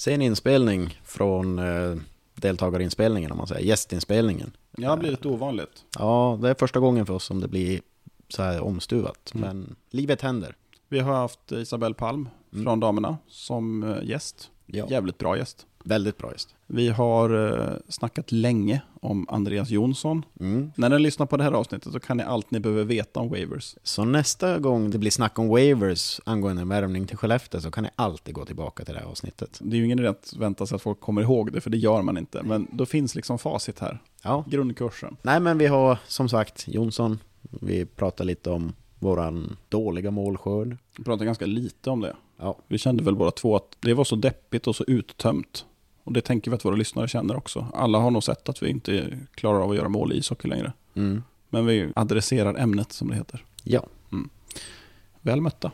sen inspelning från eh, deltagarinspelningen om man säger, gästinspelningen. Det har blivit ovanligt. Ja, det är första gången för oss som det blir så här omstuvat. Mm. Men livet händer. Vi har haft Isabelle Palm Mm. från Damerna som eh, gäst. Ja. Jävligt bra gäst. Väldigt bra just. Vi har eh, snackat länge om Andreas Jonsson. Mm. När ni lyssnar på det här avsnittet så kan ni allt ni behöver veta om waivers. Så nästa gång det blir snack om waivers angående värvning till Skellefteå så kan ni alltid gå tillbaka till det här avsnittet. Det är ju ingen idé att vänta sig att folk kommer ihåg det, för det gör man inte. Men då finns liksom facit här. Ja. Grundkursen. Nej men vi har som sagt Jonsson. Vi pratar lite om våran dåliga målskörd. Vi pratade ganska lite om det. Ja. Vi kände väl båda två att det var så deppigt och så uttömt. Och det tänker vi att våra lyssnare känner också. Alla har nog sett att vi inte klarar av att göra mål i ishockey längre. Mm. Men vi adresserar ämnet som det heter. Ja. Väl mötta.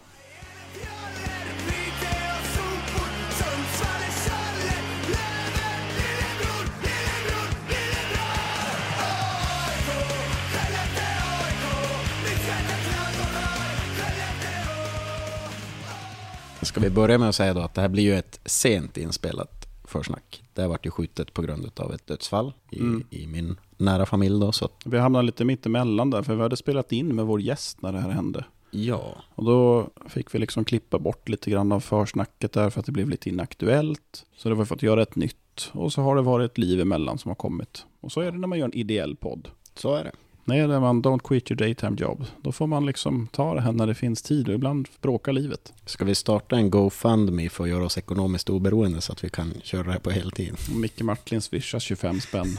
Ska vi börja med att säga då att det här blir ju ett sent inspelat försnack. Det har varit ju skjutet på grund av ett dödsfall i, Mm. i min nära familj då. Så Vi hamnade lite mitt emellan där, för vi hade spelat in med vår gäst när det här hände. ja. Och då fick vi liksom klippa bort lite grann av försnacket där för att det blev lite inaktuellt. Så det var för att göra ett nytt. Och så har det varit ett liv emellan som har kommit. Och så är det när man gör en ideell podd. Så är det. Nej, när man don't quit your daytime job. Då får man liksom ta det här när det finns tid och ibland bråkar livet. Ska vi starta en GoFundMe för att göra oss ekonomiskt oberoende så att vi kan köra det här på heltid? Och Micke Martin swishar 25 spänn.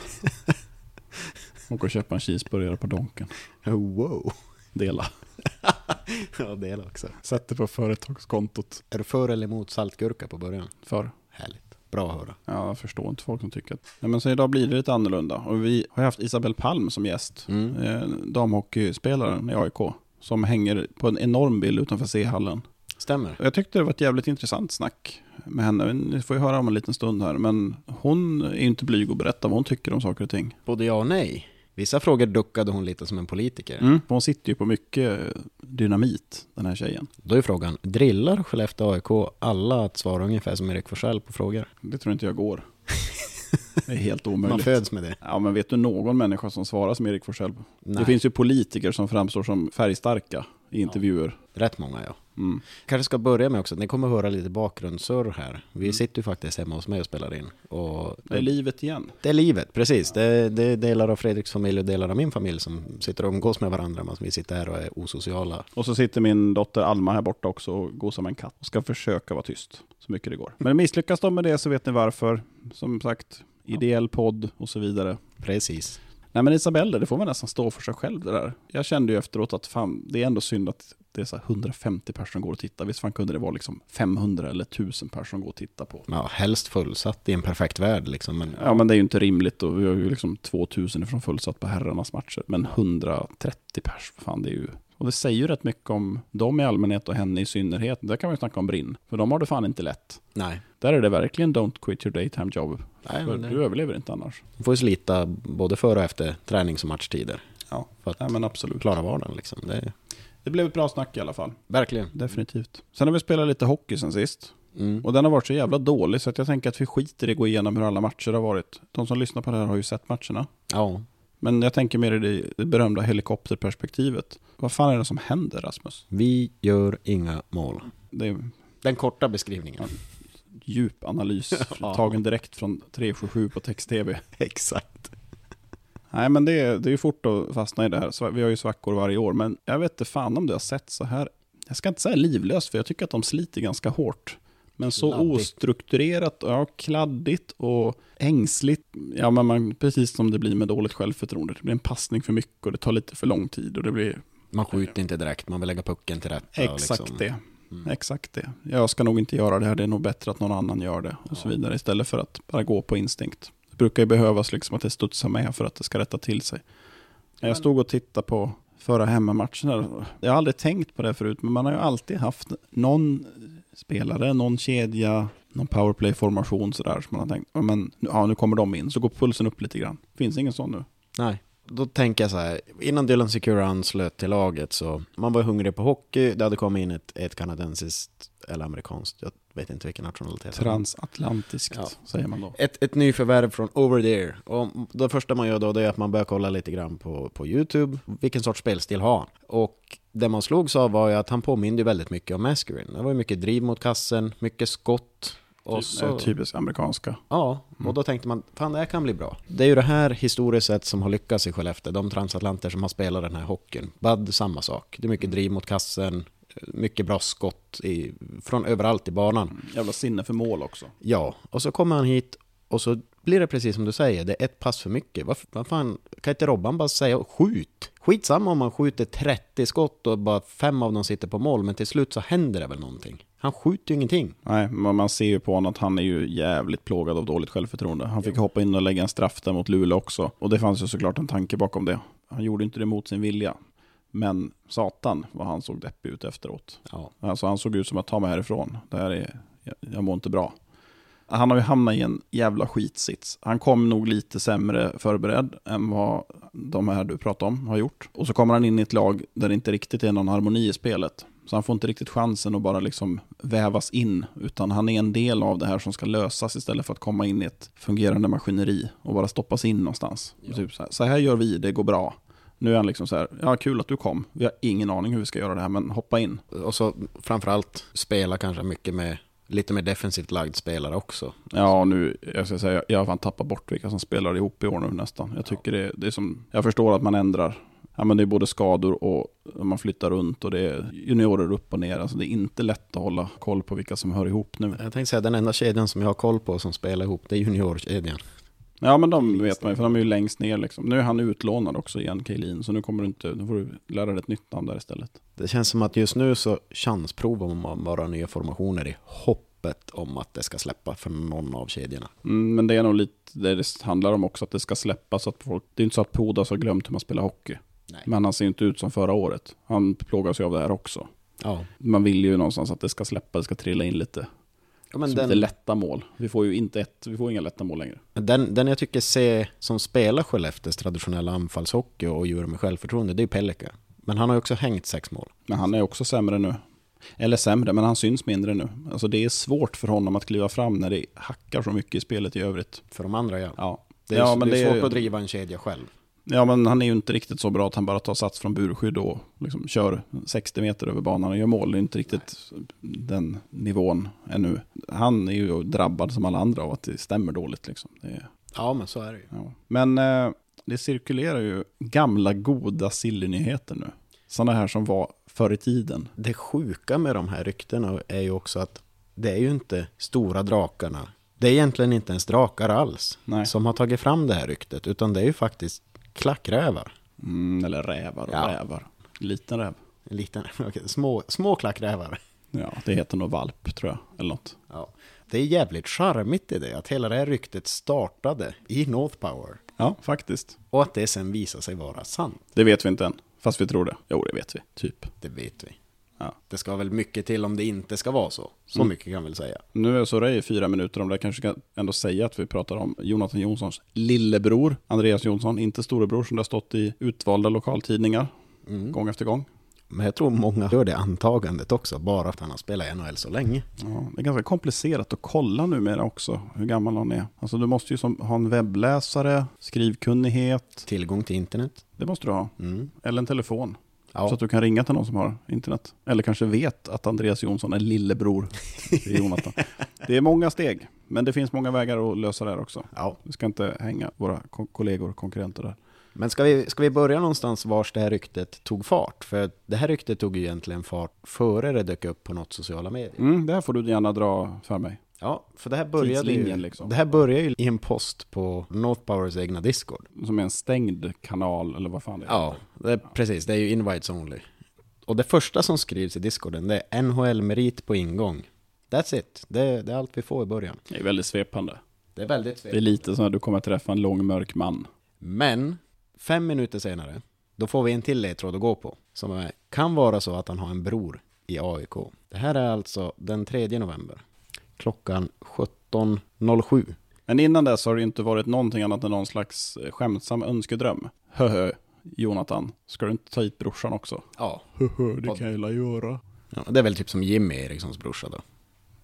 och går köpa en cheeseburgare på Donken. Wow. Dela. ja, det det också. Sätter på företagskontot. Är du för eller emot saltgurka på början? För. Härligt. Bra att höra. Ja, jag förstår inte folk som tycker att... Nej, men så idag blir det lite annorlunda. Och vi har haft Isabelle Palm som gäst. Mm. Eh, damhockeyspelaren i AIK. Som hänger på en enorm bild utanför C-hallen. Stämmer. Jag tyckte det var ett jävligt intressant snack med henne. Ni får ju höra om en liten stund här. Men hon är inte blyg att berätta vad hon tycker om saker och ting. Både ja och nej. Vissa frågor duckade hon lite som en politiker. Mm. Hon sitter ju på mycket dynamit, den här tjejen. Då är frågan, drillar Skellefteå AIK alla att svara ungefär som Erik Forsell på frågor? Det tror inte jag går. Det är helt Man omöjligt. föds med det. Ja, men vet du någon människa som svarar som Erik Forsell? Nej, Det finns ju politiker som framstår som färgstarka i intervjuer. rätt många ja. Mm. Kanske ska börja med också, ni kommer höra lite bakgrundssurr här. Vi Mm. sitter ju faktiskt hemma hos mig och spelar in. Och Det är livet igen. det är livet, precis. Det är, det är delar av Fredriks familj och delar av min familj som sitter och umgås med varandra medan vi sitter här och är osociala. Och så sitter min dotter Alma här borta också och gosar med en katt. Och ska försöka vara tyst så mycket det går. Men misslyckas de med det så vet ni varför. Som sagt, ideell podd och så vidare. Precis. Nej men Isabelle, det får man nästan stå för sig själv det där. Jag kände ju efteråt att fan, det är ändå synd att det är så här 150 personer som går och tittar. Visst fan kunde det vara liksom 500 eller 1000 personer som går och tittar på. Ja, helst fullsatt i en perfekt värld liksom. Men, Ja men det är ju inte rimligt och vi har ju liksom 2000 ifrån fullsatt på herrarnas matcher. Men 130 pers, fan det är ju... Och det säger ju rätt mycket om dem i allmänhet och henne i synnerhet. Där kan man ju snacka om brinn. För de har det fan inte lätt. Nej. Där är det verkligen don't quit your daytime job. Nej För du överlever inte annars. man får ju slita både före och efter tränings och matchtider. Ja. För att Nej men absolut. klara vardagen liksom. Det Det blev ett bra snack i alla fall. verkligen. Definitivt. Sen har vi spelat lite hockey sen sist. Mm. Och den har varit så jävla dålig så att jag tänker att vi skiter i att gå igenom hur alla matcher har varit. De som lyssnar på det här har ju sett matcherna. Ja. Men jag tänker mer i det, berömda helikopterperspektivet. Vad fan är det som händer Rasmus? Vi gör inga mål. Det är Den korta beskrivningen. Djup analys Ja. tagen direkt från 377 på text-tv. Exakt. Nej men det är, det är ju fort att fastna i det här. Vi har ju svackor varje år men jag vet inte fan om det har sett så här. Jag ska inte säga livlöst för jag tycker att de sliter ganska hårt. Men så Kladdigt. ostrukturerat, ja, kladdigt och ängsligt. Ja, men man, precis som det blir med dåligt självförtroende. Det blir en passning för mycket och det tar lite för lång tid. Och det blir Man skjuter inte direkt, man vill lägga pucken till rätta. exakt liksom. det. Mm. Exakt det. Jag ska nog inte göra det här, det är nog bättre att någon annan gör det. Och så Ja. vidare, istället för att bara gå på instinkt. Det brukar ju behövas liksom att det studsar med för att det ska rätta till sig. Men- Jag stod och tittade på förra hemmamatchen. Jag har aldrig tänkt på det förut, men man har ju alltid haft någon spelare, någon kedja, någon powerplay-formation sådär. Som man har tänkt, men ja, nu kommer de in, så går pulsen upp lite grann. Finns ingen sån nu. Nej. Då tänker jag så här, innan Dylan Secure anslöt till laget så, man var hungrig på hockey, det hade kommit in ett, ett kanadensiskt eller amerikanskt, jag vet inte vilken nationalitet. Transatlantiskt Ja. säger man då. Ett, ett nyförvärv från Over There. Och det första man gör då det är att man börjar kolla lite grann på, på YouTube. Vilken sorts spelstil har han? Och det man slogs av var ju att han påminde väldigt mycket om Masquerade. Det var ju mycket driv mot kassen, mycket skott. Och Ty- så, eh, Typiskt amerikanska. ja, och då tänkte man, fan det här kan bli bra. Det är ju det här historiskt sett som har lyckats i Skellefteå. De transatlanter som har spelat den här hockeyn. Bud, samma sak. Det är mycket driv mot kassen, mycket bra skott i, från överallt i banan. Jävla sinne för mål också. Ja, och så kommer han hit och så blir det precis som du säger, det är ett pass för mycket. Vad fan, kan inte Robban bara säga skjut? Skitsamma om man skjuter 30 skott och bara fem av dem sitter på mål, men till slut så händer det väl någonting. Han skjuter ju ingenting. Nej, men man ser ju på honom att han är ju jävligt plågad av dåligt självförtroende. Han fick hoppa in och lägga en straff där mot Luleå också. Och det fanns ju såklart en tanke bakom det. Han gjorde inte det mot sin vilja. Men satan vad han såg deppig ut efteråt. Ja, Alltså han såg ut som att ta mig härifrån. Det här är, jag, jag mår inte bra. Han har ju hamnat i en jävla skitsits. Han kom nog lite sämre förberedd än vad de här du pratade om har gjort. Och så kommer han in i ett lag där det inte riktigt är någon harmoni i spelet. Så han får inte riktigt chansen att bara liksom vävas in. Utan han är en del av det här som ska lösas istället för att komma in i ett fungerande maskineri och bara stoppas in någonstans. Typ så, här, så här gör vi, det går bra. Nu är han liksom så här, ja kul att du kom. Vi har ingen aning hur vi ska göra det här, men hoppa in. och så framförallt spela kanske mycket med lite mer defensivt lagd spelare också. Ja, nu, jag ska säga, jag har fan tappat bort vilka som spelar ihop i år nu nästan. Jag tycker det, det är som, jag förstår att man ändrar. Ja, men det är både skador och man flyttar runt och det är juniorer upp och ner. Alltså det är inte lätt att hålla koll på vilka som hör ihop nu. Jag tänkte säga, den enda kedjan som jag har koll på som spelar ihop, det är juniorkedjan. Ja, men de vet man ju, för de är ju längst ner liksom. Nu är han utlånad också igen, Kejlin, så nu kommer du inte, nu får du lära dig ett nytt namn där istället. Det känns som att just nu så chansprovar man bara nya formationer i hoppet om att det ska släppa för någon av kedjorna. Mm, men det är nog lite det det handlar om också, att det ska släppas. Så att folk, det är inte så att Podas har glömt hur man spelar hockey. Nej. Men han ser ju inte ut som förra året. Han plågas ju av det här också. Ja, Man vill ju någonstans att det ska släppa, det ska trilla in lite. ja men som lite den, lätta mål. Vi får ju inte ett, vi får inga lätta mål längre. den, den jag tycker ser som spelar Skellefteås traditionella anfallshockey och gör med självförtroende, det är Pellika. Men han har ju också hängt sex mål. Men han är också sämre nu. Eller sämre, men han syns mindre nu. Alltså det är svårt för honom att kliva fram när det hackar så mycket i spelet i övrigt. För de andra ja. Ja, Det är, ja, men det är det är- svårt att driva en kedja själv. Ja men han är ju inte riktigt så bra att han bara tar sats från burskydd och liksom kör 60 meter över banan och gör mål. Det är inte riktigt den nivån ännu. Han är ju drabbad som alla andra av att det stämmer dåligt. Liksom. Är, Ja, men så är det ju. Ja. Men eh, det cirkulerar ju gamla goda sillynyheter nu. Sådana här som var förr i tiden. Det sjuka med de här ryktena är ju också att det är ju inte stora drakarna. Det är egentligen inte ens drakar alls Nej. som har tagit fram det här ryktet, utan det är ju faktiskt klackrävar. Mm, eller rävar och Ja. rävar. Liten räv. En liten, okej, små, små klackrävar. Ja, det heter nog valp tror jag. Eller något. Ja. Det är jävligt charmigt i det, att hela det här ryktet startade i North Power. Ja, faktiskt. Och att det sen visar sig vara sant, Det vet vi inte än. Fast vi tror det. Jo, det vet vi. Typ. det vet vi. Ja. Det ska väl mycket till om det inte ska vara så. Så Mm. mycket kan jag väl säga. Nu är så det i fyra minuter om det. kanske kan ändå säga att vi pratar om Jonathan Jonssons lillebror, Andreas Jonsson. Inte storebror som det har stått i utvalda lokaltidningar Mm. gång efter gång. Men jag tror många gör det antagandet också, bara att han har spelat i NHL så länge. Ja, det är ganska komplicerat att kolla numera också hur gammal han är. Alltså du måste ju som, ha en webbläsare, skrivkunnighet. Tillgång till internet. Det måste du ha. Mm. Eller en telefon. Ja. Så att du kan ringa till någon som har internet. Eller kanske vet att Andreas Jonsson är lillebror till Jonathan. det är många steg, men det finns många vägar att lösa det här också. ja. Vi ska inte hänga våra ko- kollegor och konkurrenter där. Men ska vi, ska vi börja någonstans vars det här ryktet tog fart? För det här ryktet tog ju egentligen fart före det dök upp på något sociala medier. Mm, det här får du gärna dra för mig. Ja, för det här började ju, liksom. det här började ju i en post på North Powers egna Discord. Som är en stängd kanal, eller vad fan det är. Ja, det är, precis. Det är ju invites only. Och det första som skrivs i Discorden, det är NHL-merit på ingång. That's it. Det, det är allt vi får i början. Det är väldigt svepande. Det är väldigt Det är svepande. lite som att du kommer träffa en lång mörk man. Men, fem minuter senare, då får vi en till ledtråd att gå på. Som är, kan vara så att han har en bror i AIK. Det här är alltså den 3 november. Klockan 17.07. Men innan dess har det inte varit någonting annat än någon slags eh, skämtsam önskedröm. Höhö, Jonathan, ska du inte ta hit brorsan också? Ja. Höhö, det kan jag göra. ja. Det är väl typ som Jimmy Erikssons brorsa då.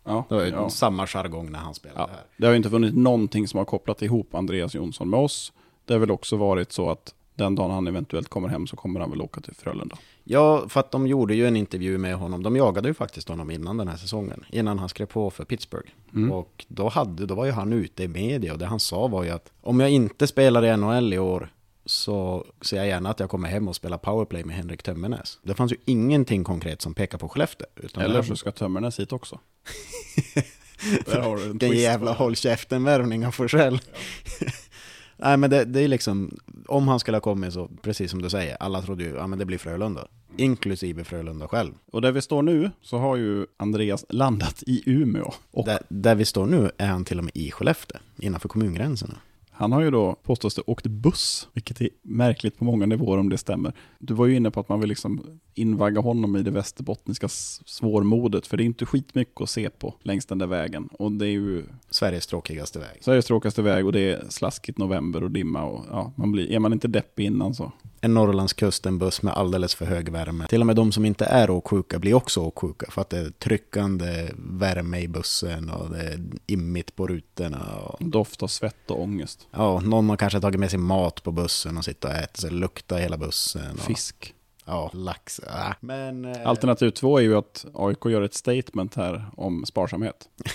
Ja, Det var ju ja. samma jargong när han spelade Ja. här. Det har ju inte funnits någonting som har kopplat ihop Andreas Jonsson med oss. Det har väl också varit så att den dagen han eventuellt kommer hem så kommer han väl åka till Frölunda. Ja, för att de gjorde ju en intervju med honom. De jagade ju faktiskt honom innan den här säsongen. Innan han skrev på för Pittsburgh. Mm. Och då, hade, då var ju han ute i media och det han sa var ju att om jag inte spelar i NHL i år så ser jag gärna att jag kommer hem och spelar powerplay med Henrik Tömmernes. Det fanns ju ingenting konkret som pekar på Skellefteå. Eller så ska Tömmernes hit också. Där har du en Vilken jävla håll käften-värvning av Forsell. Nej men det, det är liksom, om han skulle ha kommit så, precis som du säger, alla trodde ju, ja men det blir Frölunda. Inklusive Frölunda själv. Och där vi står nu så har ju Andreas landat i Umeå. Och Där, där vi står nu är han till och med i Skellefteå, innanför kommungränserna. han har ju då, påstås det, åkt buss, vilket är märkligt på många nivåer om det stämmer. Du var ju inne på att man vill liksom invagga honom i det västerbottniska svårmodet, för det är inte skitmycket att se på längs den där vägen. Och det är ju Sveriges tråkigaste väg. Sveriges tråkigaste väg och det är slaskigt november och dimma och ja, man blir, är man inte deppig innan så. En Norrlandskusten-buss med alldeles för hög värme. Till och med de som inte är åksjuka blir också åksjuka för att det är tryckande värme i bussen och det är immigt på rutorna. Och, Doft av svett och ångest. ja, någon har kanske tagit med sig mat på bussen och sitter och äter så det luktar hela bussen. Och, Fisk. Ja, lax. Ja. Men... eh, Alternativ två är ju att AIK gör ett statement här om sparsamhet.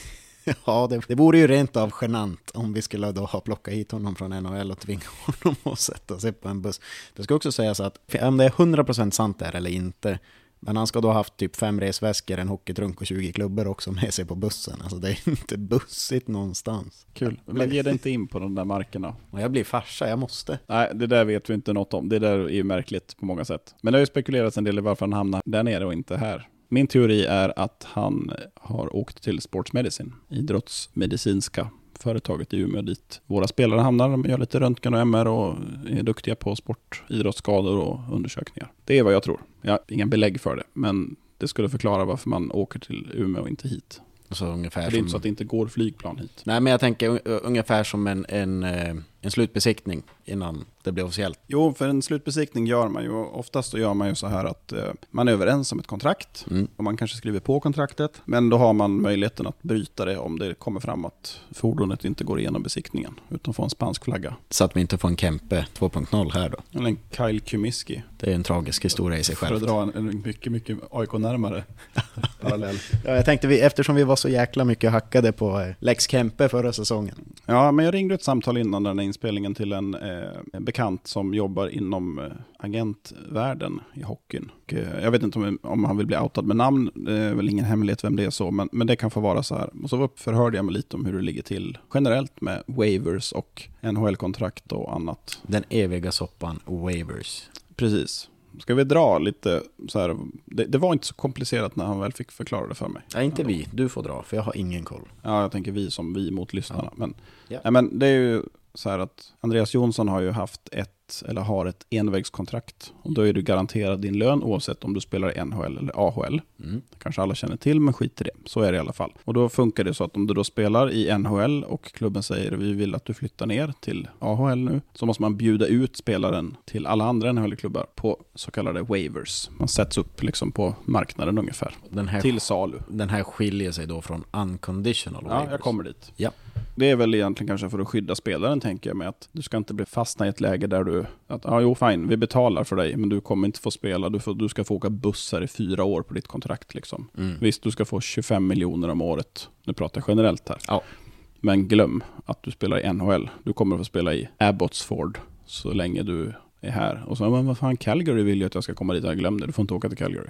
Ja, det, det vore ju rent av genant om vi skulle då ha plockat hit honom från NHL och tvinga honom att sätta sig på en buss. Det ska också sägas att om det är 100% sant där eller inte, men han ska då ha haft typ fem resväskor, en hockeytrunk och 20 klubbor också med sig på bussen. Alltså det är inte bussigt någonstans. Kul. Men ge dig inte in på de där markerna. Och jag blir farsa, jag måste. Nej, det där vet vi inte något om. Det där är ju märkligt på många sätt. Men det har ju spekulerats en del i varför han hamnar där nere och inte här. Min teori är att han har åkt till Sports Medicine, idrottsmedicinska företaget i Umeå dit våra spelare hamnar. De gör lite röntgen och MR och är duktiga på sport, idrottsskador och undersökningar. Det är vad jag tror. Jag har inga belägg för det, men det skulle förklara varför man åker till Umeå och inte hit. Så ungefär För det är inte så som... att det inte går flygplan hit. Nej, men jag tänker ungefär som en, en, eh, en slutbesiktning innan det blir officiellt. Jo, för en slutbesiktning gör man ju. Oftast så gör man ju så här att eh, man är överens om ett kontrakt. Mm. Och man kanske skriver på kontraktet. Men då har man möjligheten att bryta det om det kommer fram att fordonet inte går igenom besiktningen. Utan får en spansk flagga. Så att vi inte får en Kempe 2.0 här då. Eller en Kyle Kumiski. Det är en tragisk historia i sig För själv. att dra en, en mycket, mycket AIK-närmare parallell. Ja, jag tänkte, vi, eftersom vi var så jäkla mycket hackade på eh, Lex Kempe förra säsongen. Ja, men jag ringde ett samtal innan den inspelningen till en, eh, bekant som jobbar inom eh, agentvärlden i hockeyn. Och, eh, jag vet inte om, om han vill bli outad med namn, det är väl ingen hemlighet vem det är så, men, men det kan få vara så här. Och så förhörde jag mig lite om hur det ligger till generellt med waivers och NHL-kontrakt och annat. Den eviga soppan waivers. Precis. Ska vi dra lite så här, det, det var inte så komplicerat när han väl fick förklara det för mig. Nej, inte vi. Du får dra, för jag har ingen koll. Ja, jag tänker vi som vi mot lyssnarna. Ja. Men, Ja. nej, men det är ju så här att Andreas Jonsson har ju haft ett, eller har ett envägskontrakt. Och då är du garanterad din lön oavsett om du spelar i NHL eller AHL. Mm. Kanske alla känner till, men skit i det. Så är det i alla fall. Och då funkar det så att om du då spelar i NHL och klubben säger vi vill att du flyttar ner till AHL nu, så måste man bjuda ut spelaren till alla andra NHL-klubbar på så kallade waivers. Man sätts upp liksom på marknaden ungefär. Den här, Till salu. den här skiljer sig då från unconditional Ja, waivers. jag kommer dit. Ja. Det är väl egentligen kanske för att skydda spelaren, tänker jag, med att du ska inte bli fastna i ett läge där du, att ja, jo, fine, vi betalar för dig, men du kommer inte få spela, du, får, du ska få åka bussar i fyra år på ditt kontrakt liksom. Mm. Visst, du ska få 25 miljoner om året, nu pratar jag generellt här. Ja. Men glöm att du spelar i NHL, du kommer att få spela i Abbotsford så länge du är här. Och så, men vad fan, Calgary vill ju att jag ska komma dit, jag glömde, du får inte åka till Calgary.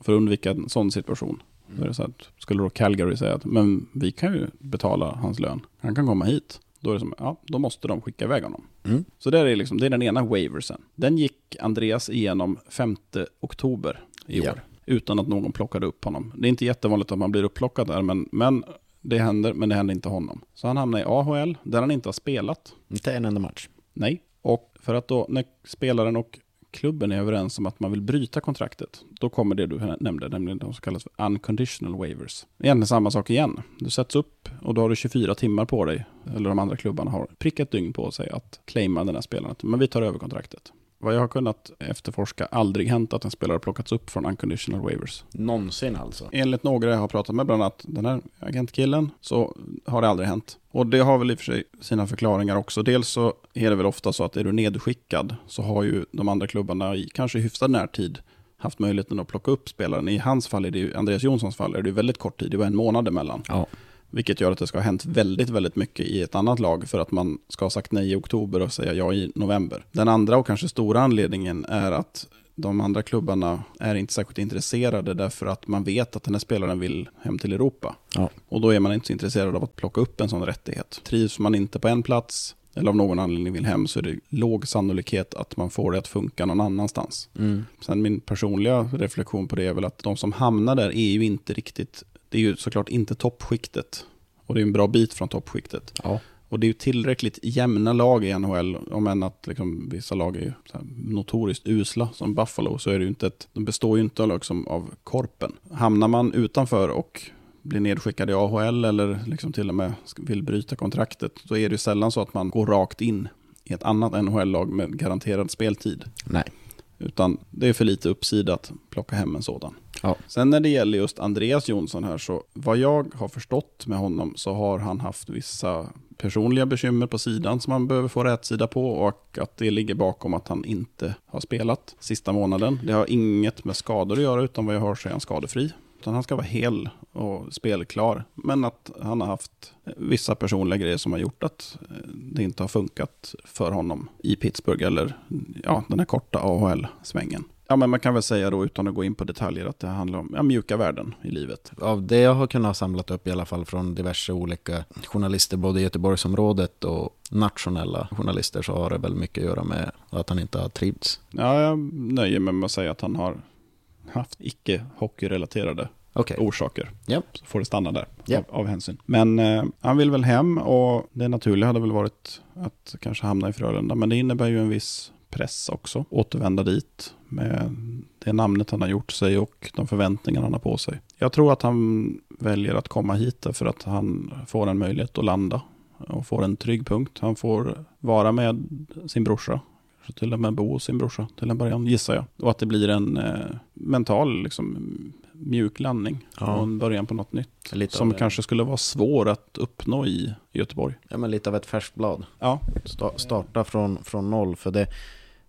För att undvika en sån situation. Är det så att, skulle då Calgary säga att men vi kan ju betala hans lön, han kan komma hit. Då är det som, ja, då måste de skicka iväg honom. Mm. Så det är, liksom, det är den ena waversen. Den gick Andreas igenom 5 oktober i Ja. år. Utan att någon plockade upp honom. Det är inte jättevanligt att man blir upplockad där, men, men det händer, men det händer inte honom. Så han hamnar i AHL, där han inte har spelat. Inte en enda match. Nej. Och för att då, när spelaren och klubben är överens om att man vill bryta kontraktet, då kommer det du nämnde, nämligen de som kallas för unconditional waivers. Egentligen samma sak igen. Du sätts upp och då har du 24 timmar på dig, eller de andra klubbarna har prickat dygn på sig att claima den här spelaren. Men vi tar över kontraktet vad jag har kunnat efterforska aldrig hänt att en spelare plockats upp från unconditional waivers. Någonsin alltså. Enligt några jag har pratat med, bland annat den här agentkillen, så har det aldrig hänt. Och det har väl i och för sig sina förklaringar också. Dels så är det väl ofta så att är du nedskickad så har ju de andra klubbarna i kanske hyfsad närtid haft möjligheten att plocka upp spelaren. I hans fall, är det ju, Andreas Jonssons fall, är det väldigt kort tid. Det var en månad emellan. Ja. Vilket gör att det ska ha hänt väldigt, väldigt mycket i ett annat lag för att man ska ha sagt nej i oktober och säga ja i november. Den andra och kanske stora anledningen är att de andra klubbarna är inte särskilt intresserade därför att man vet att den här spelaren vill hem till Europa. Ja. Och då är man inte så intresserad av att plocka upp en sån rättighet. Trivs man inte på en plats eller av någon anledning vill hem så är det låg sannolikhet att man får det att funka någon annanstans. Mm. Sen min personliga reflektion på det är väl att de som hamnar där är ju inte riktigt, det är ju såklart inte toppskiktet. Och det är en bra bit från toppskiktet. Ja. Och det är ju tillräckligt jämna lag i NHL, om än att liksom vissa lag är notoriskt usla, som Buffalo, så är det inte ett, de består ju inte liksom av korpen. Hamnar man utanför och blir nedskickad i AHL eller liksom till och med vill bryta kontraktet, då är det ju sällan så att man går rakt in i ett annat NHL-lag med garanterad speltid. Nej. Utan det är för lite uppsida att plocka hem en sådan. Ja. Sen när det gäller just Andreas Jonsson här, så vad jag har förstått med honom så har han haft vissa personliga bekymmer på sidan som han behöver få rätt sida på och att det ligger bakom att han inte har spelat sista månaden. Det har inget med skador att göra utan vad jag hör så är han skadefri. Utan han ska vara hel och spelklar. Men att han har haft vissa personliga grejer som har gjort att eh, det inte har funkat för honom i Pittsburgh eller ja, den här korta AHL-svängen. Ja, men man kan väl säga då utan att gå in på detaljer att det handlar om ja, mjuka värden i livet. Av det jag har kunnat samlat upp i alla fall från diverse olika journalister, både i Göteborgsområdet och nationella journalister, så har det väl mycket att göra med att han inte har trivts. Ja, jag nöjer mig med att säga att han har haft icke hockeyrelaterade Okej. orsaker. Ja. Så får det stanna där Ja. av, av hänsyn. Men eh, han vill väl hem och det naturliga hade väl varit att kanske hamna i Frölunda. Men det innebär ju en viss press också. Återvända dit med det namnet han har gjort sig och de förväntningar han har på sig. Jag tror att han väljer att komma hit därför att han får en möjlighet att landa och får en trygg punkt. Han får vara med sin brorsa. Kanske till och med bo hos sin brorsa till en början, gissar jag. Och att det blir en eh, mental, liksom, mjuk landning. Ja. Och en början på något nytt. Lite som kanske skulle vara svår att uppnå i Göteborg. Ja, men lite av ett färskt blad. Ja, Sta- starta från, från noll. För det,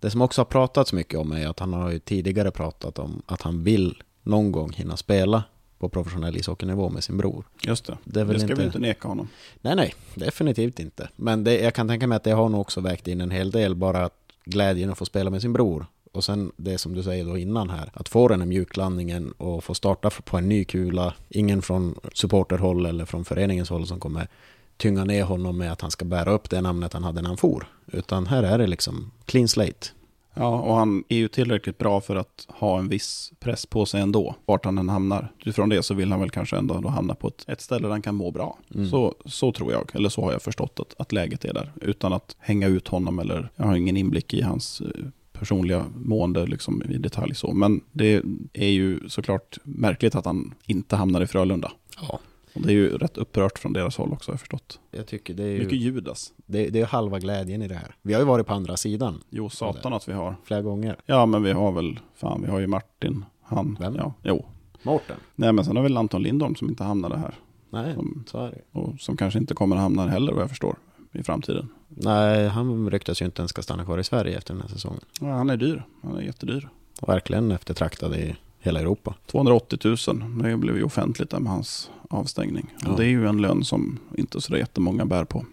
det som också har pratats mycket om är att han har ju tidigare pratat om att han vill någon gång hinna spela på professionell ishockeynivå med sin bror. just det. Det Det, ska inte... vi inte neka honom. Nej, nej, definitivt inte. Men det, jag kan tänka mig att det har nog också vägt in en hel del, bara att glädjen att få spela med sin bror. Och sen det som du säger då innan här, att få den här mjuklandningen och få starta på en ny kula. Ingen från supporterhåll eller från föreningens håll som kommer tynga ner honom med att han ska bära upp det namnet han hade när han for. Utan här är det liksom clean slate. Ja, och han är ju tillräckligt bra för att ha en viss press på sig ändå, vart han än hamnar. Utifrån det så vill han väl kanske ändå då hamna på ett, ett ställe där han kan må bra. Mm. Så, så tror jag, eller så har jag förstått att, att läget är där. Utan att hänga ut honom eller, jag har ingen inblick i hans eh, personliga mående liksom, i detalj så. Men det är ju såklart märkligt att han inte hamnar i Frölunda. Ja. Och det är ju rätt upprört från deras håll också, har jag förstått. Jag tycker det är Mycket ju Judas. det, det är halva glädjen i det här. Vi har ju varit på andra sidan Jo, satan att vi har. flera gånger. Ja, men vi har väl, fan, vi har ju Martin, han, Vem? ja, jo. Mårten? Nej, men sen har vi väl Anton Lindholm som inte hamnade här. Nej, Som, så är det och som kanske inte kommer att hamna här heller, vad jag förstår, i framtiden. Nej, han ryktas ju inte ens ska stanna kvar i Sverige efter den här säsongen. Ja, han är dyr, han är jättedyr. Och verkligen eftertraktad i hela Europa. 280 000, det blev ju offentligt där med hans avstängning. Ja. Och det är ju en lön som inte så jättemånga bär på.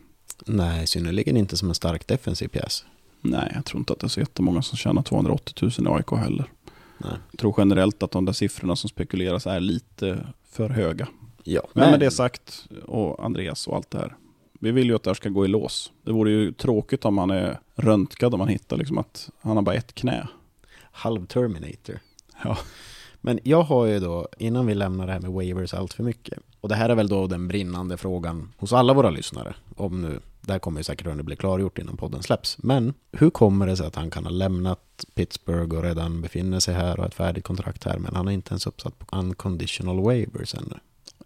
Nej, synnerligen inte som en stark defensiv pjäs. Nej, jag tror inte att det är så jättemånga som tjänar 280 000 i AIK heller. Nej. Jag tror generellt att de där siffrorna som spekuleras är lite för höga. Ja, Men med det sagt, och Andreas och allt det här. Vi vill ju att det här ska gå i lås. Det vore ju tråkigt om han är röntgad om man hittar liksom att han har bara ett knä. halv Terminator. Ja. Men jag har ju då, innan vi lämnar det här med waivers allt för mycket. Och det här är väl då den brinnande frågan hos alla våra lyssnare. Om nu, det här kommer ju säkert att bli klargjort innan podden släpps. Men hur kommer det sig att han kan ha lämnat Pittsburgh och redan befinner sig här och har ett färdigt kontrakt här. Men han är inte ens uppsatt på unconditional waivers ännu.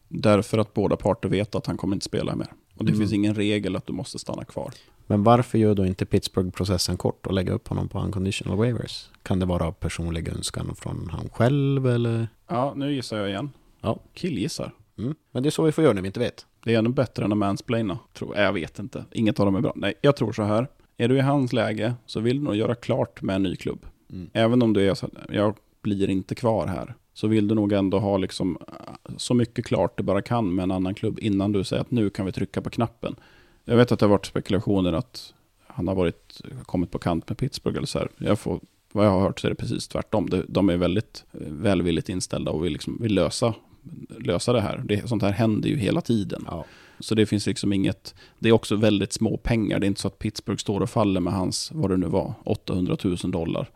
Därför att båda parter vet att han kommer inte spela mer. Och det Mm. finns ingen regel att du måste stanna kvar. Men varför gör då inte Pittsburgh processen kort och lägga upp honom på unconditional waivers? Kan det vara personlig önskan från han själv eller? Ja, nu gissar jag igen. Ja. Killgissar. Mm. Men det är så vi får göra när vi inte vet. Det är ännu bättre än att mansplaina. Tror jag. vet inte. Inget av dem är bra. Nej, jag tror så här. Är du i hans läge så vill du nog göra klart med en ny klubb. Mm. Även om du är så här, jag blir inte kvar här. Så vill du nog ändå ha liksom så mycket klart du bara kan med en annan klubb innan du säger att nu kan vi trycka på knappen. Jag vet att det har varit spekulationer att han har varit, kommit på kant med Pittsburgh eller så här. Jag får, vad jag har hört så är det precis tvärtom. De- är väldigt eh, välvilligt inställda och vill, liksom, vill lösa, lösa det här. Det, sånt här händer ju hela tiden. Ja. Så det finns liksom inget, det är också väldigt små pengar. Det är inte så att Pittsburgh står och faller med hans, vad det nu var, 800 000 dollar.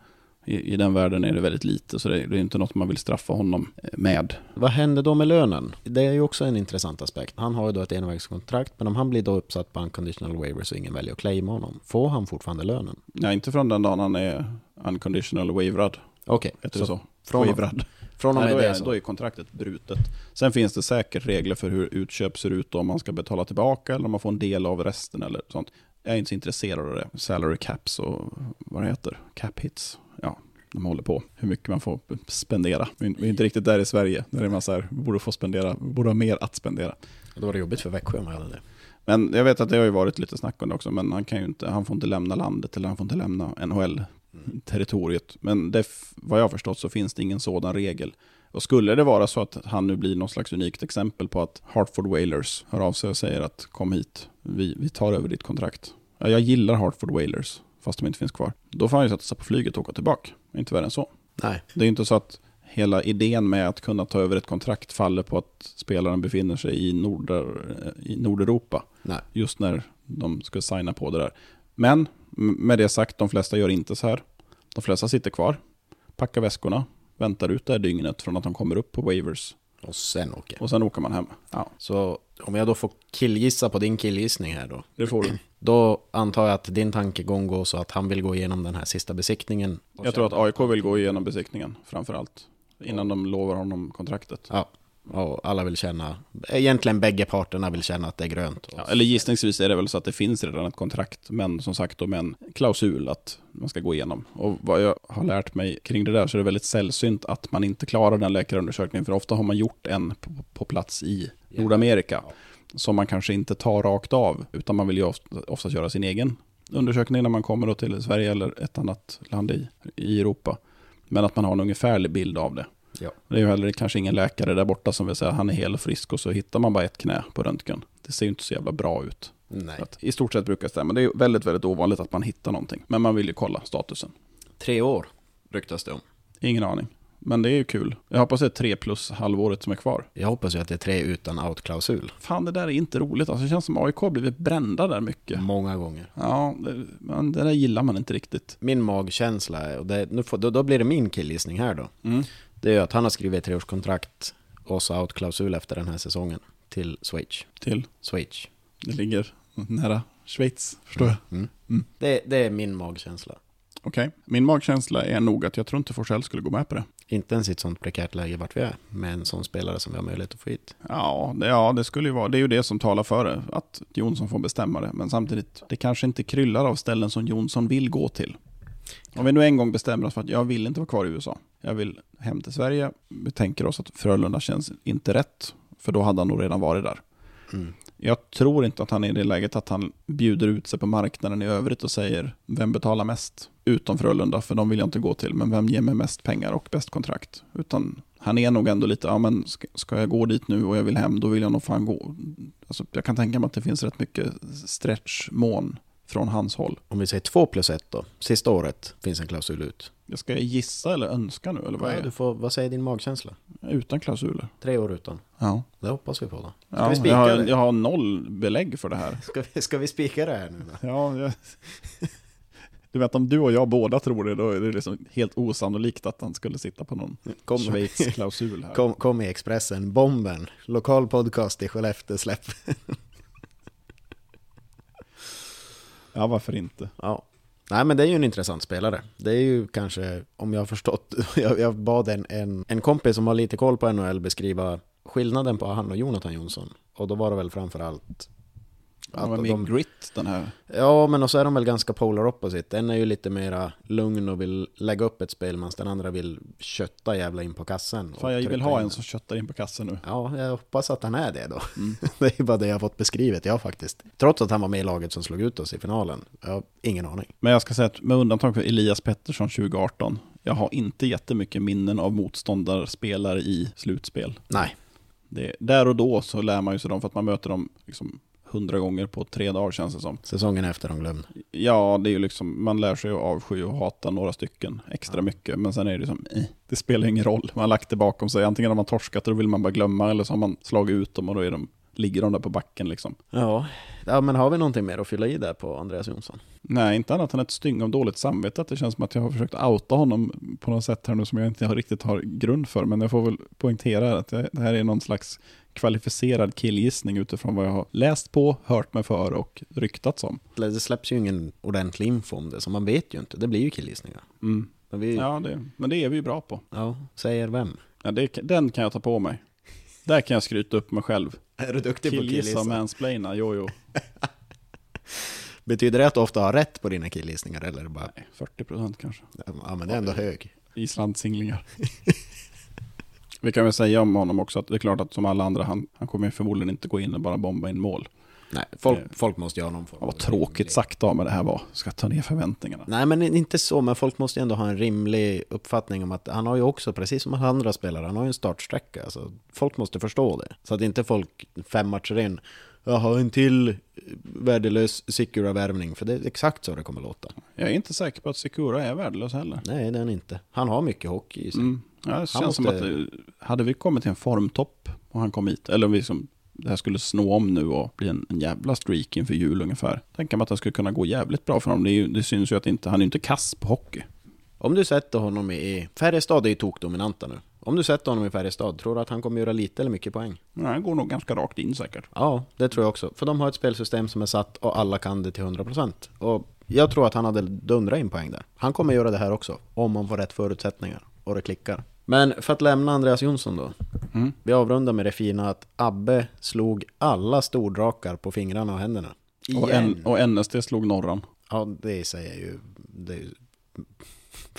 I, i den världen är det väldigt lite, så det, det är inte något man vill straffa honom eh, med. Vad händer då med lönen? Det är ju också en intressant aspekt. Han har ju då ett envägskontrakt, men om han blir då uppsatt på unconditional waivers och ingen väljer att claima honom, får han fortfarande lönen? Ja, inte från den dagen han är unconditional waverad. Okej, Heter det så? från, Waverad. från och Nej, med då, det är, så. då är kontraktet brutet. Sen finns det säkert regler för hur utköp ser ut om man ska betala tillbaka eller om man får en del av resten eller sånt. Jag är inte så intresserad av det. Salary caps och vad det heter, cap hits. Ja, de håller på. Hur mycket man får spendera. Vi är inte riktigt där i Sverige. Där är man så här, borde få spendera, borde ha mer att spendera. Då var det jobbigt för Växjö om jag hade det. Men jag vet att det har ju varit lite snack om det också, men han kan ju inte, han får inte lämna landet eller han får inte lämna NHL-territoriet. Men det, vad jag har förstått så finns det ingen sådan regel. Och skulle det vara så att han nu blir något slags unikt exempel på att Hartford Whalers hör av sig och säger att kom hit, vi, vi tar över ditt kontrakt. Ja, jag gillar Hartford Whalers, fast de inte finns kvar. Då får han ju sätta sig på flyget och åka tillbaka. Inte värre än så. Nej, Det är ju inte så att hela idén med att kunna ta över ett kontrakt faller på att spelaren befinner sig i, Norder, i Nordeuropa nej. just när de ska signa på det där. Men med det sagt, de flesta gör inte så här. De flesta sitter kvar, packar väskorna, väntar ut det här dygnet från att de kommer upp på waivers Och sen åker. och sen åker man hem. Ja, Så om jag då får killgissa på din killgissning här då. det får du. Då antar jag att din tankegång går så att han vill gå igenom den här sista besiktningen. Jag tror att AIK vill gå igenom besiktningen framför allt. Innan de lovar honom kontraktet. Ja, och alla vill känna, egentligen bägge parterna vill känna att det är grönt. Ja, eller gissningsvis är det väl så att det finns redan ett kontrakt, men som sagt då med en klausul att man ska gå igenom. Och vad jag har lärt mig kring det där så är det väldigt sällsynt att man inte klarar den läkarundersökningen, för ofta har man gjort en på, på plats i Nordamerika, som man kanske inte tar rakt av, utan man vill ju ofta, oftast göra sin egen undersökning när man kommer till Sverige eller ett annat land i, i Europa. Men att man har en ungefärlig bild av det. Ja. Det är ju heller kanske ingen läkare där borta som vill säga att han är hel och frisk och så hittar man bara ett knä på röntgen. Det ser ju inte så jävla bra ut. Att, I stort sett brukar det stämma. Det är väldigt, väldigt ovanligt att man hittar någonting. Men man vill ju kolla statusen. Tre år ryktas det om. Ingen aning. Men det är ju kul. Jag hoppas det är tre plus halvåret som är kvar. Jag hoppas ju att det är tre utan out-klausul. Fan, det där är inte roligt. Alltså, det känns som AIK har blivit brända där mycket. Många gånger. Ja, det, men det där gillar man inte riktigt. Min magkänsla är, och det, nu får, då, då blir det min killgissning här då. Mm. Det är ju att han har skrivit ett treårskontrakt och så out-klausul efter den här säsongen till Schweiz. Till. Schweiz. Det ligger nära Schweiz, förstår jag. Mm. Mm. Det, det är min magkänsla. Okej. Min magkänsla är nog att jag tror inte Forsell skulle gå med på det. Inte ens i ett sånt prekärt läge vart vi är, med en sån spelare som vi har möjlighet att få hit. Ja det, ja, det skulle ju vara. Det är ju det som talar för det. Att Jonsson får bestämma det. Men samtidigt, det kanske inte kryllar av ställen som Jonsson vill gå till. Om vi nu en gång bestämmer oss för att jag vill inte vara kvar i USA. Jag vill hem till Sverige. Vi tänker oss att Frölunda känns inte rätt. För då hade han nog redan varit där. Mm. Jag tror inte att han är i det läget att han bjuder ut sig på marknaden i övrigt och säger vem betalar mest? Utom Frölunda, för de vill jag inte gå till. Men vem ger mig mest pengar och bäst kontrakt? Utan han är nog ändå lite, ja men ska, jag gå dit nu och jag vill hem, då vill jag nog fan gå. Alltså, jag kan tänka mig att det finns rätt mycket stretchmån från hans håll. Om vi säger två plus ett då, sista året finns en klausul ut. Jag ska gissa eller önska nu, eller vad Ja, är du får, vad säger din magkänsla? Utan klausuler. Tre år utan. Ja. Det hoppas vi på då. Ska ja vi spika jag, har, det? jag har noll belägg för det här. Ska vi, ska vi spika det här nu då? Ja, jag... Du vet om du och jag båda tror det, då är det liksom helt osannolikt att han skulle sitta på någon Kom, Schweiz-klausul här. kom, kom i Expressen, Bomben, lokal podcast i Skellefteå släpp. Ja, varför inte? Ja. Nej men det är ju en intressant spelare. Det är ju kanske, om jag har förstått, jag, jag bad en, en, en kompis som har lite koll på NHL beskriva skillnaden på han och Jonathan Jonsson. Och då var det väl framförallt men Att mer de, grit den här. ja, men och så är de väl ganska polar opposite. En är ju lite mera lugn och vill lägga upp ett spel, medan den andra vill kötta jävla in på kassen. Fan, jag vill ha en som köttar in på kassen nu. Ja, jag hoppas att han är det då. Mm. Det är bara det jag har fått beskrivet, jag faktiskt. Trots att han var med i laget som slog ut oss i finalen. Jag har ingen aning. Men jag ska säga att med undantag för Elias Pettersson 2018, jag har inte jättemycket minnen av motståndarspelare i slutspel. Nej, Det, där och då så lär man ju sig dem för att man möter dem liksom hundra gånger på tre dagar känns det som. säsongen efter de glömde. Ja, det är ju liksom, man lär sig att avsky och hata några stycken extra mycket, men sen är det som, eh, det spelar ingen roll. Man har lagt det bakom sig, antingen har man torskat och då vill man bara glömma, eller så har man slagit ut dem och då är de, ligger de där på backen liksom. Ja. ja, men har vi någonting mer att fylla i där på Andreas Jonsson? Nej, inte annat än ett styng av dåligt samvete, att det känns som att jag har försökt outa honom på något sätt här nu som jag inte riktigt har grund för, men jag får väl poängtera att det här är någon slags kvalificerad killgissning utifrån vad jag har läst på, hört mig för och ryktats om. Det släpps ju ingen ordentlig info om det, så man vet ju inte. Det blir ju killgissningar. Mm. Men vi, ja. Ja, det, men det är vi ju bra på. säger vem? Ja, det, den kan jag ta på mig. Där kan jag skryta upp mig själv. Är du duktig Killgissa och mansplaina, jo jo. Betyder det att du ofta har rätt på dina killgissningar eller bara... Nej, 40% kanske. Ja, men det är ändå hög. Islandssinglingar. Vi kan väl säga om honom också att det är klart att som alla andra, han, han kommer förmodligen inte gå in och bara bomba in mål. Nej, folk, Eh, folk måste ha någon form Ja, vad tråkigt sagt av mig det här var. Ska ta ner förväntningarna. Nej, men inte så, men folk måste ju ändå ha en rimlig uppfattning om att han har ju också, precis som alla andra spelare, han har ju en startsträcka. Alltså, folk måste förstå det. Så att inte folk fem matcher in, jag har en till värdelös Secura-värvning, för det är exakt så det kommer låta. Jag är inte säker på att Secura är värdelös heller. Nej, det är han inte. Han har mycket hockey i sig. Mm. Ja, det känns måste- som att det, hade vi kommit till en formtopp och han kom hit, eller om vi som det här skulle snå om nu och bli en, en jävla streak inför jul ungefär. Tänker man att det skulle kunna gå jävligt bra för honom. Det, ju, det syns ju att inte, han är inte kass på hockey. Om du sätter honom i... Färjestad är ju tokdominanta nu. Om du sätter honom i Färjestad, tror du att han kommer göra lite eller mycket poäng? Nej, han går nog ganska rakt in säkert. Ja, det tror jag också. För de har ett spelsystem som är satt och alla kan det till 100%. Och jag tror att han hade dundrat in poäng där. Han kommer göra det här också, om man får rätt förutsättningar och det klickar. Men för att lämna Andreas Jonsson då. Mm. Vi avrundar med det fina att Abbe slog alla stordrakar på fingrarna och händerna. Igen. Och, N, och NSD slog Norran. Ja, det är ju... Det är ju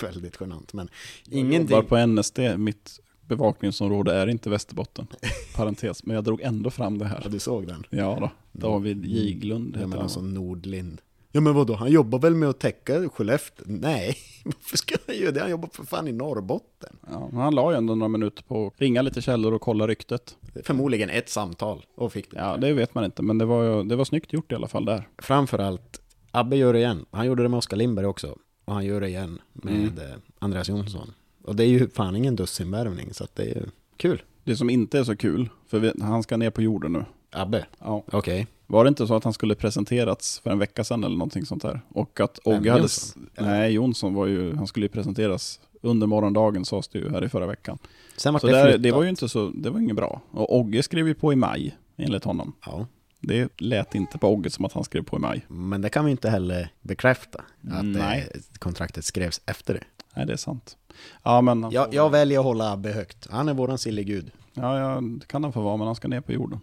väldigt genant. Men Jag ingenting... jobbar på NSD, mitt bevakningsområde är inte Västerbotten. Parentes, men jag drog ändå fram det Ja, här. du såg den? Ja då, David Giglund Ja, heter men han. alltså Nordlind. Ja men vadå, han jobbar väl med att täcka Skellefteå? Nej, varför ska han göra det? Han jobbar för fan i Norrbotten. Ja, men han la ju ändå några minuter på att ringa lite källor och kolla ryktet. Förmodligen ett samtal och fick det. Ja, det vet man inte, men det var, det var snyggt gjort i alla fall där. Framförallt, Abbe gör det igen. Han gjorde det med Oskar Lindberg också. Och han gör det igen med Mm. eh, Andreas Jonsson. Och det är ju fan ingen dussinvärvning, så att det är ju kul. Det som inte är så kul, för vi, han ska ner på jorden nu. Abbe, Ja. okej. Var det inte så att han skulle presenterats för en vecka sedan eller någonting sånt där? Och att Ogge hade... Jonsson? Nej, Jonsson var ju, han skulle ju presenteras under morgondagen sades det ju här i förra veckan. Sen var Så det där, det var ju inte så, det var inget bra. Och Ogge skrev ju på i maj, enligt honom. Ja, Det lät inte på Ogge som att han skrev på i maj. men det kan vi inte heller bekräfta. Att Nej. eh, kontraktet skrevs efter det. Nej, det är sant. Ja, men Jag, får- jag väljer att hålla Abbe högt. Han är våran sillegud. ja, ja, det kan han få vara, men han ska ner på jorden.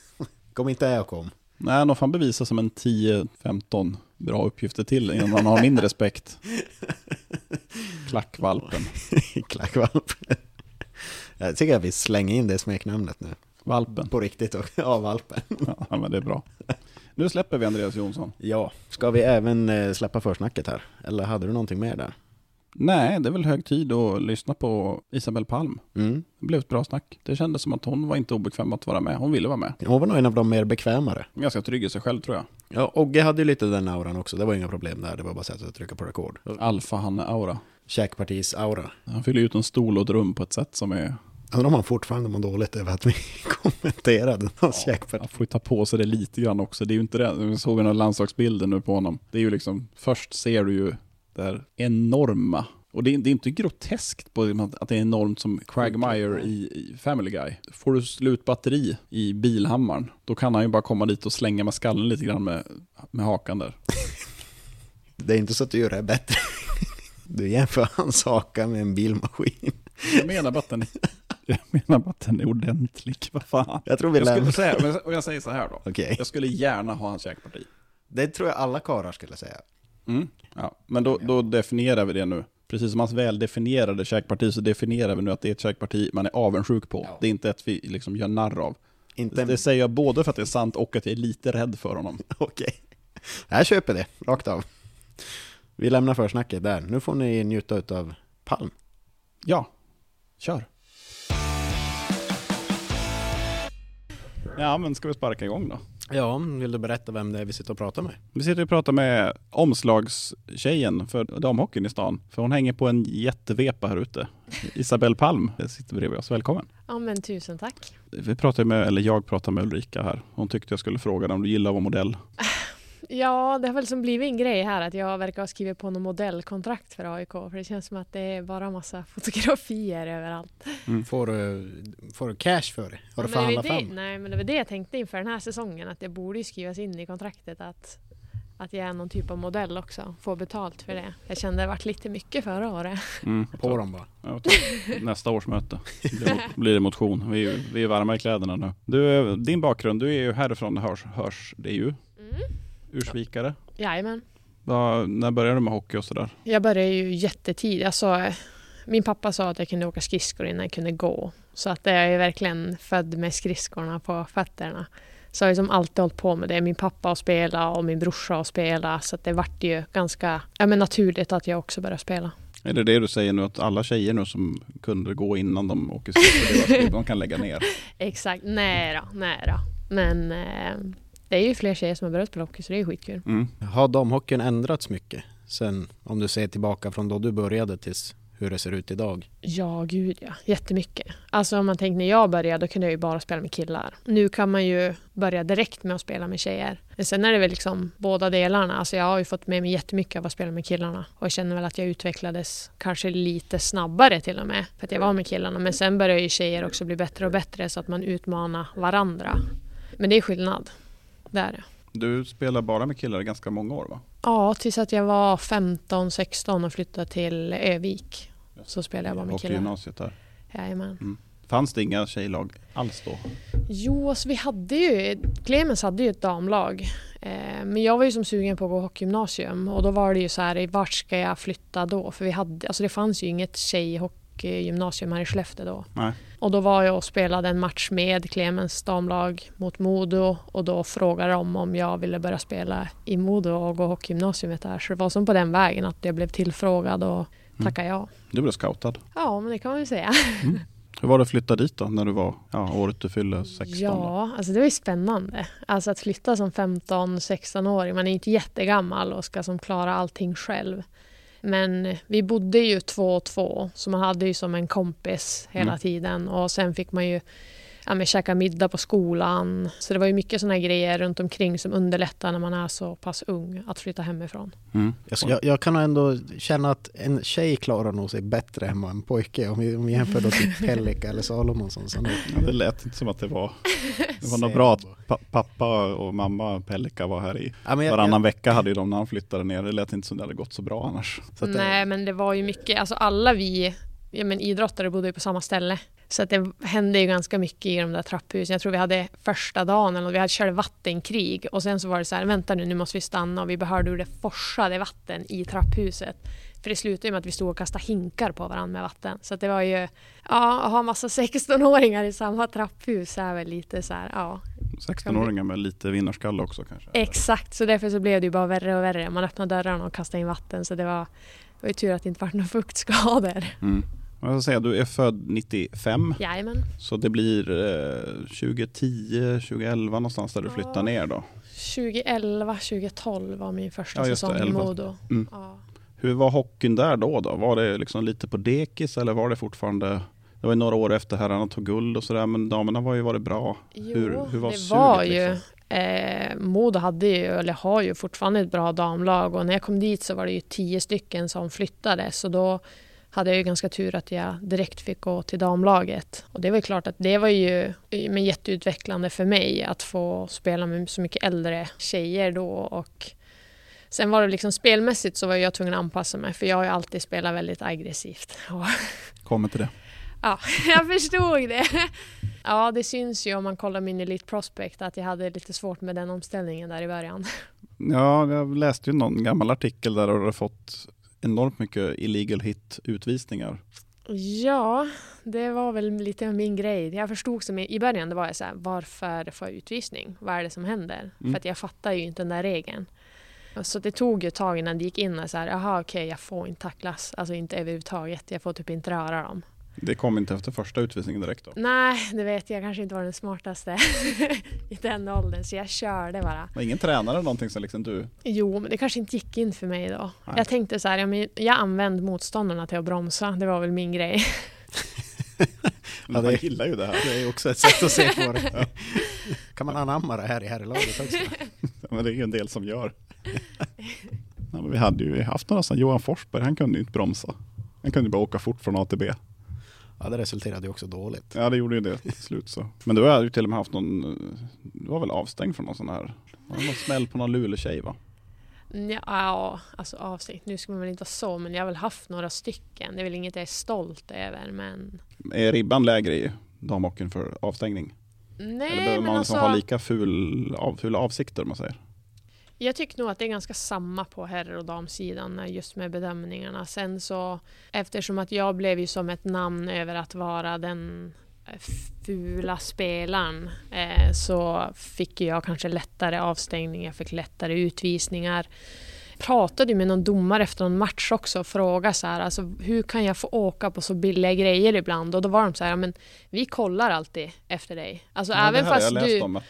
Kom inte jag kom. Nej, han får bevisa som en 10-15 bra uppgifter till innan han har min respekt. Klackvalpen. Klackvalp. Jag tycker att vi slänger in det smeknamnet nu. Valpen. På riktigt. Och, ja, valpen. Ja, men det är bra. Nu släpper vi Andreas Jonsson. Ja, ska vi även eh, släppa försnacket här? Eller hade du någonting mer där? Nej, det är väl hög tid att lyssna på Isabel Palm. Mm. Det blev ett bra snack. Det kändes som att hon var inte obekväm att vara med. Hon ville vara med. Hon var nog en av de mer bekvämare. Ganska trygg i sig själv tror jag. Ja, Ogge hade ju lite den auran också. Det var inga problem där. Det var bara att sätta och trycka på rekord. Alfa-Hanne-aura. Käkpartis aura. Han fyller ut en stol och ett rum på ett sätt som är... Undrar om han fortfarande mår dåligt över att vi kommenterade hans käkparti. Han får ju ta på sig det lite grann också. Det är ju inte det. Vi såg några landslagsbilder nu på honom. Det är ju liksom, först ser du ju här enorma. Och det är, det är inte groteskt på att det är enormt som Quagmire i, i Family Guy. Får du slut batteri i bilhammaren, då kan han ju bara komma dit och slänga med skallen lite grann med, med hakan där. Det är inte så att du gör det bättre. Du jämför hans haka med en bilmaskin. Jag menar bara att den, Jag menar bara att den är ordentlig. Vad fan. Jag tror vi lämnar... säga, och jag säger så här då. Okej. Jag skulle gärna ha hans käkparti. Det tror jag alla karlar skulle säga. Mm. Ja, men då, då definierar vi det nu. Precis som hans väldefinierade käkparti så definierar vi nu att det är ett käkparti man är avundsjuk på. Ja. Det är inte ett vi liksom gör narr av. Inte... Det säger jag både för att det är sant och att jag är lite rädd för honom. Okej. Jag köper det, rakt av. Vi lämnar försnacket där. Nu får ni njuta av Palm. Ja, kör. Ja, men ska vi sparka igång då? Ja, vill du berätta vem det är vi sitter och pratar med? Vi sitter och pratar med omslagstjejen för damhockeyn i stan. För hon hänger på en jättevepa här ute. Isabelle Palm sitter bredvid oss. Välkommen. Ja men tusen tack. Vi pratar med, eller jag pratar med Ulrika här. Hon tyckte jag skulle fråga dig om du gillar vara modell. Ja, det har väl som blivit en grej här att jag verkar ha skrivit på något modellkontrakt för AIK. För det känns som att det är bara massa fotografier överallt. Får du, får du cash för det? Har du förhandlat fram? Nej, men det var det jag tänkte inför den här säsongen. Att det borde skrivas in i kontraktet att, att jag är någon typ av modell också. Får betalt för det. Jag kände det varit lite mycket förra året. Mm. På dem bara. Ja, Nästa års möte blir, blir det motion. Vi är, vi är varma i kläderna nu. Du, din bakgrund, du är ju härifrån hörs, hörs det ju. Mm. Ursvikare. Jajamän. Vad- när började du med hockey och sådär? Jag började ju jättetidigt. Alltså, min pappa sa att jag kunde åka skridskor innan jag kunde gå. Så att jag är verkligen född med skridskorna på fötterna. Så jag har liksom alltid hållit på med det. Min pappa har spelat och min brorsa har spelat. Så det vart ju ganska ja, men naturligt att jag också började spela. Är det det du säger nu att alla tjejer nu som kunde gå innan de åker skridskor, de kan lägga ner? Exakt. Nej då, nej då. Men eh, det är ju fler tjejer som har börjat spela hockey så det är skitkul. Mm. Har damhockeyn ändrats mycket? Sen om du ser tillbaka från då du började tills hur det ser ut idag? Ja, gud ja. Jättemycket. Alltså om man tänker när jag började, då kunde jag ju bara spela med killar. Nu kan man ju börja direkt med att spela med tjejer. Men sen är det väl liksom båda delarna. Alltså jag har ju fått med mig jättemycket av att spela med killarna. Och jag känner väl att jag utvecklades kanske lite snabbare till och med. För att jag var med killarna. Men sen börjar ju tjejer också bli bättre och bättre så att man utmanar varandra. Men det är skillnad. Det är det. Du spelar bara med killar i ganska många år va? Ja, tills att jag var 15-16 och flyttade till Övik. Så spelade jag bara med killar. Hockeygymnasiet där. Jajamän. Fanns det inga tjejlag alls då? Jo, alltså vi hade ju, Clemens hade ju ett damlag. Eh, men jag var ju som sugen på att gå hockeygymnasium och då var det ju så här, vart ska jag flytta då? För vi hade, alltså det fanns ju inget tjejhockeygymnasium här i Skellefteå då. Nej. Och då var jag och spelade en match med Clemens damlag mot Modo och då frågade de om jag ville börja spela i Modo och gå hockeygymnasiet där. Så det var som på den vägen att jag blev tillfrågad och tackade ja. Du blev scoutad. Ja, men det kan man ju säga. Hur var det att flytta dit då, när du var, ja, året du fyllde 16? Då? Ja, alltså det var ju spännande. Alltså att flytta som 15-16-åring, man är inte jättegammal och ska som klara allting själv. Men vi bodde ju två och två, så man hade ju som en kompis hela Mm. tiden. Och sen fick man ju ja, men käka middag på skolan. Så det var ju mycket sådana grejer runt omkring som underlättar när man är så pass ung att flytta hemifrån. Mm. Jag, jag, jag kan ändå känna att en tjej klarar nog sig bättre än vad en pojke. Om vi, om vi jämför då till Pellika eller Salomonsson. Ja, det lät inte som att det var, det var något bra att pa pappa och mamma Pellika var här i Ja, men jag, varannan jag, vecka hade ju de när han flyttade ner. Det lät inte som det hade gått så bra annars. så att det- Nej, men det var ju mycket, alltså alla vi ja, men idrottare bodde ju på samma ställe. Så att det hände ju ganska mycket i de där trapphusen. Jag tror vi hade första dagen, eller vi hade kört vattenkrig och sen så var det så här, vänta nu, nu måste vi stanna och vi behövde hur det forsade vatten i trapphuset. För det slutade ju med att vi stod och kastade hinkar på varandra med vatten. Så att det var ju, ja, att ha massa 16-åringar i samma trapphus är väl lite så här, ja. 16-åringar med lite vinnarskalle också kanske. Exakt, så därför så blev det ju bara värre och värre. Man öppnade dörrarna och kastade in vatten så det var, det var ju tur att det inte var några fuktskador. Mm. Jag ska säga, du är född 95, Jajamän. så det blir eh, 2010, 2011 någonstans där du flyttar Ja. ner då. 2011, 2012 var min första Ja, just det, säsong i 11. Modo. Mm. Ja. Hur var hockeyn där då? då? Var det liksom lite på dekis eller var det fortfarande Det var ju några år efter herrarna tog guld och sådär men damerna var ju varit bra. Jo, Hur- hur var det suget, var ju... liksom? Eh, Modo hade ju, eller har ju fortfarande ett bra damlag och när jag kom dit så var det ju tio stycken som flyttade så då hade jag ju ganska tur att jag direkt fick gå till damlaget. Och det var ju klart att det var ju men jätteutvecklande för mig att få spela med så mycket äldre tjejer då och Sen var det liksom spelmässigt så var jag tvungen att anpassa mig för jag har ju alltid spelat väldigt aggressivt. Kommer till det. Ja, jag förstod det. Ja, det syns ju om man kollar min Elite Prospect att jag hade lite svårt med den omställningen där i början. Ja, jag läste ju någon gammal artikel där och har fått enormt mycket illegal hit utvisningar. Ja, det var väl lite min grej. Jag förstod som i början, det var jag så här, varför får jag utvisning? Vad är det som händer? Mm. För att jag fattar ju inte den där regeln. Så det tog ju ett tag innan det gick in och så här, jaha okej, jag får inte tacklas, alltså inte överhuvudtaget. Jag får typ inte röra dem. Det kom inte efter första utvisningen direkt då. Nej, det vet jag kanske inte var den smartaste i den åldern, så jag körde bara. Var ingen tränare eller någonting som liksom du... Jo, men det kanske inte gick in för mig då. Nej. Jag tänkte så här, ja, men jag använde motståndarna till att bromsa, det var väl min grej. Det- man gillar ju det här. Det är också ett sätt att se på det. Kan man anamma det här i herrlaget också? Men det är ju en del som gör. Ja, men vi hade ju haft några sådana, Johan Forsberg, han kunde ju inte bromsa. Han kunde bara åka fort från A till B. Ja, det resulterade ju också dåligt. Ja, det gjorde ju det till slut så. Men du har ju till och med haft någon, du var väl avstängd från någon sån här, var det någon smäll på någon Luleå-tjej va? Ja, ja, alltså avsikt. Nu ska man väl inte vara så, men jag har väl haft några stycken. Det är väl inget jag är stolt över, men... Är ribban lägre i damhockeyn för avstängning? Eller Nej, behöver men man alltså... liksom ha lika ful, av, fula avsikter om man säger? Jag tycker nog att det är ganska samma på herr och damsidan just med bedömningarna. Sen så eftersom att jag blev ju som ett namn över att vara den eh, fula spelaren eh, så fick jag kanske lättare avstängning, jag fick lättare utvisningar. Pratade med någon domare efter någon match också och frågade så här, alltså, hur kan jag få åka på så billiga grejer ibland? Och då var de så här, men vi kollar alltid efter dig. Alltså Ja, även fast du...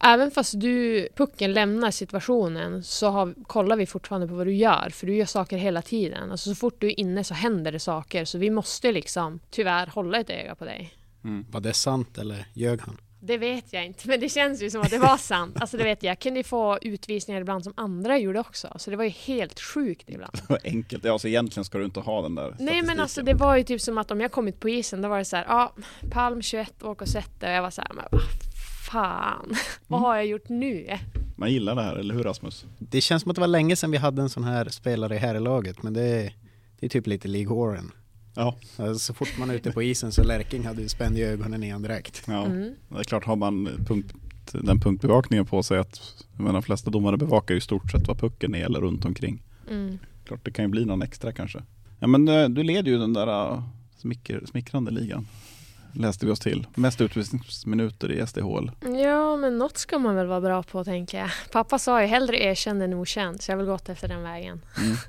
Även fast du, pucken lämnar situationen så har, kollar vi fortfarande på vad du gör. För du gör saker hela tiden. Alltså så fort du är inne så händer det saker. Så vi måste liksom tyvärr hålla ett öga på dig. Var det sant eller ljög han? Det vet jag inte, men det känns ju som att det var sant. Alltså det vet jag. Jag kunde ju få utvisningar ibland som andra gjorde också. Så det var ju helt sjukt ibland. det var enkelt. Ja, alltså egentligen ska du inte ha den där Nej men alltså det var ju typ som att om jag kommit på isen då var det så här, ja, Palm 21, åk och sätt dig. Och jag var så här, men vad fan, vad har jag gjort nu? Man gillar det här, eller hur Rasmus? Det känns som att det var länge sedan vi hade en sån här spelare i herrlaget, men det är, det är typ lite League Warren. Ja, Alltså, så fort man är ute på isen så Lärking hade ju spänd i ögonen igen direkt. ja. Mm. det är klart har man punkt, den punktbevakningen på sig att men de flesta domare bevakar ju i stort sett vad pucken är eller runt omkring. Mm. Klart det kan ju bli någon extra kanske. Ja men eh, du leder ju den där uh, smicker, smickrande ligan. Läste vi oss till. Mest utvisningsminuter i SDHL. Ja, men något ska man väl vara bra på tänker jag. Pappa sa ju hellre erkänd än okänd, så jag har väl gått efter den vägen.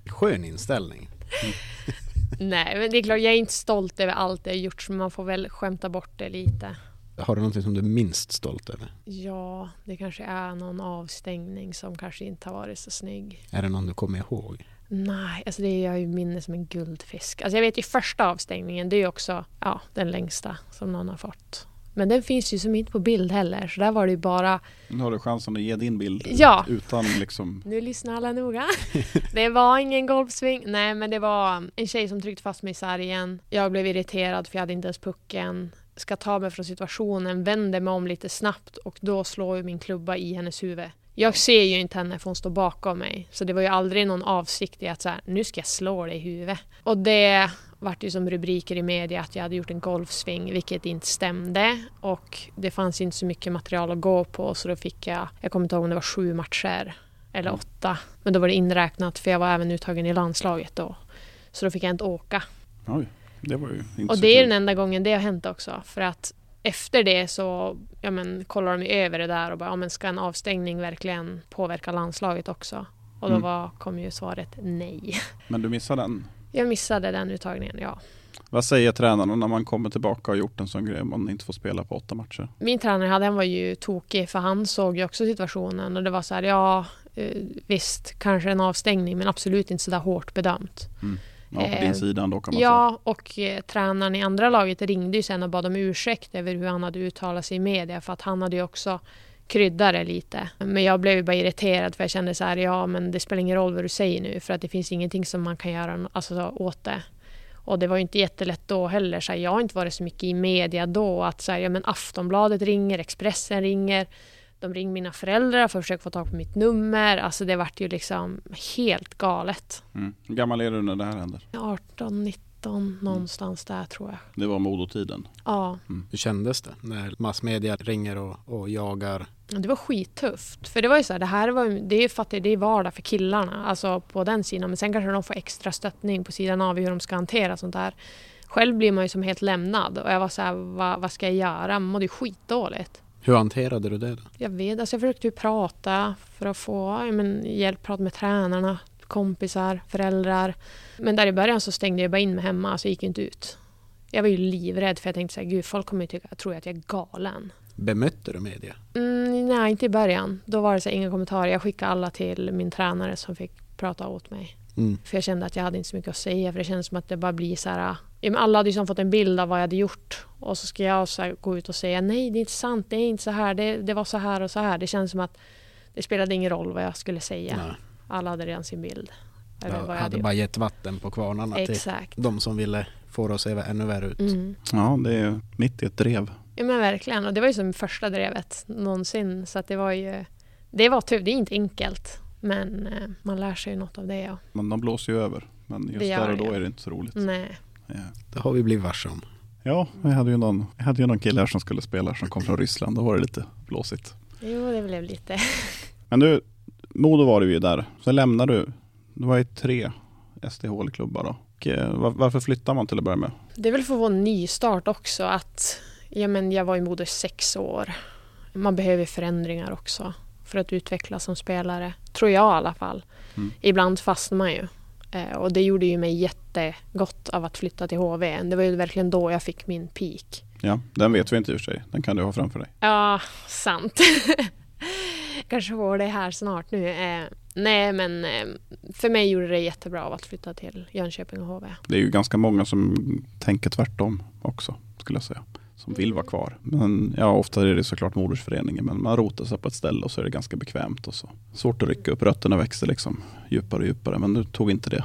Skön inställning. Nej, men det är klart, jag är inte stolt över allt jag har gjort, så man får väl skämta bort det lite. Har du någonting som du är minst stolt över? Ja, det kanske är någon avstängning som kanske inte har varit så snygg. Är det någon du kommer ihåg? Nej, alltså det är jag ju minne som en guldfisk. Alltså jag vet ju första avstängningen, det är ju också ja, den längsta som någon har fått. Men den finns ju som inte på bild heller, så där var det ju bara Nu har du chansen att ge din bild Ja. utan liksom Nu lyssnar alla noga. Det var ingen golfsving. Nej, men det var en tjej som tryckte fast mig i sargen. Jag blev irriterad för jag hade inte ens pucken. Ska ta mig från situationen, vänder mig om lite snabbt och då slår ju min klubba i hennes huvud. Jag ser ju inte henne för hon står bakom mig. Så det var ju aldrig någon avsikt i att så här, nu ska jag slå dig i huvudet. Och det vart ju som rubriker i media att jag hade gjort en golfsving, vilket inte stämde. Och det fanns inte så mycket material att gå på, så då fick jag, jag kommer inte ihåg om det var sju matcher eller åtta. Men då var det inräknat, för jag var även uttagen i landslaget då. Så då fick jag inte åka. Oj, det var ju inte Och det är den enda gången det har hänt också. För att efter det så ja, men, kollar de ju över det där och bara, ja, men ska en avstängning verkligen påverka landslaget också? Och då Mm. var, kom ju svaret nej. Men du missade den. Jag missade den uttagningen, ja. Vad säger tränarna när man kommer tillbaka och gjort en sån grej man inte får spela på åtta matcher? Min tränare hade, han var ju tokig för han såg ju också situationen och det var så här, ja eh, visst, kanske en avstängning men absolut inte så där hårt bedömt. Ja, på Eh, din sida ändå kan man säga. Ja, och eh, tränaren i andra laget ringde ju sen och bad om ursäkt över hur han hade uttalat sig i media för att han hade ju också kryddat det lite. Men jag blev ju bara irriterad för jag kände så här, ja men det spelar ingen roll vad du säger nu för att det finns ingenting som man kan göra alltså, åt det. Och det var ju inte jättelätt då heller. Så här, jag har inte varit så mycket i media då. Att så här, ja, men Aftonbladet ringer, Expressen ringer. De ringer mina föräldrar för att försöka få tag på mitt nummer. Alltså det vart ju liksom helt galet. Mm. Hur gammal är du när det här händer? 18, 19 någonstans där tror jag. Det var modotiden. Ja, Hur kändes det när massmedia ringer och, och jagar? det var skittufft. För det var ju så här, det här var det är att det är vardag för killarna, alltså på den sidan. Men sen kanske de får extra stöttning på sidan av hur de ska hantera sånt där. Själv blir man ju som helt lämnad och jag var så här, vad, vad ska jag göra? Man mådde ju skitdåligt. Hur hanterade du det då? Jag vet, alltså jag försökte ju prata för att få ja, men, hjälp, prata med tränarna, kompisar, föräldrar. Men där i början så stängde jag bara in mig hemma, så jag gick inte ut. Jag var ju livrädd för jag tänkte så här, gud folk kommer ju tycka, tror att jag är galen. Bemötte du media? Mm, nej, inte i början. Då var det så här, inga kommentarer. Jag skickade alla till min tränare som fick prata åt mig. Mm. För jag kände att jag hade inte så mycket att säga. För det kändes som att det bara blir så här... ja, men Alla hade ju fått en bild av vad jag hade gjort. Och så ska jag så gå ut och säga nej, det är inte sant, det är inte så här, det, det var så här och så här. Det kändes som att det spelade ingen roll vad jag skulle säga. Nej. Alla hade redan sin bild. Jag hade hade bara gett vatten på kvarnarna till Exakt. de som ville få det att se ännu värre ut. Mm. Ja, det är mitt i ett drev. Ja men verkligen. Och det var ju som första drevet någonsin. Så att det var ju... Det var tur. Det är inte enkelt. Men eh, man lär sig ju något av det. Ja. Men de blåser ju över. Men just där och då det. är det inte så roligt. Nej. Ja. Det har vi blivit varse om. Ja, jag hade ju någon, jag hade ju någon kille här som skulle spela som kom från Ryssland. Då var det lite blåsigt. Jo, det blev lite... Men du, Modo var du ju där. Sen lämnade du. Du var i tre SDHL-klubbar då. Och, eh, var, varför flyttar man till att börja med? Det är väl för att få en ny start också. Att, ja, men jag var i Modo i sex år. Man behöver förändringar också för att utvecklas som spelare. Tror jag i alla fall. Mm. Ibland fastnar man ju. Eh, och det gjorde ju mig jättegott av att flytta till HV. Det var ju verkligen då jag fick min peak. Ja, den vet vi inte i och för sig. Den kan du ha framför dig. Ja, sant. Kanske får det här snart nu. Eh, nej, men eh, för mig gjorde det jättebra av att flytta till Jönköping och HV. Det är ju ganska många som tänker tvärtom också, skulle jag säga. Som vill vara kvar. Men ja, ofta är det såklart modersföreningen. Men man rotar sig på ett ställe och så är det ganska bekvämt. Och så. Svårt att rycka upp, rötterna växer liksom djupare och djupare. Men du tog inte det.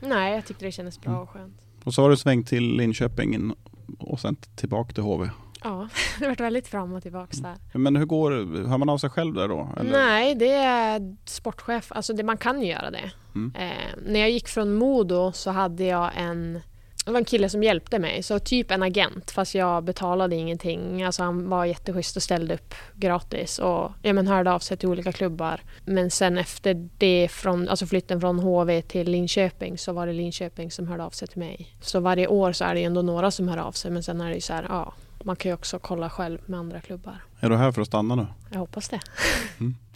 Nej, jag tyckte det kändes bra och skönt. Och så har du svängt till Linköping in- och sen tillbaka till HV. Ja, det har varit väldigt fram och tillbaks där. Men hur går? Hör man av sig själv där då? Eller? Nej, det är sportchef. Alltså det, man kan ju göra det. Mm. Eh, när jag gick från Modo så hade jag en det var en kille som hjälpte mig, så typ en agent fast jag betalade ingenting. Alltså han var jätteschysst och ställde upp gratis och ja, men hörde av sig till olika klubbar. Men sen efter det, från, alltså flytten från HV till Linköping så var det Linköping som hörde av sig till mig. Så varje år så är det ändå några som hör av sig men sen är det ju så här, ja, man kan ju också kolla själv med andra klubbar. Är du här för att stanna nu? Jag hoppas det.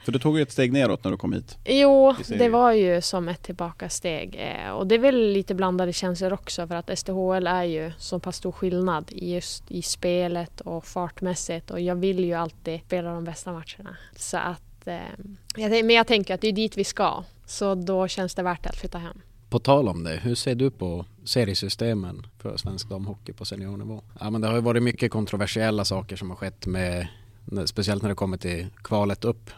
För du tog ju ett steg neråt när du kom hit. Jo, det var ju som ett tillbakasteg. Eh, och det är väl lite blandade känslor också för att SDHL är ju så pass stor skillnad i just i spelet och fartmässigt och jag vill ju alltid spela de bästa matcherna. Så att, eh, men jag tänker att det är dit vi ska. Så då känns det värt att flytta hem. På tal om det, hur ser du på seriesystemen för svensk damhockey på seniornivå? Ja, men det har ju varit mycket kontroversiella saker som har skett med, speciellt när det kommer till kvalet upp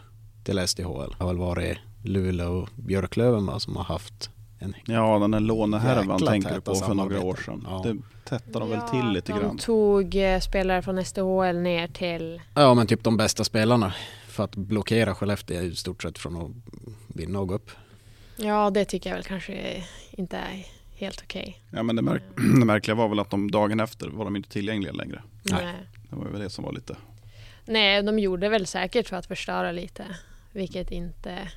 till SDHL. Det har väl varit Luleå och Björklöven va, som har haft en Ja, den där lånehärvan tänker du på för några år sedan. Ja. Det tättar de väl till lite de grann. tog eh, spelare från SDHL ner till... Ja men typ de bästa spelarna för att blockera Skellefteå i stort sett från att vinna och gå upp. Ja, det tycker jag väl kanske inte är helt okej. Ja, men det, märk det märkliga var väl att de dagen efter var de inte tillgängliga längre. Nej. Det var väl det som var lite... Nej, de gjorde väl säkert för att förstöra lite. Vilket inte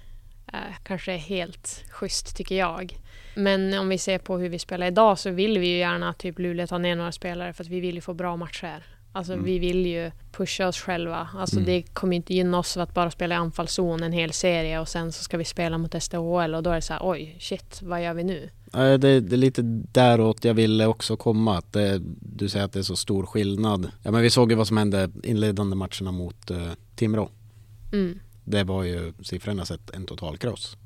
är kanske är helt schysst tycker jag. Men om vi ser på hur vi spelar idag så vill vi ju gärna att typ Luleå tar ner några spelare för att vi vill ju få bra matcher. Alltså Mm. vi vill ju pusha oss själva. Alltså Mm. det kommer inte gynna oss att bara spela i anfallszon en hel serie och sen så ska vi spela mot SDHL och då är det så här oj shit vad gör vi nu? Det, det är lite däråt jag ville också komma. Att det, du säger att det är så stor skillnad. Ja, men vi såg ju vad som hände inledande matcherna mot uh, Timrå. Mm. Det var ju siffrorna sett en total kross.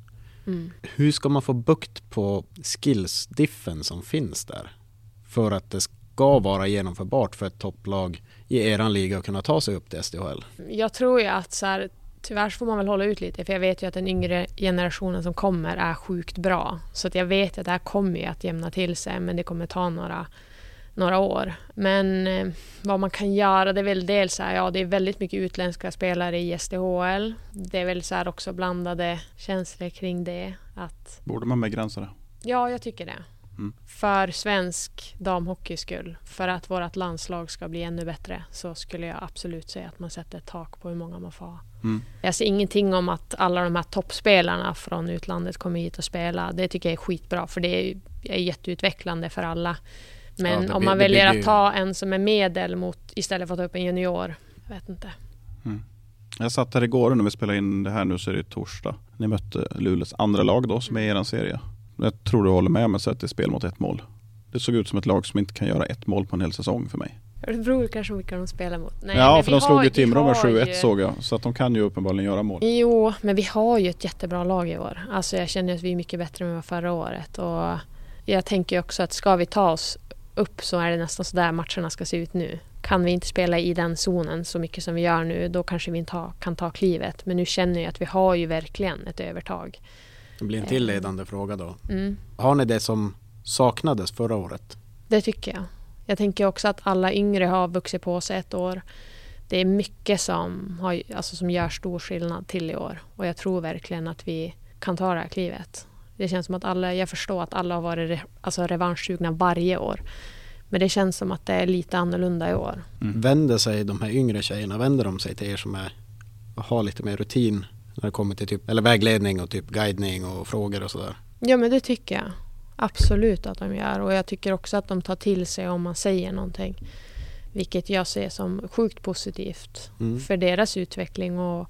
Mm. Hur ska man få bukt på skillsdiffen som finns där? För att det ska vara genomförbart för ett topplag i eran liga att kunna ta sig upp till SDHL. Jag tror ju att så här, tyvärr så får man väl hålla ut lite för jag vet ju att den yngre generationen som kommer är sjukt bra. Så att jag vet att det här kommer ju att jämna till sig men det kommer ta några, några år. Men eh, vad man kan göra det är väl dels så här, ja det är väldigt mycket utländska spelare i SDHL. Det är väl så här också blandade känslor kring det. Att, Borde man begränsa det? ja, jag tycker det. Mm. För svensk damhockeys skull, för att vårt landslag ska bli ännu bättre så skulle jag absolut säga att man sätter ett tak på hur många man får ha. Mm. Jag ser ingenting om att alla de här toppspelarna från utlandet kommer hit och spela. Det tycker jag är skitbra för det är, är jätteutvecklande för alla. Men Ja, det om man det väljer att ju- ta en som är medel mot, istället för att ta upp en junior, jag vet inte. Jag satt här igår när vi spelade in det här nu så är det torsdag. Ni mötte Luleås andra lag då som är i er serie. Jag tror du håller med mig sett till spel mot ett mål. Det såg ut som ett lag som inte kan göra ett mål på en hel säsong för mig. Det beror kanske på vilka de spelar mot. Nej, ja, för de slog ju Timrå med har 7-1 ju- såg jag. Så att de kan ju uppenbarligen göra mål. Jo, men vi har ju ett jättebra lag i år. Alltså jag känner att vi är mycket bättre än vi var förra året. Och jag tänker också att ska vi ta oss upp så är det nästan så där matcherna ska se ut nu. Kan vi inte spela i den zonen så mycket som vi gör nu, då kanske vi inte ha, kan ta klivet. Men nu känner jag att vi har ju verkligen ett övertag. Det blir en till ledande fråga då. Mm, Har ni det som saknades förra året? det tycker jag. Jag tänker också att alla yngre har vuxit på sig ett år. Det är mycket som, har, alltså som gör stor skillnad till i år. Och jag tror verkligen att vi kan ta det här klivet. Det känns som att alla, jag förstår att alla har varit re, alltså revanschsugna varje år. Men det känns som att det är lite annorlunda i år. Vänder sig de här yngre tjejerna, vänder de sig till er som är, har lite mer rutin när det kommer till typ, eller vägledning och typ guidning och frågor och sådär? Ja men det tycker jag. Absolut att de gör. Och jag tycker också att de tar till sig om man säger någonting. Vilket jag ser som sjukt positivt Mm. för deras utveckling. Och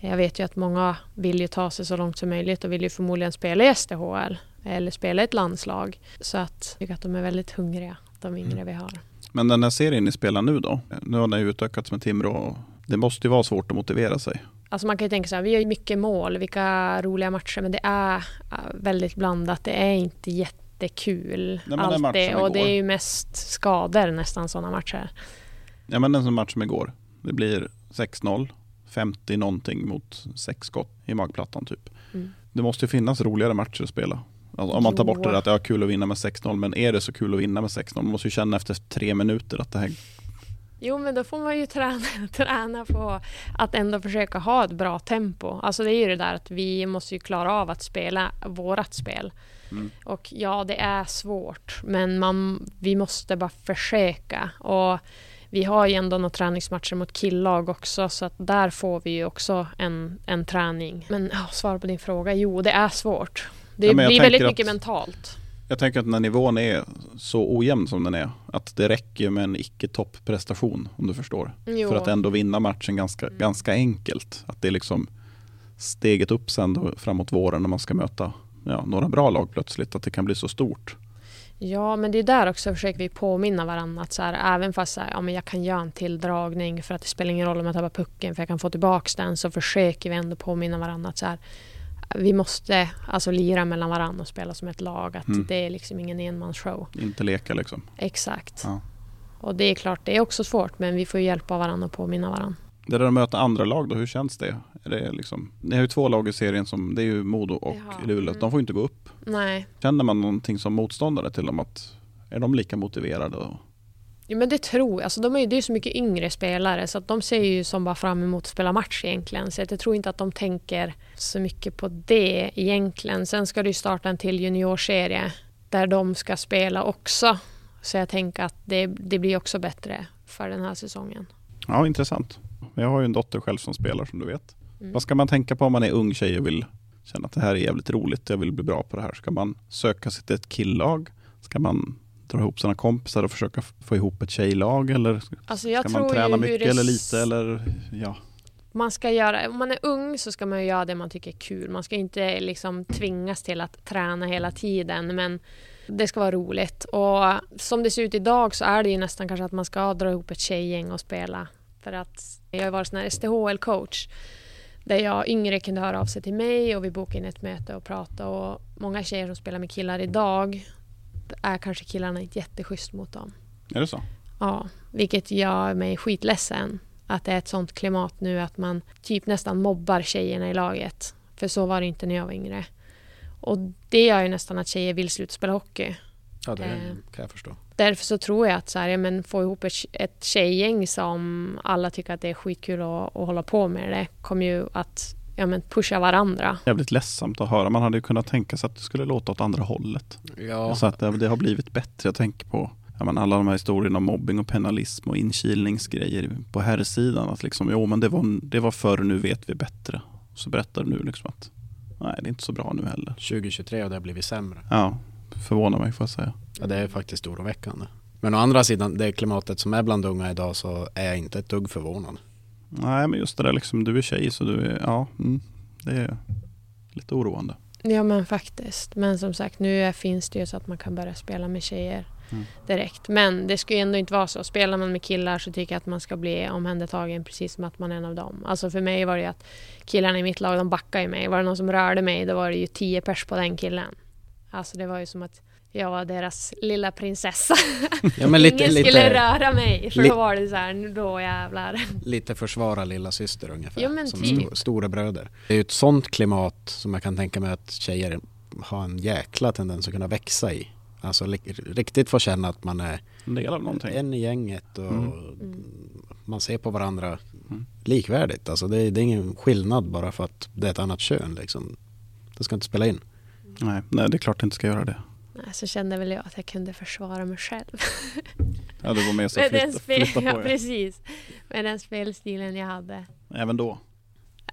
jag vet ju att många vill ju ta sig så långt som möjligt och vill ju förmodligen spela i SDHL eller spela i ett landslag. Så att jag tycker att de är väldigt hungriga, de yngre vi har. Men den här serien ni spelar nu då? Nu har den utökats med Timrå. Det måste ju vara svårt att motivera sig. Alltså man kan ju tänka så här, vi har ju mycket mål, vilka roliga matcher, men det är äh, väldigt blandat. Det är inte jättekul den matchen alltid. Och det är ju mest skador nästan sådana matcher. Ja men en sån match som igår. Det blir 6-0. 50 någonting mot 6 skott i magplattan typ. Mm. Det måste ju finnas roligare matcher att spela. Alltså, om man tar bort det där att det är kul att vinna med 6-0. Men är det så kul att vinna med 6-0? Man måste ju känna efter tre minuter att det här... Jo, men då får man ju träna, träna på att ändå försöka ha ett bra tempo. Alltså det är ju det där att vi måste ju klara av att spela vårat spel. Mm. Och ja, det är svårt, men man, vi måste bara försöka. Och vi har ju ändå några träningsmatcher mot killag också, så att där får vi ju också en, en träning. Men ja, svar på din fråga, jo, det är svårt. Det Ja, blir väldigt mycket att- mentalt. Jag tänker att när nivån är så ojämn som den är. Att det räcker med en icke-toppprestation om du förstår. Jo. För att ändå vinna matchen ganska, Mm. ganska enkelt. Att det är liksom steget upp sen då framåt våren när man ska möta ja, några bra lag plötsligt. Att det kan bli så stort. Ja, men det är där också försöker vi påminna varandra att så här, även fast så här, ja, men jag kan göra en tilldragning för att det spelar ingen roll om jag tappar pucken för jag kan få tillbaka den så försöker vi ändå påminna varandra att så här, vi måste alltså lira mellan varandra och spela som ett lag. Att Mm. Det är liksom ingen enmansshow. Inte leka liksom. Exakt. Ja. Och det är klart, det är också svårt men vi får hjälpa varandra och påminna varandra. Det där att möta andra lag då, hur känns det? Är det liksom, ni har ju två lag i serien som, det är ju Modo och Jaha, Luleå. mm. De får ju inte gå upp. Nej, Känner man någonting som motståndare till dem? att Är de lika motiverade? Och, Jo, men det tror jag. Alltså, de är ju, det är ju så mycket yngre spelare så att de ser ju som bara fram emot att spela match egentligen. Så jag tror inte att de tänker så mycket på det egentligen. Sen ska det ju starta en till juniorserie där de ska spela också. Så jag tänker att det, det blir också bättre för den här säsongen. ja, intressant. Jag har ju en dotter själv som spelar som du vet. Mm. Vad ska man tänka på om man är ung tjej och vill känna att det här är jävligt roligt, jag vill bli bra på det här? Ska man söka sig till ett killag? Ska man dra ihop sina kompisar och försöka få ihop ett tjejlag? Eller ska Alltså jag man tror träna mycket det eller lite? Eller, ja. man ska göra, om man är ung så ska man göra det man tycker är kul. Man ska inte liksom tvingas till att träna hela tiden men det ska vara roligt. Och som det ser ut idag så är det ju nästan kanske att man ska dra ihop ett tjejgäng och spela. För att jag har varit sån här STHL-coach där jag yngre kunde höra av sig till mig och vi bokade in ett möte och prata och många tjejer som spelar med killar idag är kanske killarna inte jätteschysst mot dem. Är det så? Ja, vilket gör mig skitledsen. Att det är ett sånt klimat nu att man typ nästan mobbar tjejerna i laget. För så var det inte när jag var yngre. Och det gör ju nästan att tjejer vill sluta spela hockey. Ja, det Eh. kan jag förstå. Därför så tror jag att så här, ja, men få ihop ett, ett tjejgäng som alla tycker att det är skitkul att, att hålla på med det kommer ju att ja, men pusha varandra. Jävligt ledsamt att höra. Man hade ju kunnat tänka sig att det skulle låta åt andra hållet. Ja, Så att det, det har blivit bättre. Jag tänker på ja, men alla de här historierna om mobbing och penalism och inkilningsgrejer på herrsidan. Att liksom, jo men det var, det var förr, nu vet vi bättre. Så berättar du nu liksom att nej, det är inte så bra nu heller. 2023 och det har blivit sämre. Ja, förvånar mig får jag säga. Ja, det är faktiskt oroväckande. Men å andra sidan, det klimatet som är bland unga idag så är jag inte ett dugg förvånad. Nej, men just det där liksom, du är tjej så du är, ja, mm, det är lite oroande. Ja men faktiskt. Men som sagt nu finns det ju så att man kan börja spela med tjejer Mm. direkt. Men det ska ju ändå inte vara så. Spelar man med killar så tycker jag att man ska bli omhändertagen precis som att man är en av dem. Alltså för mig var det ju att killarna i mitt lag de backade ju mig. Var det någon som rörde mig då var det ju tio pers på den killen. Alltså det var ju som att jag var deras lilla prinsessa. Ja, men lite, Ingen skulle lite, röra mig. För li- då var det så här, nu då jävlar. lite försvara lilla syster ungefär. Ja, som typ. sto, stora bröder. Det är ju ett sånt klimat som jag kan tänka mig att tjejer har en jäkla tendens att kunna växa i. Alltså riktigt få känna att man är En del av någonting. en i gänget och Mm. man ser på varandra Mm. likvärdigt. Alltså det, är- det är ingen skillnad bara för att det är ett annat kön liksom. Det ska inte spela in. Nej, nej, det är klart det inte ska göra det. Så kände väl jag att jag kunde försvara mig själv. Ja, du var med så flytta, flytta ja, på er. precis. Med den spelstilen jag hade. Även då.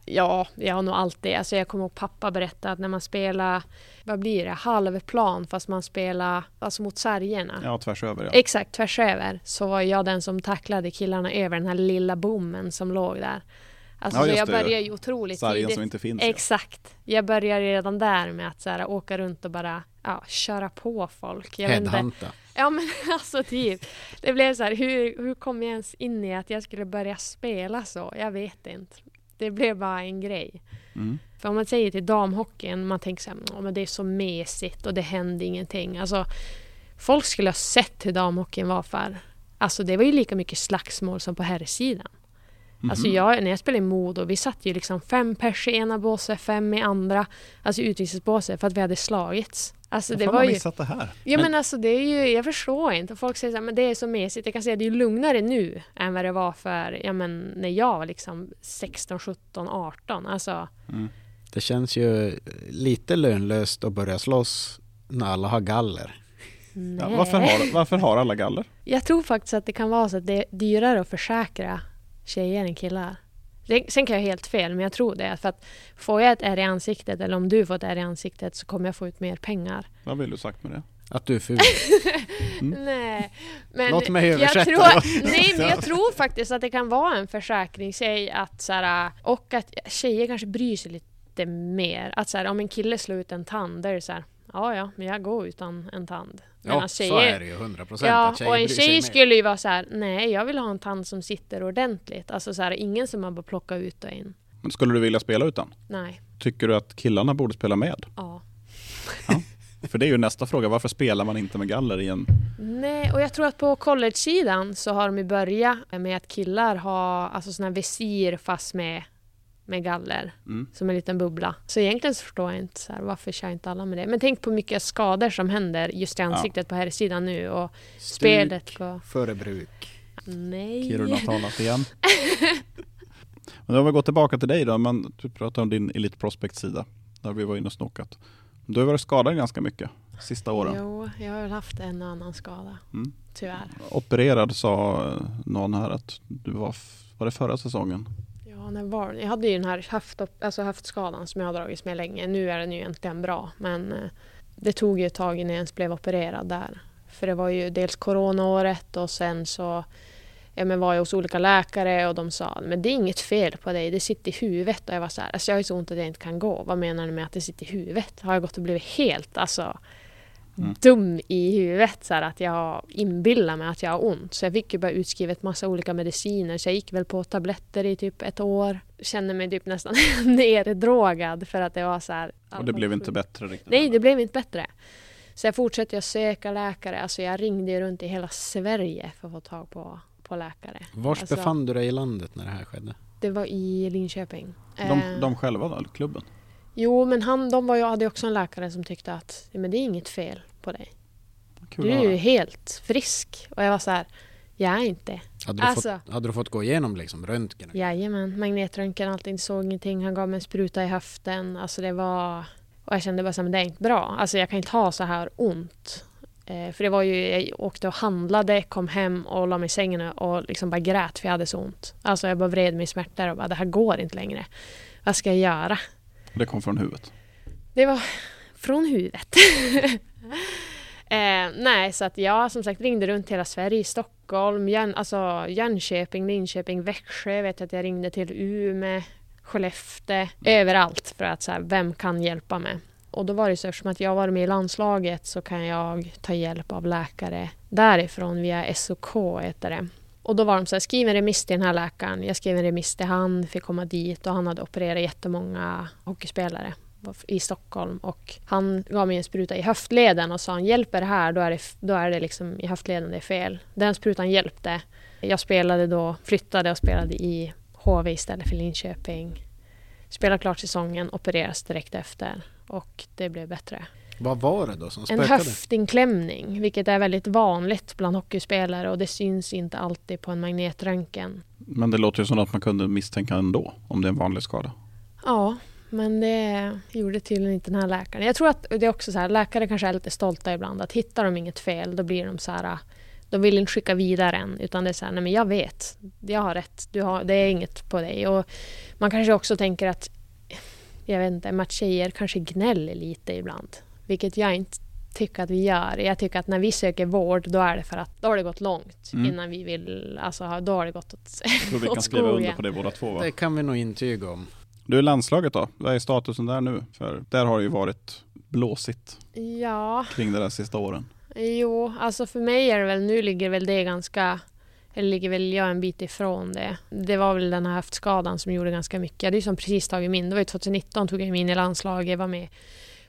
Ja, jag har nog alltid. Alltså jag kommer ihåg pappa berätta att när man spelar, vad blir det, halvplan fast man spelar alltså mot sargerna. Ja, tvärs över ja. Exakt, tvärs över. Så var jag den som tacklade killarna över den här lilla bommen som låg där. Alltså Ja, så jag började ju otroligt Sargen tidigt. som inte finns. ja. Exakt. Jag började redan där med att så här, åka runt och bara ja, köra på folk. Jag. Headhunta. Ja men alltså typ. Det blev så här, hur, hur kom jag ens in i att jag skulle börja spela så? Jag vet inte. Det blev bara en grej. Mm. För om man säger till damhockeyn, man tänker så här, "Ja, men det är så mesigt och det händer ingenting. Alltså, folk skulle ha sett hur damhockeyn var för. Alltså det var ju lika mycket slagsmål som på herrsidan. Alltså Mhm. jag, när jag spelade i Modo, vi satt ju liksom fem pers i ena båset, fem i andra. Alltså utvisningsbåset för att vi hade slagits. Alltså Vad det var har ju... missat det här? Ja Men- men alltså det är ju, jag förstår inte. Folk säger så här, men det är så mesigt. Jag kan säga det är ju lugnare nu än vad det var för, ja men när jag var liksom 16, 17, 18. Alltså, Mm. Det känns ju lite lönlöst att börja slåss när alla har galler. nej. Ja, varför, har, varför har alla galler? Jag tror faktiskt att det kan vara så att det är dyrare att försäkra tjejer än killar. Sen kan jag ha helt fel, men jag tror det. För att får jag ett ärr i ansiktet, eller om du får ett ärr i ansiktet, så kommer jag få ut mer pengar. Vad vill du sagt med det? Att du är ful. Mm. Nej, men Låt mig jag översätta tror, då. nej, men jag tror faktiskt att det kan vara en försäkringsgrej att så här, och att tjejer kanske bryr sig lite mer. Att så här, om en kille slår ut en tand, då är det så här, ja ja, men jag går utan en tand. Medan Ja, så är det ju 100 procent. Ja, att tjejer och en tjej skulle ju vara så här, nej jag vill ha en tand som sitter ordentligt. Alltså så här, ingen som man bara plockar ut och in. Men skulle du vilja spela utan? Nej, Tycker du att killarna borde spela med? ja. För det är ju nästa fråga. Varför spelar man inte med galler i en... Nej, och jag tror att på college-sidan så har de ju börjat med att killar har alltså såna här visir fast med, med galler. Mm. Som en liten bubbla. Så egentligen så förstår jag inte så här, varför kör inte alla med det. Men tänk på mycket skador som händer just i ansiktet på här sidan nu och spelet på... Före bruk. Nej. Kiruna talat igen. Men har vi gått tillbaka till dig då. Men du pratar om din Elite Prospect-sida. Där vi var inne och snokat. Du har varit skadad ganska mycket sista åren. Jo, jag har väl haft en och annan skada. Mm. Tyvärr. Opererad sa någon här att du var, var det förra säsongen? Ja, när var? Jag hade ju den här höft, alltså höftskadan som jag har dragits med länge. Nu är den ju egentligen bra, men eh, det tog ju ett tag innan jag ens blev opererad där. För det var ju dels coronaåret och sen så ja, men var jag hos olika läkare och de sa men det är inget fel på dig, det sitter i huvudet. Och jag var så här, alltså jag har ju så ont att jag inte kan gå. Vad menar ni med att det sitter i huvudet? Har jag gått och blivit helt alltså, Mm. dum i huvudet? Så här, att jag inbillar mig att jag har ont. Så jag fick ju bara utskrivet massa olika mediciner. Så jag gick väl på tabletter i typ ett år. Kände mig typ nästan neddrogad för att det var så här. Och det blev inte bättre riktigt? Nej, det blev inte bättre. Så jag fortsatte att söka läkare. Alltså jag ringde ju runt i hela Sverige för att få tag på, på läkare. Var Alltså- befann du dig i landet när det här skedde? Det var i Linköping. De, Eh, de själva då, klubben? Jo, men han, de var ju, hade också en läkare som tyckte att men det är inget fel på dig. Kul Du är ju helt frisk. Och jag var så här, Jag är inte. Hade du, Alltså. fått, hade du fått gå igenom liksom röntgen? Jajamän, magnetröntgen, allting, såg ingenting. Han gav mig en spruta i höften. Alltså det var... Och jag kände bara så här, men det är inte bra. Alltså jag kan inte ha så här ont. Eh, för det var ju, jag åkte och handlade, kom hem och la mig i sängen och liksom bara grät för jag hade så ont. Alltså jag bara vred mig i smärtor och bara, det här går inte längre. Vad ska jag göra? Det kom från huvudet. Det var från huvudet. eh, nej, så att jag som sagt ringde runt hela Sverige, Stockholm, Jön, alltså Jönköping, Linköping, Växjö, jag vet att jag ringde till Umeå, Skellefteå, överallt för att så här, vem kan hjälpa mig? Och då var det så eftersom att jag var med i landslaget så kan jag ta hjälp av läkare därifrån via SOK heter det. Och då var de så här, skriv en remiss till den här läkaren. Jag skrev en remiss till han, fick komma dit och han hade opererat jättemånga hockeyspelare i Stockholm och han gav mig en spruta i höftleden och sa han hjälper det här då är det, då är det liksom i höftleden det är fel. Den sprutan hjälpte. Jag spelade då, flyttade och spelade i HV istället för Linköping. Spelade klart säsongen, opererades direkt efter och det blev bättre. Vad var det då som En spökade? höftinklämning, vilket är väldigt vanligt bland hockeyspelare och det syns inte alltid på en magnetröntgen. Men det låter ju som att man kunde misstänka ändå, om det är en vanlig skada. Ja, men det gjorde tydligen inte den här läkaren. Jag tror att det är också så här, läkare kanske är lite stolta ibland. Att hittar de inget fel, då blir de så här... De vill inte skicka vidare än, utan det är så här, nej men jag vet. Jag har rätt. Du har, det är inget på dig. Och man kanske också tänker att, jag vet inte, att tjejer kanske gnäller lite ibland. Vilket jag inte tycker att vi gör. Jag tycker att när vi söker vård, då är det för att då har det gått långt Mm. innan vi vill, alltså då har det gått åt, Jag tror vi kan skriva under skogen. på det båda två va? Det kan vi nog intyga om. Du, landslaget då? Vad är statusen där nu? För där har det ju varit blåsigt Ja, kring de där sista åren. Jo, alltså för mig är det väl, nu ligger väl det ganska, eller ligger väl jag en bit ifrån det. Det var väl den här höftskadan som gjorde ganska mycket. Jag hade ju som precis tagit min, det var ju 2019 tog jag mig in i landslaget, var med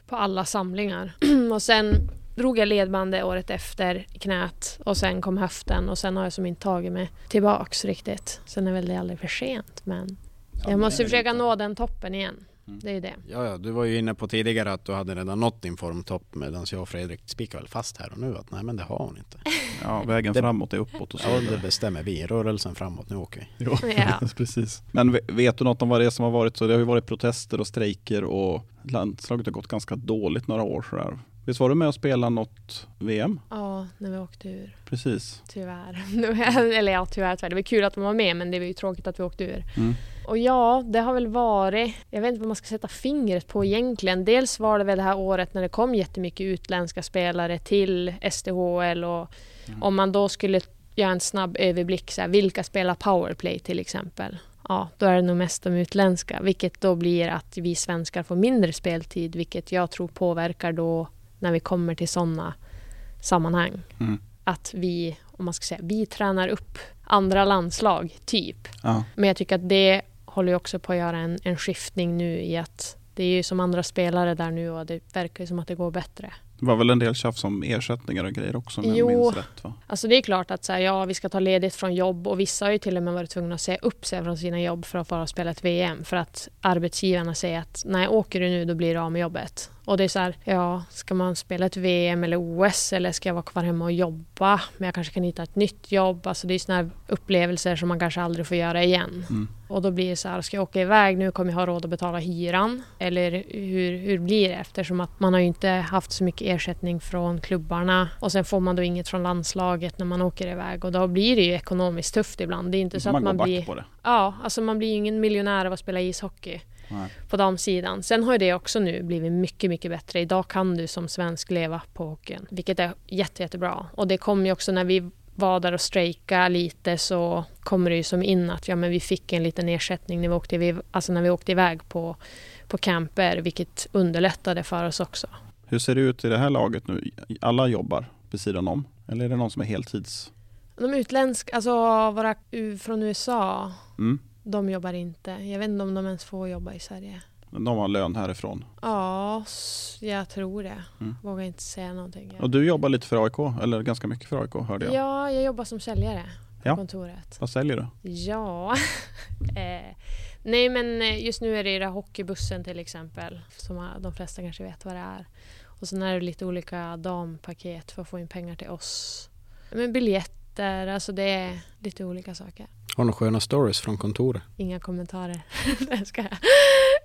på alla samlingar. och sen drog jag ledbandet året efter i knät och sen kom höften och sen har jag som inte tagit mig tillbaks riktigt. Sen är väl det aldrig för sent men jag måste försöka nå den toppen igen. Mm. Det är ju det. Ja, ja, du var ju inne på tidigare att du hade redan nått din formtopp medan jag och Fredrik spikar väl fast här och nu att nej men det har hon inte. Ja, vägen Det- framåt är uppåt och så. Ja, det bestämmer vi. Rörelsen framåt, nu åker vi. Jo, Ja. precis. Men ve- vet du något om vad det är som har varit så? Det har ju varit protester och strejker och landslaget har gått ganska dåligt några år sådär. Visst var du med och spelade något VM? Ja, när vi åkte ur. Precis. Tyvärr. Eller ja, tyvärr. tyvärr. Det var kul att de var med men det var ju tråkigt att vi åkte ur. Mm. Och ja, det har väl varit, jag vet inte vad man ska sätta fingret på egentligen. Dels var det väl det här året när det kom jättemycket utländska spelare till SDHL och om man då skulle göra en snabb överblick, så här, vilka spelar powerplay till exempel? Ja, då är det nog mest de utländska, vilket då blir att vi svenskar får mindre speltid, vilket jag tror påverkar då när vi kommer till sådana sammanhang. Mm. Att vi, om man ska säga, vi tränar upp andra landslag, typ. Ja. Men jag tycker att det håller ju också på att göra en, en skiftning nu i att det är ju som andra spelare där nu och det verkar ju som att det går bättre. Det var väl en del tjafs om ersättningar och grejer också om jag Jo. minns rätt va? Alltså det är klart att så här, ja, vi ska ta ledigt från jobb och vissa har ju till och med varit tvungna att säga upp sig från sina jobb för att få spela ett VM för att arbetsgivarna säger att nej, åker du nu då blir du av med jobbet. Och det är så här, ja, ska man spela ett VM eller OS eller ska jag vara kvar hemma och jobba? Men jag kanske kan hitta ett nytt jobb. Alltså det är såna här upplevelser som man kanske aldrig får göra igen. Mm. Och då blir det så här, ska jag åka iväg nu kommer jag ha råd att betala hyran? Eller hur, hur blir det? Eftersom att man har ju inte haft så mycket ersättning från klubbarna och sen får man då inget från landslaget när man åker iväg och då blir det ju ekonomiskt tufft ibland. Det är inte så man att man blir... på det. Ja, alltså man blir ju ingen miljonär av att spela ishockey Nej. på damsidan. Sen har det också nu blivit mycket, mycket bättre. Idag kan du som svensk leva på hockeyn, vilket är jätte, jättebra. Och det kom ju också när vi var där och strejka lite så kommer det ju som in att ja, men vi fick en liten ersättning när vi åkte, alltså när vi åkte iväg på, på camper, vilket underlättade för oss också. Hur ser det ut i det här laget nu? Alla jobbar vid sidan om? Eller är det någon som är heltids? De utländska, alltså våra från USA, Mm. De jobbar inte. Jag vet inte om de ens får jobba i Sverige. De har lön härifrån. Ja, jag tror det. Mm. Vågar inte säga någonting. Och du jobbar lite för AIK, eller ganska mycket för AIK hörde jag. Ja, jag jobbar som säljare på Ja. kontoret. Vad säljer du? Ja. eh, nej, men eh, just nu är det ju hockeybussen till exempel. Som de flesta kanske vet vad det är. Och sen är det lite olika dampaket för att få in pengar till oss. Men Twitter, alltså det är lite olika saker. Har du några sköna stories från kontoret? Inga kommentarer.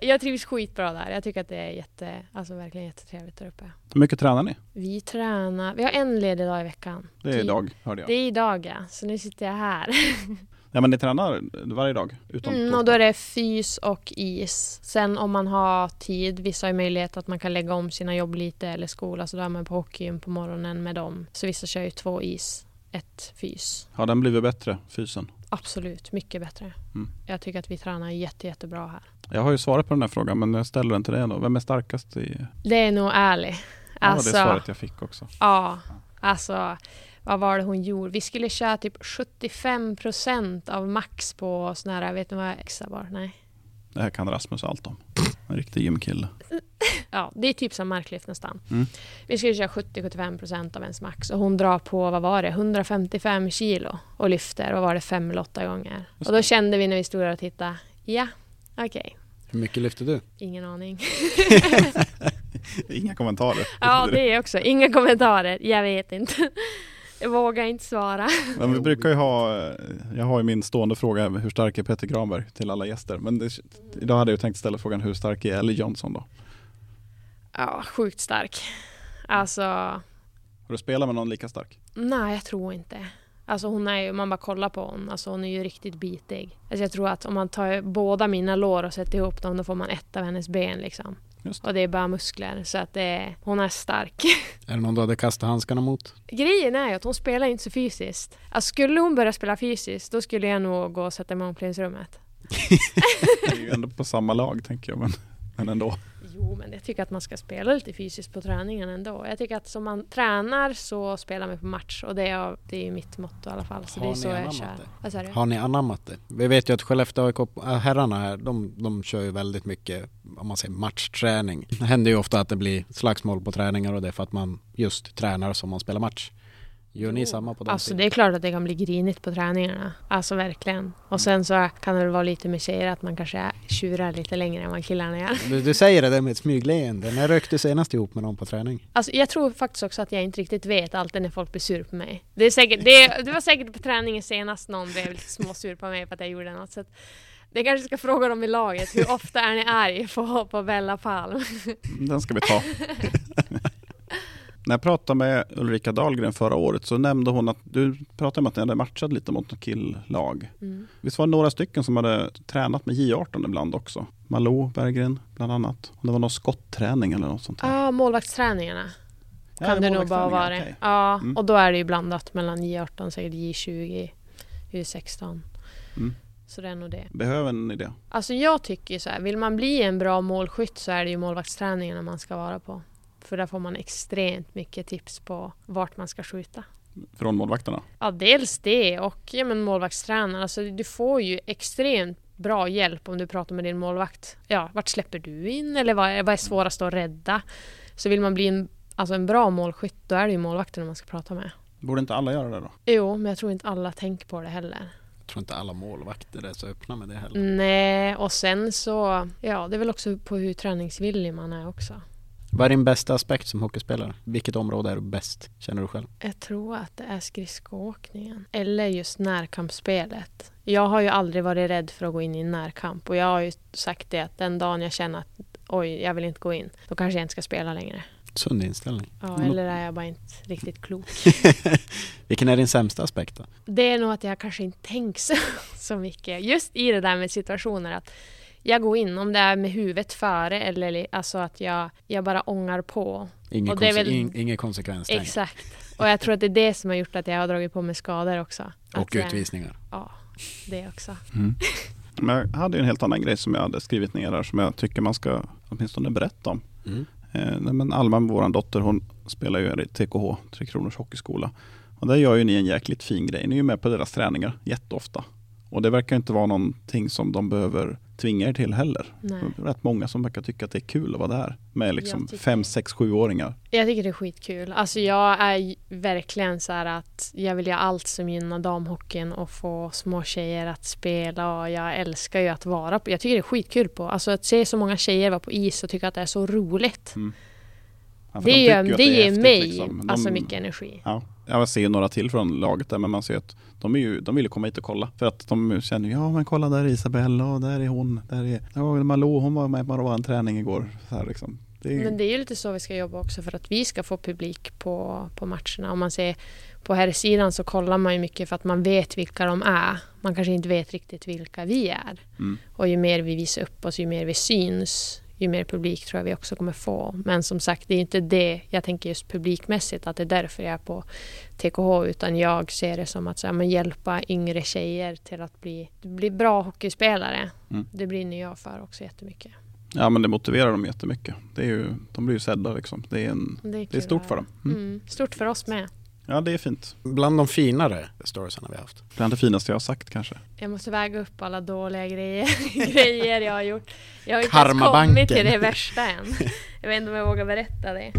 jag, trivs skitbra där. Jag tycker att det är jätte, alltså verkligen jättetrevligt där uppe. Hur mycket tränar ni? Vi tränar, vi har en ledig dag i veckan. Det är Ti- idag, hörde jag. Det är idag ja, så nu sitter jag här. Ja, men ni tränar varje dag? Utom Mm, och då är det fys och is. Sen om man har tid, vissa har möjlighet att man kan lägga om sina jobb lite eller skola, så då är man på hockeyn på morgonen med dem. Så vissa kör ju två is, ett fys. Har den blivit bättre, fysen? Absolut, mycket bättre. Mm. Jag tycker att vi tränar jätte, jättebra här. Jag har ju svarat på den här frågan, men jag ställer den till dig då. Vem är starkast i... Det är nog ärlig. Ja, Alltså, det svaret jag fick också. Ja, alltså vad var det hon gjorde? Vi skulle köra typ 75 procent av max på sån här, vet ni vad exa var? Nej. Det här kan Rasmus allt om. En riktig gymkille. Ja, det är typ som marklyft nästan. Mm. Vi skulle köra 70-75 procent av ens max och hon drar på, vad var det, 155 kilo och lyfter, vad var det, fem eller åtta gånger. Just Och då kände vi när vi stod där och tittade, ja, okej, Hur mycket lyfter du? ingen aning. Inga kommentarer. Ja, det är också, inga kommentarer, jag vet inte. Jag vågar inte svara. Men vi brukar ju ha, jag har ju min stående fråga, hur stark är Peter Granberg till alla gäster? Men det, idag hade jag tänkt ställa frågan, hur stark är Ellie Johnson då? Ja, sjukt stark. Alltså, Har du spelat med någon lika stark? nej jag tror inte. Alltså hon är ju, man bara kollar på hon, alltså hon är ju riktigt bitig. Alltså jag tror att om man tar båda mina lår och sätter ihop dem, då får man ett av hennes ben liksom. Just. Och det är bara muskler, så att det hon är stark. Är det någon du hade kastat handskarna mot? Grejen är ju att hon spelar inte så fysiskt. Alltså skulle hon börja spela fysiskt, då skulle jag nog gå och sätta mig i omklädningsrummet. Det är ju ändå på samma lag tänker jag, men, men ändå. Jo, men jag tycker att man ska spela lite fysiskt på träningen ändå. Jag tycker att som man tränar så spelar man på match och det är, det är mitt motto i alla fall. Så Har det är ni så jag kör. du? Har ni anammat det? Vi vet ju att Skellefteå AIK, äh, herrarna här, de, de kör ju väldigt mycket, om man säger matchträning. Det händer ju ofta att det blir slagsmål på träningar och det är för att man just tränar som man spelar match. Gör ni samma på den Alltså tiden? det är klart att det kan bli grinigt på träningarna. Alltså verkligen. Och sen så kan det väl vara lite med tjejer att man kanske tjurar lite längre än vad killarna gör. Du, du säger det där med ett smygleende. När rök du senast ihop med någon på träning? Alltså jag tror faktiskt också att jag inte riktigt vet alltid när folk blir sur på mig. Det, är säkert, det, det var säkert på träningen senast någon blev lite småsur på mig för att jag gjorde något. Så att det kanske ska fråga dem i laget. Hur ofta är ni arg på, på Bella Palm? Den ska vi ta. När jag pratade med Ulrika Dahlgren förra året så nämnde hon att du pratade om att ni hade matchat lite mot något killag. Mm. Visst var det några stycken som hade tränat med J18 ibland också? Malou Berggren bland annat. Om det var någon skotträning eller något sånt. Ja, målvaktsträningarna Ja, kan det nog bara vara. okej. Ja, Mm. och då är det ju blandat mellan J18, säkert J20, U16. Mm. Så det är nog det. Behöver ni det? Alltså jag tycker så här, vill man bli en bra målskytt så är det ju målvaktsträningarna man ska vara på. För där får man extremt mycket tips på vart man ska skjuta. Från målvakterna? Ja, dels det och ja, men målvaktstränaren. Alltså, du får ju extremt bra hjälp om du pratar med din målvakt. Ja, vart släpper du in eller vad är, vad är svårast att rädda? Så vill man bli en, alltså en bra målskytt, då är det ju målvakten man ska prata med. Borde inte alla göra det då? Jo, men jag tror inte alla tänker på det heller. Jag tror inte alla målvakter är så öppna med det heller. Nej, och sen så, ja, det är väl också på hur träningsvillig man är också. Vad är din bästa aspekt som hockeyspelare? Vilket område är du bäst, känner du själv? Jag tror att det är skridskoåkningen. Eller just närkampsspelet. Jag har ju aldrig varit rädd för att gå in i en närkamp. Och jag har ju sagt det att den dagen jag känner att oj, jag vill inte gå in. Då kanske jag inte ska spela längre. Sund inställning. Ja, Mm. eller är jag bara inte riktigt klok. Vilken är din sämsta aspekt då? Det är nog att jag kanske inte tänker så, så mycket. Just i det där med situationer att jag går in, om det är med huvudet före eller alltså att jag, jag bara ångar på. Ingen, Och det är konse- väl- in, ingen konsekvenstänk. Exakt. Och jag tror att det är det som har gjort att jag har dragit på mig skador också. Och att jag, utvisningar. Ja, det också. Men jag hade ju en helt annan grej som jag hade skrivit ner här som jag tycker man ska åtminstone berätta om. Mm. Eh, men Alma, vår dotter, hon spelar ju i TKH, Tre Kronors Hockeyskola. Och där gör ju ni en jäkligt fin grej. Ni är ju med på deras träningar jätteofta. Och det verkar inte vara någonting som de behöver tvinga er till heller. Nej. Det är rätt många som verkar tycka att det är kul att vara där med liksom tycker- fem, sex, sjuåringar. Jag tycker det är skitkul. Alltså jag är verkligen så här att jag vill göra allt som gynnar damhockeyn och få små tjejer att spela och jag älskar ju att vara på. Jag tycker det är skitkul på. Alltså att se så många tjejer vara på is och tycka att det är så roligt. Mm. Ja, det de att det är ger mig liksom. De- alltså mycket energi. Ja, jag ser några till från laget där men man ser att de, är ju, de vill komma hit och kolla. För att de känner ja men kolla där är Isabella och där är hon, där är ja, Malou, hon var med på en träning igår. Så här liksom. det är, Men det är ju lite så vi ska jobba också för att vi ska få publik på, på matcherna. Om man ser på här sidan så kollar man ju mycket för att man vet vilka de är. Man kanske inte vet riktigt vilka vi är. mm. Och ju mer vi visar upp oss, ju mer vi syns, ju mer publik tror jag vi också kommer få. Men som sagt, det är inte det jag tänker just publikmässigt, att det är därför jag är på TKH, utan jag ser det som att så här, men hjälpa yngre tjejer till att bli, bli bra hockeyspelare. Mm. Det brinner jag för också jättemycket. Ja men det motiverar dem jättemycket. Det är ju, de blir ju sedda liksom. Det är, en, Det är, det är stort för dem. Mm. Mm. Stort för oss med. Ja det är fint. Bland de finare storiesarna vi har haft. Bland det finaste jag har sagt kanske. Jag måste väga upp alla dåliga grejer, grejer jag har gjort. Jag har inte ens kommit till det värsta än. Jag vet inte om jag vågar berätta det.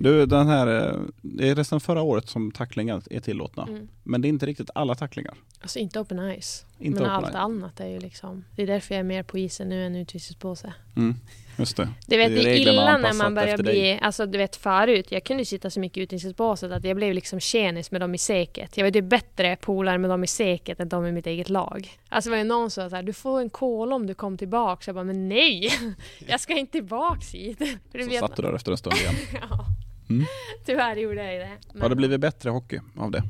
Du, den här, eh, det är resten förra året som tacklingar är tillåtna. Mm. Men det är inte riktigt alla tacklingar. Alltså inte open ice. Inte men open allt ice. annat är ju liksom... Det är därför jag är mer på isen nu än utvisningspåse. Mm, just det. Du vet, Det det är är reglerna illa när man börjar bli... dig. Alltså du vet förut, jag kunde sitta så mycket i utvisningsbåset att jag blev liksom tjenis med dem i seket. Jag var ju bättre polare med dem i seket än de i mitt eget lag. Alltså det var ju någon som sa så här, du får en kol om du kom tillbaks. Jag bara, men nej! Jag ska inte tillbaks hit. För det Så satt du där efter en stund igen. Ja. Mm. Tyvärr gjorde jag det. Men Har det blivit bättre hockey av det?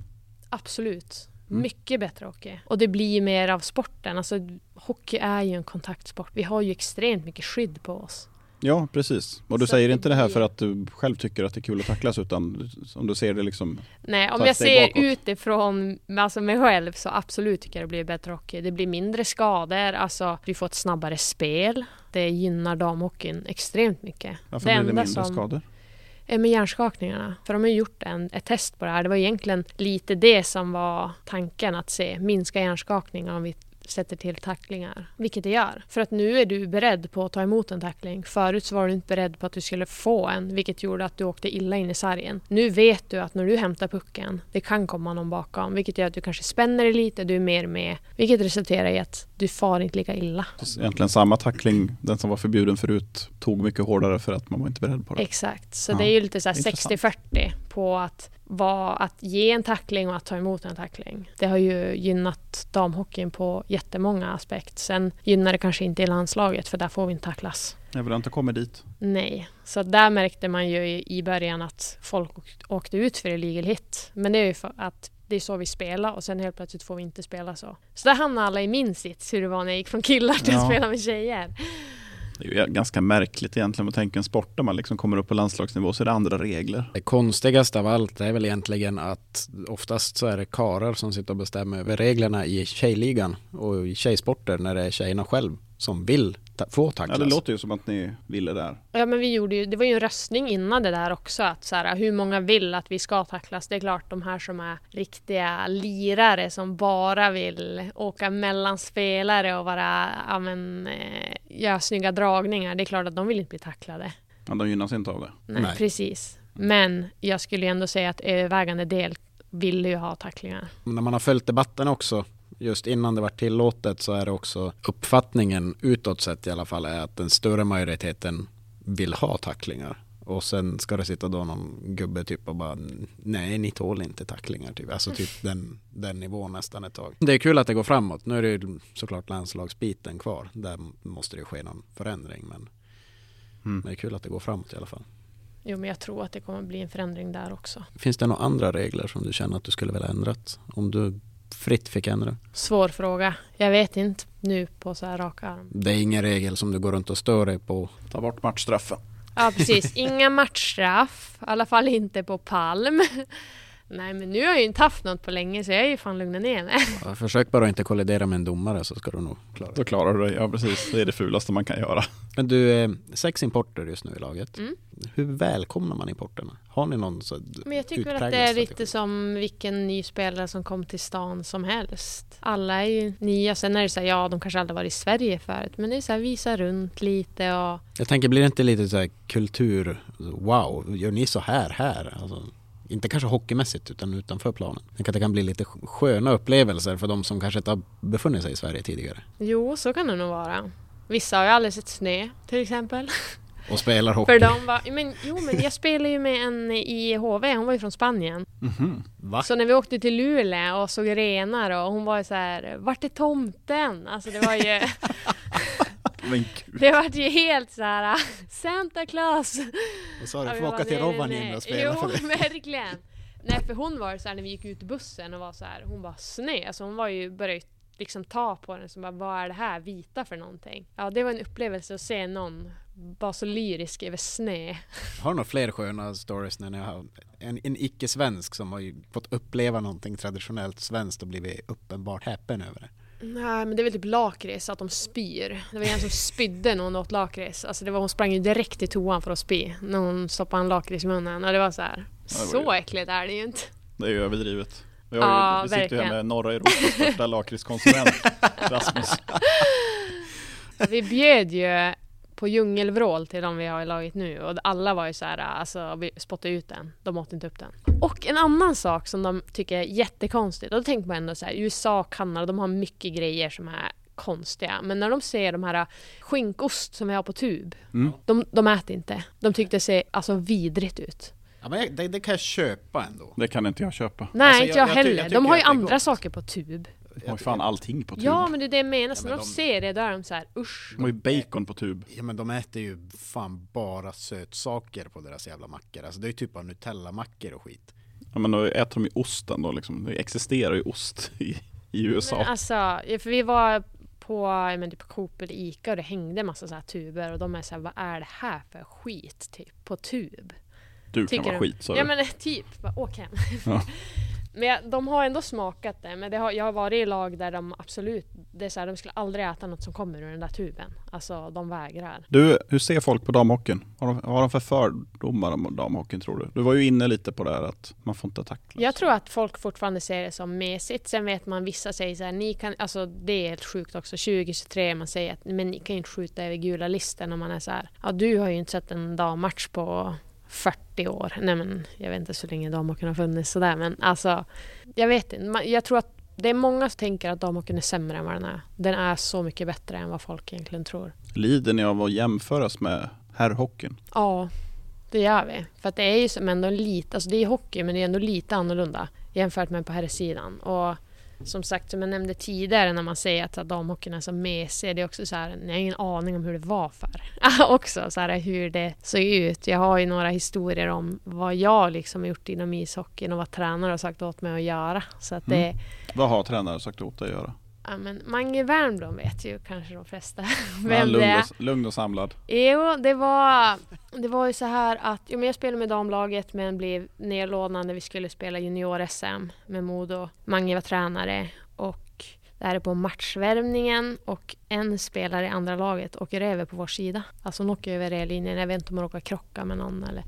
Absolut. Mm. Mycket bättre hockey. Och det blir mer av sporten. Alltså, hockey är ju en kontaktsport. Vi har ju extremt mycket skydd på oss. Ja, precis. Och du Så säger det inte det här för att du själv tycker att det är kul att tacklas utan om du ser det liksom Nej, om jag ser bakåt. utifrån alltså mig själv så absolut tycker jag det blir bättre hockey. Det blir mindre skador, alltså vi får ett snabbare spel. Det gynnar damhockeyn extremt mycket. Varför Det blir det mindre som- skador? Eh, med hjärnskakningarna. För de har gjort en, ett test på det här. Det var egentligen lite det som var tanken att se. Minska hjärnskakningar om vi sätter till tacklingar. Vilket det gör. För att nu är du beredd på att ta emot en tackling. Förut så var du inte beredd på att du skulle få en. Vilket gjorde att du åkte illa in i sargen. Nu vet du att när du hämtar pucken, det kan komma någon bakom. Vilket gör att du kanske spänner dig lite, du är mer med. Vilket resulterar i att du far inte lika illa. Egentligen samma tackling, den som var förbjuden förut, tog mycket hårdare för att man var inte beredd på det. Exakt, så Ja, det är ju lite så här intressant. 60-40 på att, vara, att ge en tackling och att ta emot en tackling. Det har ju gynnat damhockeyn på jättemånga aspekt. Sen gynnar det kanske inte i landslaget för där får vi inte tacklas. Jag vill inte komma dit. Nej, så där märkte man ju i början att folk åk- åkte ut för illegal hit. Men det är ju för att det är så vi spelar och sen helt plötsligt får vi inte spela så. Så där hamnade alla i min sits hur det var när jag gick från killar till att Ja. spela med tjejer. Det är ju ganska märkligt egentligen att tänka en sport där man liksom kommer upp på landslagsnivå så är det andra regler. Det konstigaste av allt är väl egentligen att oftast så är det karar som sitter och bestämmer över reglerna i tjejligan och i tjejsporter när det är tjejerna själv som vill ta- få Ja, tacklas. det låter ju som att ni ville där. Ja men vi gjorde ju, det var ju en röstning innan det där också att så här, hur många vill att vi ska tacklas? Det är klart de här som är riktiga lirare som bara vill åka mellan spelare och vara, ja men, eh, göra snygga dragningar. Det är klart att de vill inte bli tacklade. Ja, de gynnas inte av det. Nej, Nej. precis. Men jag skulle ju ändå säga att övervägande del ville ju ha tacklingar. När man har följt debatten också, just innan det var tillåtet så är det också uppfattningen utåt sett i alla fall är att den större majoriteten vill ha tacklingar. Och sen ska det sitta då någon gubbe typ och bara nej ni tål inte tacklingar typ. Alltså typ den, den nivån nästan ett tag. Det är kul att det går framåt. Nu är det ju såklart landslagsbiten kvar. Där måste det ske någon förändring men Mm. det är kul att det går framåt i alla fall. Jo men jag tror att det kommer bli en förändring där också. Finns det några andra regler som du känner att du skulle vilja ändrat? Om du fritt fick ändra? Svår fråga. Jag vet inte nu på så här rak arm. Det är ingen regel som du går runt och stör dig på. Ta bort matchstraffen. Ja precis, inga matchstraff. I alla fall inte på Palm. Nej men nu har jag ju inte haft något på länge så jag är ju fan lugnat ner mig. Ja, Försök bara att inte kollidera med en domare så ska du nog klara det. Då klarar du dig. Ja, precis. Det är det fulaste man kan göra. Men du, eh, sex importer just nu i laget. Mm. Hur välkomnar man importerna? Har ni någon så Men jag tycker att det är strategi? lite som vilken ny spelare som kom till stan som helst. Alla är ju nya. Sen är det så här, ja de kanske aldrig varit i Sverige förut. Men det är så här, visa runt lite och Jag tänker, blir det inte lite så här kultur, wow, gör ni så här här? Alltså, inte kanske hockeymässigt utan utanför planen. Jag tänker att det kan bli lite sköna upplevelser för de som kanske inte har befunnit sig i Sverige tidigare. jo, så kan det nog vara. Vissa har ju aldrig sett snö till exempel. Och spelar hockey. För de var, men, jo men jag spelade ju med en i HV, hon var ju från Spanien. Mhm. Va? Så när vi åkte till Luleå och såg renar och hon var ju så här, vart är tomten? Alltså det var ju, Men gud. det var ju helt så här Santa Claus! Och så Ja, du får åka till Rovaniemi och spela jo, för det. verkligen! Nej för hon var så här när vi gick ut i bussen och var så här, hon var snö, alltså hon var ju började ju liksom ta på den som bara, vad är det här vita för någonting? Ja det var en upplevelse att se någon vara så lyrisk över snö. Har du några fler sköna stories när ni har en, en icke-svensk som har fått uppleva någonting traditionellt svenskt och blivit uppenbart häpen över det? Nej men det är väl typ lakrits, att de spyr. Det var en som spydde när hon åt lakrits. Alltså det var, hon sprang ju direkt till toan för att spy när hon stoppade en lakrits i munnen. Och det var så här, det var så ju- äckligt är det ju inte. Det är ju överdrivet. Ju, Ja, vi sitter ju här med norra Europas största lakritskonsument, Rasmus. Vi bjöd ju på djungelvrål till de vi har i laget nu och alla var ju så här, alltså vi spottade ut den. De åt inte upp den. Och en annan sak som de tycker är jättekonstigt, och då tänker man ändå så här, USA och Kanada, de har mycket grejer som är konstiga. Men när de ser de här skinkost som vi har på tub, Mm. de, de äter inte. De tyckte det ser alltså vidrigt ut. Ja, men jag- det, det kan jag köpa ändå. Det kan inte jag köpa. Nej, Alltså, inte jag- jag, jag ty- heller. jag tycker de har ju andra gott. saker på tub. De har ju fan allting på tub. Ja, men det är det jag menar. Så Ja, när men de de- ser det, då är de så här, usch. De har ju bacon på tub. Ja men de äter ju fan bara sötsaker på deras jävla mackor. Alltså det är ju typ av Nutella-mackor och skit. Ja, men då äter de ju osten då liksom. Det existerar ju ost i, i USA. Men alltså, för vi var på men typ Coop eller Ica och det hängde massa så här tuber och de är så här, vad är det här för skit typ på tub? du kan tycker vara du? skit sa Ja men typ, bara, åk hem. Ja. men jag, de har ändå smakat det, men det har, jag har varit i lag där de absolut, det är så här, de skulle aldrig äta något som kommer ur den där tuben. Alltså de vägrar. Du, hur ser folk på damhockeyn? Har de, har de för fördomar om damhockeyn tror du? Du var ju inne lite på det här att man får inte tacklas. Jag tror att folk fortfarande ser det som mesigt. Sen vet man vissa säger så här, ni kan, alltså det är helt sjukt också. 2023 man säger att men ni kan ju inte skjuta över gula listan och man är så här, ja du har ju inte sett en dammatch på 40 år. Nej men jag vet inte så länge damhockeyn har funnits sådär men alltså jag vet inte. Jag tror att det är många som tänker att damhockeyn är sämre än vad den är. Den är så mycket bättre än vad folk egentligen tror. Lider ni av att jämföras med herrhockeyn? Ja, det gör vi. För att det är ju som ändå lite, alltså det är hockey men det är ändå lite annorlunda jämfört med på herrsidan. Och som sagt, som jag nämnde tidigare när man säger att, att damhockeyn är så mesig, det är också så här, ni har ingen aning om hur det var för. också så här hur det såg ut. Jag har ju några historier om vad jag liksom har gjort inom ishockeyn och vad tränare har sagt åt mig att göra. Så att det, mm. Vad har tränare sagt åt dig att göra? Ja men Mange Wernbloom vet ju kanske de flesta vem det lugn, är. och, lugn och samlad? Jo, det var, det var ju så här att jo, men jag spelade med damlaget men blev nedlånad när vi skulle spela junior-SM med Modo. Mange var tränare och det här är på matchvärmningen och en spelare i andra laget åker över på vår sida. Alltså hon åker över linjen. Jag vet inte om hon råkar krocka med någon eller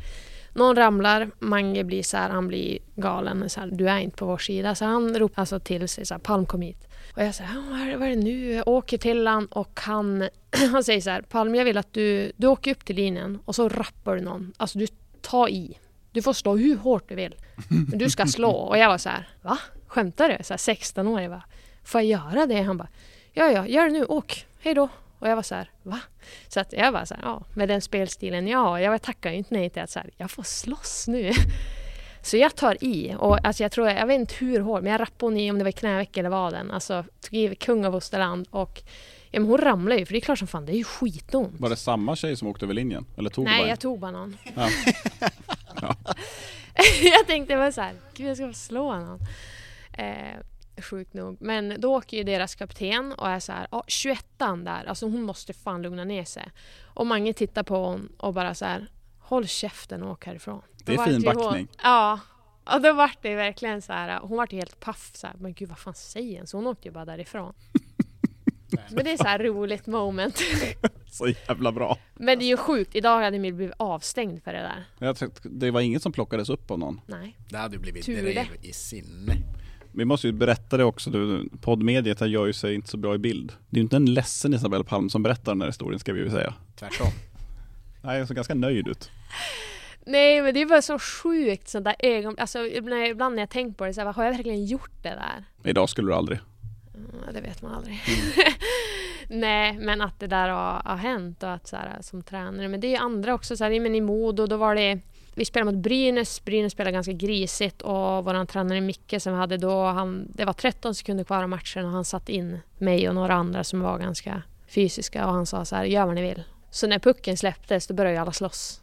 någon ramlar, Mange blir så här, han blir galen. Så här, du är inte på vår sida. Så han ropar alltså till sig så här, Palm kom hit. Och jag säger, vad, är det- vad är det nu? Jag åker till han och han, han säger så här, Palm jag vill att du, du åker upp till linjen och så rappar du någon. Alltså du tar i. Du får slå hur hårt du vill. Men du ska slå. Och jag var så här, va? Skämtar du? Så här 16 år. Jag bara, får jag göra det? Han bara, ja ja, gör det nu, åk, hej då. Och jag var så här, va? Så att jag var så här, ja, med den spelstilen jag har, jag tackar ju inte nej till att så här, jag får slåss nu. Så jag tar i och alltså jag tror, jag vet inte hur hårt, men jag rappade hon i om det var knäveck eller vaden. Alltså tog i kung av Osterland och ja, men hon ramlade ju för det är klart som fan, det är ju skitont. Var det samma tjej som åkte över linjen? Eller tog Nej, jag tog bara någon. Ja. jag tänkte bara så här, gud jag ska slå någon. Eh, sjukt nog. Men då åker ju deras kapten och är så här, ja 21 där, alltså hon måste fan lugna ner sig. Och Mange tittar på hon och bara så här, håll käften och åk härifrån. Det är Då fin ju hon- backning. Ja. Och då vart det verkligen så här, hon vart ju helt paff så här, men gud vad fan säger hon? Så hon åkte ju bara därifrån. Men det är så här roligt moment. Så jävla bra. Men det är ju sjukt, idag hade Emil blivit avstängd för det där. Jag tyckte, det var inget som plockades upp av någon. Nej. Det hade ju blivit drev i sinne. Vi måste ju berätta det också, du, poddmediet här gör ju sig inte så bra i bild. Det är ju inte en ledsen Isabella Palm som berättar den här historien ska vi ju säga. Tvärtom. Nej, jag ser ganska nöjd ut. Nej men det är bara så sjukt sånt där ögonblick. Alltså ibland när jag tänker på det så här, har jag verkligen gjort det där? Idag skulle du aldrig. Mm, det vet man aldrig. Nej, men att det där har, har hänt och att så här, som tränare. Men det är ju andra också. Så här, men I Modo då var det... Vi spelade mot Brynäs. Brynäs spelade ganska grisigt och vår tränare Micke som vi hade då, han, det var 13 sekunder kvar av matchen och han satt in mig och några andra som var ganska fysiska och han sa så här, gör vad ni vill. Så när pucken släpptes då började ju alla slåss.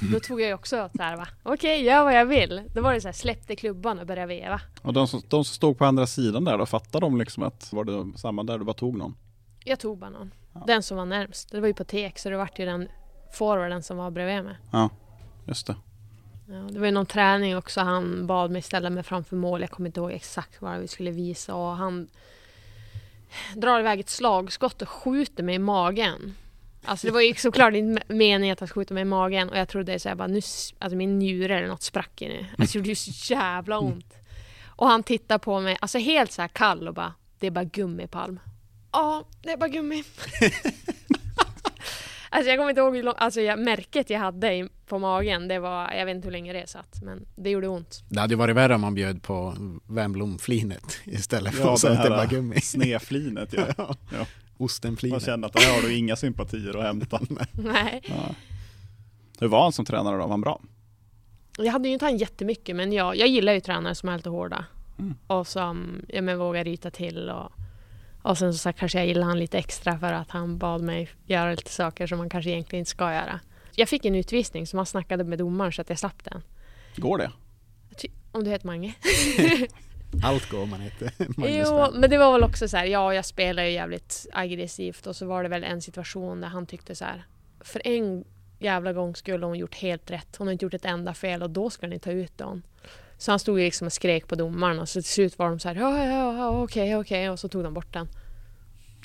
Då tog jag ju också så här va, okej gör vad jag vill. Då var det så här, släppte klubban och började veva. Och de som, de som stod på andra sidan där då, fattade de liksom att var det samma där du bara tog någon? Jag tog bara någon. Ja. Den som var närmst. Det var ju på tek så det vart ju den forwarden som var bredvid mig. Ja, just det. Ja, det var ju någon träning också. Han bad mig ställa mig framför mål. Jag kommer inte ihåg exakt vad vi skulle visa. Och han drar iväg ett slagskott och skjuter mig i magen. Alltså det var ju såklart inte meningen att han skjuta mig i magen. Och jag trodde så här, bara, nu, alltså min njure eller något sprack i nu. Alltså det gjorde ju så jävla ont. Och han tittar på mig, alltså helt så här kall och bara, det är bara gummipalm. Ja, det är bara gummi. Alltså jag kommer inte ihåg hur lång, alltså jag, märket jag hade i, på magen, det var, jag vet inte hur länge det satt, men det gjorde ont. Det hade ju varit värre om man bjöd på Wernbloom-flinet istället för Ja, att säga det att det här var gummi. sneflinet ja. Ja. Ja. Man Ostenflinet. kände att där har du inga sympatier att hämta. Nej. Ja. Hur var han som tränare då? Var han bra? Jag hade ju inte han jättemycket, men jag, jag gillar ju tränare som är lite hårda. Mm. Och som ja, men, vågar ryta till. Och, och sen så sagt, kanske jag gillar han lite extra för att han bad mig göra lite saker som man kanske egentligen inte ska göra. Jag fick en utvisning som han snackade med domaren så att jag slapp den. Går det? Om du heter Mange. Allt går om man heter Magnus Jo, men det var väl också så här, ja jag spelar ju jävligt aggressivt och så var det väl en situation där han tyckte så här, för en jävla gång skulle hon gjort helt rätt. Hon har inte gjort ett enda fel och då ska ni ta ut dem. Så han stod ju liksom och skrek på domaren och så till slut var de så här, ja, ja, ja, okej, okej, och så tog de bort den.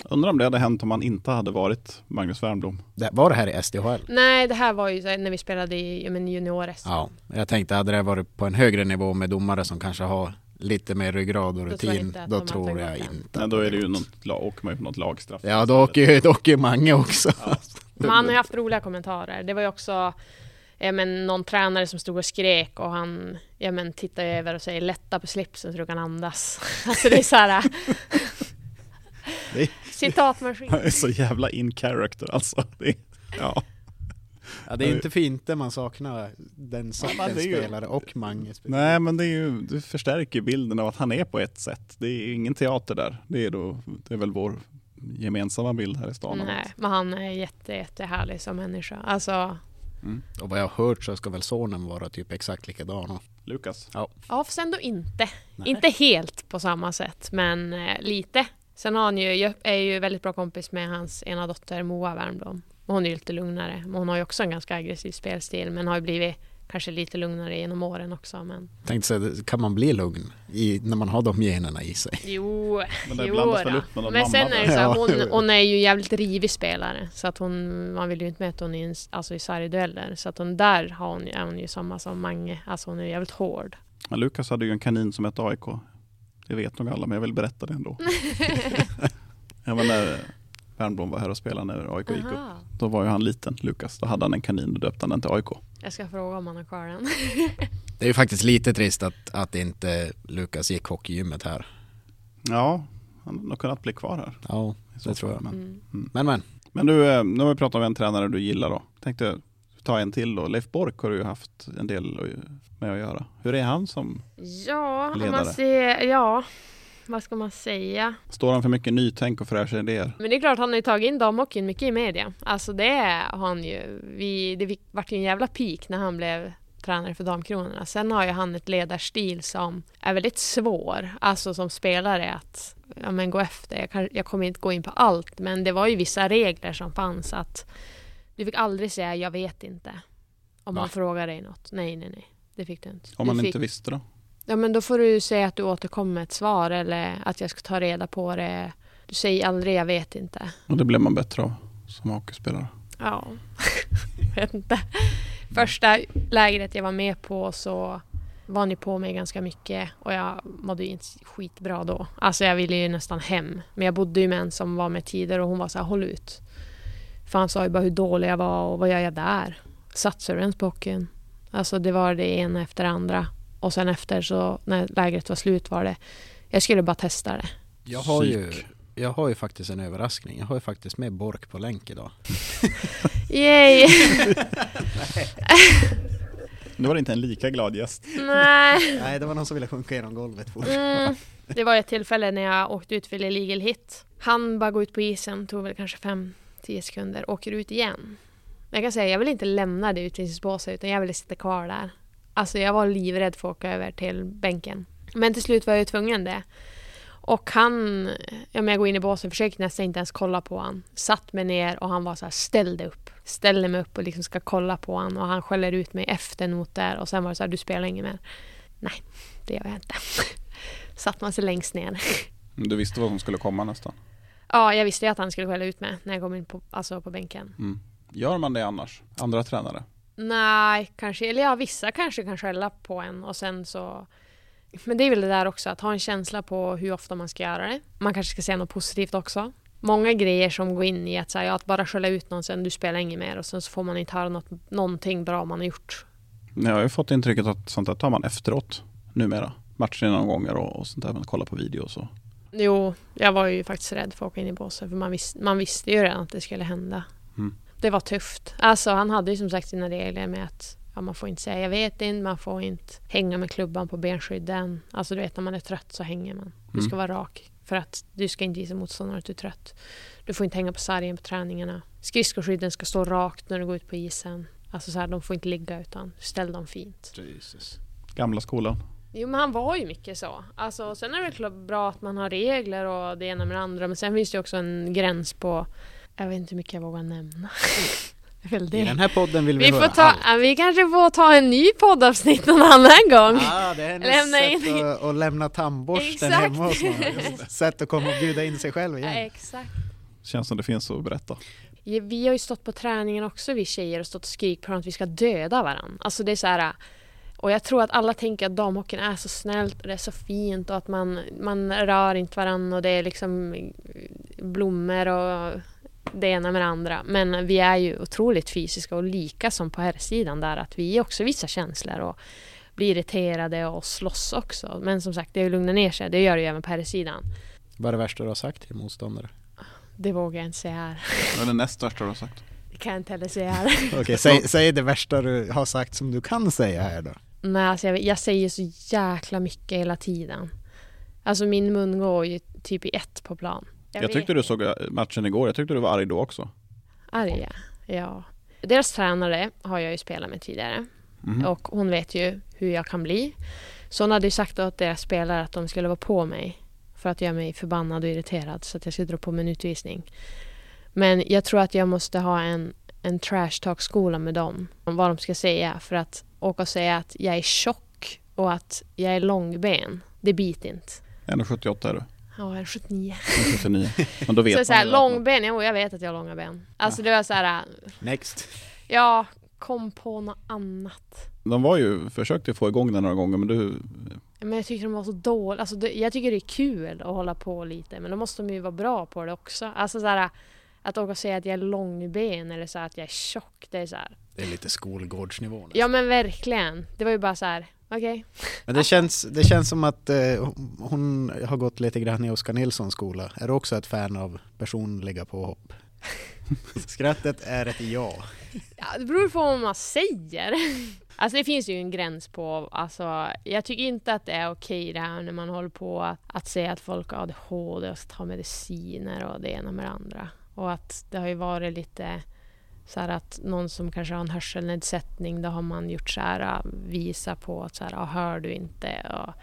Undrar om det hade hänt om han inte hade varit Magnus Wernbloom. Det- Var det här i SDHL? Nej, det här var ju när vi spelade i juniores. Ja, jag tänkte hade det varit på en högre nivå med domare som kanske har lite mer ryggrad och Då tror jag rutin, inte då tror jag inte. Men då är det ju något, åker man ju på något lagstraff. Ja, då åker ju, då åker ju Mange också. Men han har ju haft roliga kommentarer. Det var ju också ja, men, någon tränare som stod och skrek och han ja, men, tittar över och säger lätta på slipsen så du kan andas. Alltså det är så här... Det- Citatmaskin. Så jävla in character alltså. Det ja. Ja, det är inte fint när man saknar den sortens ju- spelare och Mange. speciellt. Nej men det, är ju, det förstärker ju bilden av att han är på ett sätt. Det är ingen teater där. Det är, då, det är väl vår gemensamma bild här i stan. Nej, men han är jätte, jättehärlig som människa. Alltså, Mm. Och vad jag har hört så ska väl sonen vara typ exakt likadan. Lukas. ja fast ändå inte. Nej. Inte helt på samma sätt, men eh, lite. Sen har han ju, jag är ju väldigt bra kompis med hans ena dotter Moa Wernbloom. Och Hon är ju lite lugnare. Hon har ju också en ganska aggressiv spelstil, men har ju blivit kanske lite lugnare genom åren också. Men Tänkte säga, kan man bli lugn i, när man har de generna i sig? jo, Men det jo blandas väl då. upp med någon Men mamma sen är det så här, Ja, hon, hon är ju jävligt rivig spelare. Så att hon, man vill ju inte möta hon i, en, alltså i sargdueller. Så att hon där har hon, är hon ju samma som Mange. Alltså hon är jävligt hård. Men Lukas hade ju en kanin som hette AIK. Det vet nog alla men jag vill berätta det ändå. ja, men när Wernbloom var här och spelade när AIK gick upp. Aha. Då var ju han liten, Lukas. Då hade han en kanin och döpte han den till AIK. Jag ska fråga om han har kvar den. Det är ju faktiskt lite trist att, att inte Lukas gick hockeygymmet här. Ja, han hade nog kunnat bli kvar här. Ja, det tror jag. Men, Mm. men men. men du, eh, nu har vi pratat om en tränare du gillar då. Tänkte ta en till då. Leif Bork har du ju haft en del med att göra. Hur är han som, Ja, Ledare. man ser, ja, vad ska man säga? står han för mycket nytänk och fräscha idéer? Men det är klart, han har ju tagit in damhockeyn mycket i media. Alltså det har han ju. Vi, det vart ju en jävla peak när han blev tränare för Damkronorna. Sen har ju han ett ledarstil som är väldigt svår, alltså som spelare att ja, men gå efter. Jag, kan, jag kommer inte gå in på allt, men det var ju vissa regler som fanns att du fick aldrig säga jag vet inte. Om man frågar dig något. Nej, nej, nej. Det fick du inte. Om du man fick, inte visste då? Ja, men då får du säga att du återkommer med ett svar eller att jag ska ta reda på det. Du säger aldrig jag vet inte. Och det blev man bättre av som hockeyspelare. Ja, vet inte. Första lägret jag var med på så var ni på mig ganska mycket och jag mådde ju inte skitbra då. Alltså jag ville ju nästan hem. Men jag bodde ju med en som var med tidigare och hon var så här, håll ut. För han sa ju bara hur dålig jag var och vad gör jag där? Satsar du ens på hockeyn? Alltså det var det ena efter det andra. Och sen efter så när lägret var slut var det, jag skulle bara testa det. Jag har ju. Jag har ju faktiskt en överraskning. Jag har ju faktiskt med Bork på länk idag. Yay! Nu var det inte en lika glad gäst. Nej. Nej, det var någon som ville sjunka genom golvet fort. Mm. Det var ett tillfälle när jag åkte ut för illegal hit. Han bara gå ut på isen, tog väl kanske 5-10 sekunder, åker ut igen. Jag kan säga, jag vill inte lämna det utvisningsbåset utan jag ville sitta kvar där. Alltså jag var livrädd för att åka över till bänken. Men till slut var jag ju tvungen det. Och han, ja men jag går in i båset, försökte nästan inte ens kolla på han. Satt mig ner och han var så här, ställ dig upp. Ställer mig upp och liksom ska kolla på han och han skäller ut mig efter noter och sen var det så här, du spelar inget mer. Nej, det gör jag inte. Satt man sig längst ner. Du visste vad som skulle komma nästan. Ja, jag visste ju att han skulle skälla ut mig när jag kom in på, alltså på bänken. Mm. Gör man det annars? Andra tränare? Nej, kanske, eller ja, vissa kanske kan skälla på en och sen så men det är väl det där också, att ha en känsla på hur ofta man ska göra det. Man kanske ska säga något positivt också. Många grejer som går in i att, säga, att bara skälla ut någon sen du spelar inget mer och sen så får man inte höra något, någonting bra man har gjort. Jag har ju fått intrycket att sånt där tar man efteråt numera. Matcher några gånger och, och sånt där, men kolla på video och så. Jo, jag var ju faktiskt rädd för att åka in i båset för man, vis, man visste ju redan att det skulle hända. Mm. Det var tufft. Alltså han hade ju som sagt sina regler med att ja, man får inte säga jag vet inte, man får inte hänga med klubban på benskydden. Alltså du vet när man är trött så hänger man. Du ska Mm. vara rak för att du ska inte visa motståndaren att du är trött. Du får inte hänga på sargen på träningarna. Skridskoskydden ska stå rakt när du går ut på isen. Alltså så här, de får inte ligga utan ställ dem fint. Jesus. Gamla skolan. Jo men han var ju mycket så. Alltså, sen är det väl klart bra att man har regler och det ena med det andra. Men sen finns det också en gräns på, jag vet inte hur mycket jag vågar nämna. Det I det. den här podden vill vi, Vi, får höra ta, allt. vi kanske får ta en ny poddavsnitt någon annan gång. Ah, det är hennes Lämna sätt att, att lämna tandborsten Exakt. hemma hos någon. Sätt att komma och bjuda in sig själv igen. Exakt. Känns som det finns att berätta. Ja, Vi har ju stått på träningen också vi tjejer och stått och skrikit på att vi ska döda varandra. Alltså det är så här. Och jag tror att alla tänker att damhockeyn är så snällt och det är så fint och att man, man rör inte varandra och det är liksom blommor och det ena med det andra. Men vi är ju otroligt fysiska och lika som på här sidan där att vi också visar känslor och blir irriterade och slåss också. Men som sagt, det är ju lugna ner sig. Det gör det ju även på här sidan. Vad är det värsta du har sagt till motståndare? Det vågar jag inte säga här. Vad är det näst största du har sagt? Det kan jag inte heller säga här. Okej, säg, säg det värsta du har sagt som du kan säga här då. Nej, alltså jag, jag säger så jäkla mycket hela tiden. Alltså min mun går ju typ i ett på plan. Jag, vet tyckte du såg äh, matchen igår, jag tyckte du var arg då också. Arga, ja. Deras tränare har jag ju spelat med tidigare. Mhm. Och hon vet ju hur jag kan bli. Så hon hade ju sagt åt deras spelare att de skulle vara på mig. För att göra mig förbannad och irriterad. Så att jag skulle dra på mig en utvisning. Men jag tror att jag måste ha en, en trash talk-skola med dem. Om vad de ska säga. För att åka och säga att jag är tjock och att jag är långben. Det biter inte. 1,78 är du. Ja, jag är 79. 1,79. Men då vet Så, så här, långben, jo jag vet att jag har långa ben. Alltså det var så här, Next. ja, kom på något annat. De var ju, försökte få igång den några gånger men du, Men jag tyckte de var så dåliga. Alltså, det, jag tycker det är kul att hålla på lite, men då måste de ju vara bra på det också. Alltså så här, att åka och säga att jag är långben eller så här, att jag är tjock, det är så här. Det är lite skolgårdsnivå. nästan. Ja men verkligen. Det var ju bara så här, okej. Men det känns, det känns som att eh, hon har gått lite grann i Oskar Nilssons skola. Är du också ett fan av personliga påhopp? Skrattet är ett ja. Ja, det beror på vad man säger. Alltså det finns ju en gräns på, alltså jag tycker inte att det är okej det här när man håller på att, att säga att folk har ADHD och ska ta mediciner och det ena med det andra. Och att det har ju varit lite så här att någon som kanske har en hörselnedsättning, då har man gjort så här, äh, visa på att så här, "Ja, hör du inte? Och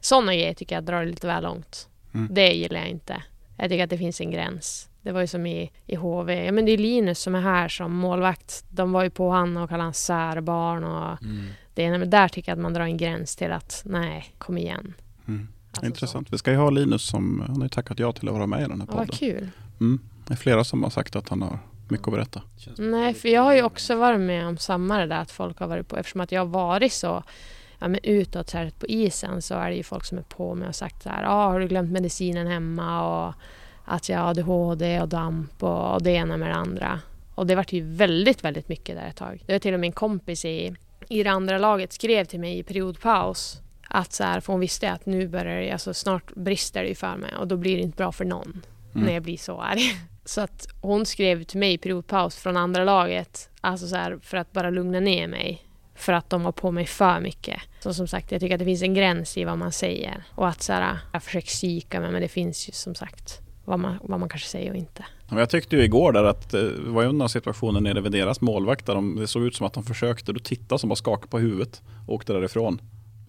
sådana grejer tycker jag drar lite väl långt. Mm. Det gillar jag inte. Jag tycker att det finns en gräns. Det var ju som i, i HV. Ja, men det är Linus som är här som målvakt. De var ju på han och kallade han särbarn och Mm. det ena. Men där tycker jag att man drar en gräns till att nej, kom igen. mm. Alltså intressant. Vi ska ju ha Linus som, han har ju tackat ja till att vara med i den här Så. Ja, vad podden. kul. Mm. Det är flera som har sagt att han har mycket att berätta. Nej, för jag har ju också varit med om samma det där att folk har varit på. Eftersom att jag har varit så ja, men utåt här på isen så är det ju folk som är på mig och sagt så här. Ah, har du glömt medicinen hemma? Och att jag har ADHD och damp och, och det ena med det andra. Och det vart ju väldigt, väldigt mycket där ett tag. Det var till och med en kompis i, i det andra laget skrev till mig i periodpaus att så här, för hon visste att nu börjar det, alltså snart brister det ju för mig och då blir det inte bra för någon. Mm. när jag blir så arg. Så att hon skrev till mig i periodpaus från andra laget, alltså så här, för att bara lugna ner mig. För att de var på mig för mycket. Så som sagt, jag tycker att det finns en gräns i vad man säger. Och att så här, jag försöker psyka mig, men det finns ju som sagt vad man, vad man kanske säger och inte. Jag tyckte ju igår där att eh, det var ju några situationer nere vid deras målvakt där de, det såg ut som att de försökte. då tittade som bara skakade på huvudet och åkte därifrån.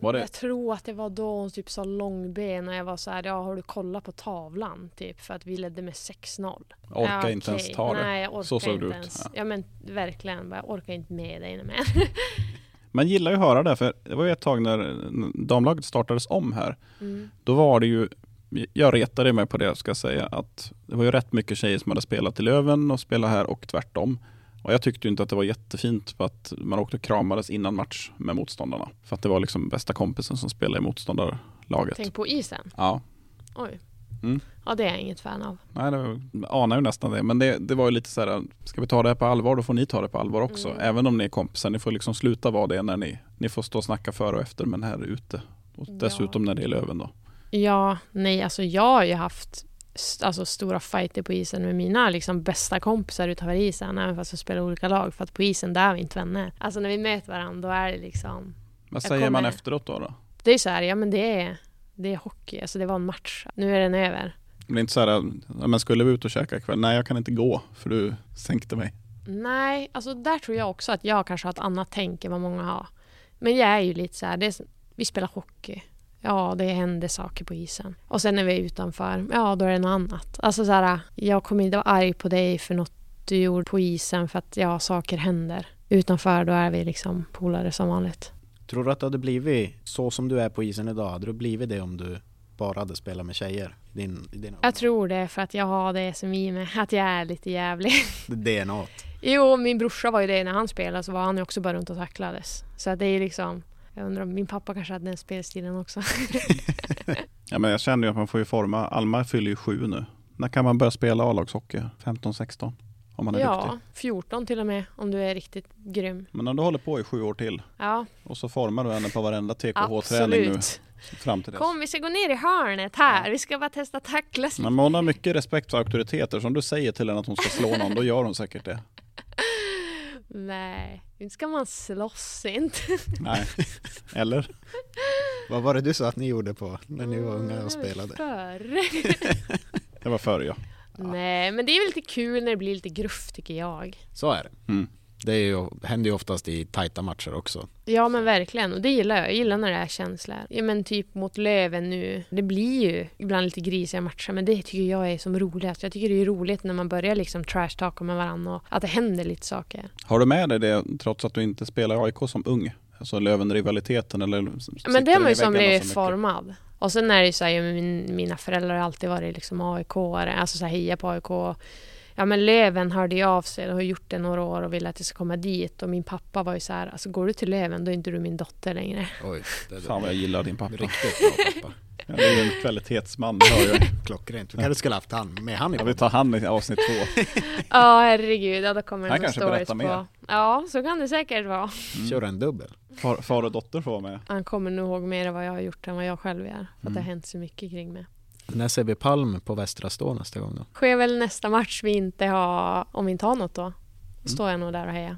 Var det? Jag tror att det var då hon typ sa långben och jag var så här, ja har du kollat på tavlan? Typ för att vi ledde med 6-0. Jag orkar ja, inte ens ta det. Nej, jag orkar Så såg inte det ut, ens. ja. Ja. men verkligen, jag orkar inte med dig mer. Man gillar ju att höra det, för det var ju ett tag när damlaget startades om här. Mm. Då var det ju, jag retade mig på det ska jag säga, att det var ju rätt mycket tjejer som hade spelat i Löven och spelat här och tvärtom. Och jag tyckte inte att det var jättefint för att man åkte och kramades innan match med motståndarna. För att det var liksom bästa kompisen som spelade i motståndarlaget. Tänk på isen. Ja, Oj. Mm. Ja, det är jag inget fan av. nej, det anar ju nästan det. Men det, det var ju lite så här, ska vi ta det här på allvar, då får ni ta det på allvar också. Mm. Även om ni är kompisar, ni får liksom sluta vara det när ni, ni får stå och snacka före och efter, men här ute. Och Ja. dessutom när det är Löven då. Ja, nej, alltså jag har ju haft alltså, stora fighter på isen med mina liksom, bästa kompisar utanför isen, även fast vi spelar olika lag. För att på isen, där är vi inte vänner. Alltså när vi möter varandra, då är det liksom... Vad säger man kommer- efteråt då? då? Det är så här, ja men det är, det är hockey, alltså det var en match. Nu är den över. Det blir inte så här, men skulle vi ut och käka ikväll? Nej, jag kan inte gå för du sänkte mig. Nej, alltså där tror jag också att jag kanske har ett annat tänk än vad många har. Men jag är ju lite så här, det är, vi spelar hockey. Ja, det händer saker på isen. Och sen när vi är utanför, ja då är det något annat. Alltså så här, jag kommer inte vara arg på dig för något du gjorde på isen för att ja, saker händer. Utanför då är vi liksom polare som vanligt. Tror du att det hade blivit så som du är på isen idag? Hade du blivit det om du bara hade spelat med tjejer? Din, din Jag tror det för att jag har det som i mig, att jag är lite jävlig. DNA. Jo, min brorsa var ju det när han spelade så var han ju också bara runt och tacklades. Så att det är liksom, jag undrar om min pappa kanske hade den spelstilen också. Ja, men jag känner ju att man får ju forma, Alma fyller ju sju nu. När kan man börja spela A-lagshockey? 15-16? Om man är ja, duktig. 14 till och med om du är riktigt grym. Men om du håller på i sju år till Ja, och så formar du henne på varenda TKH-träning nu fram till dess. Kom, vi ska gå ner i hörnet här. Vi ska bara testa tacklas. Men hon har mycket respekt för auktoriteter. Så om du säger till henne att hon ska slå någon, då gör hon säkert det. Nej, inte ska man slåss inte. Nej. Eller? Vad var det du sa att ni gjorde på när ni var unga och spelade? Förr. Det var förr ja. Nej, men det är väl lite kul när det blir lite gruff tycker jag. Så är det. Mm. Det är ju, händer ju oftast i tajta matcher också. Ja men verkligen, och det gillar jag. Jag gillar när det är känslor. Ja men typ mot Löven nu. Det blir ju ibland lite grisiga matcher men det tycker jag är som roligast. Jag tycker det är roligt när man börjar liksom trash-talka med varandra och att det händer lite saker. Har du med dig det trots att du inte spelar i AIK som ung? Alltså Löven-rivaliteten eller? Men det har man ju som blivit formad. Och sen är det ju så här, min, mina föräldrar har alltid varit liksom aik alltså så här, heja på AIK. Ja men Löven hörde ju av sig och har gjort det några år och ville att jag ska komma dit. Och min pappa var ju så här, alltså går du till Löven då är inte du min dotter längre. Oj, det är Fan vad jag gillar din pappa. riktigt bra pappa. Ja, det är en kvalitetsman, det hör jag. Klockrent. Vi kanske skulle haft han med han i Jag vill ta han i avsnitt två. Ja herregud, ja då kommer Han det kanske berättar på. mer. Ja, så kan det säkert vara. Mm. Köra en dubbel. Far, far och dotter får vara med. Han kommer nog ihåg mer av vad jag har gjort än vad jag själv gör. För att det Mm. har hänt så mycket kring mig. När ser vi Palm på Västra Stå nästa gång då? Sker väl nästa match vi inte har, om vi inte har något då. Mm. Står jag nog där och hejar.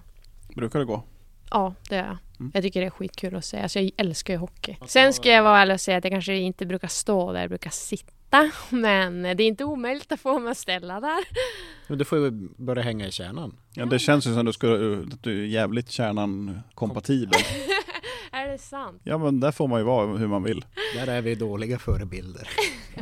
Brukar det gå? Ja, det gör jag. Mm. Jag tycker det är skitkul att se. Alltså jag älskar ju hockey. Sen ska jag vara ärlig och säga att jag kanske inte brukar stå där, jag brukar sitta. Men det är inte omöjligt att få mig att ställa där. Men du får ju börja hänga i kärnan. Ja, det känns ju som du, skulle, att du är jävligt kärnan-kompatibel. är det sant? Ja, men där får man ju vara hur man vill. Där är vi dåliga förebilder.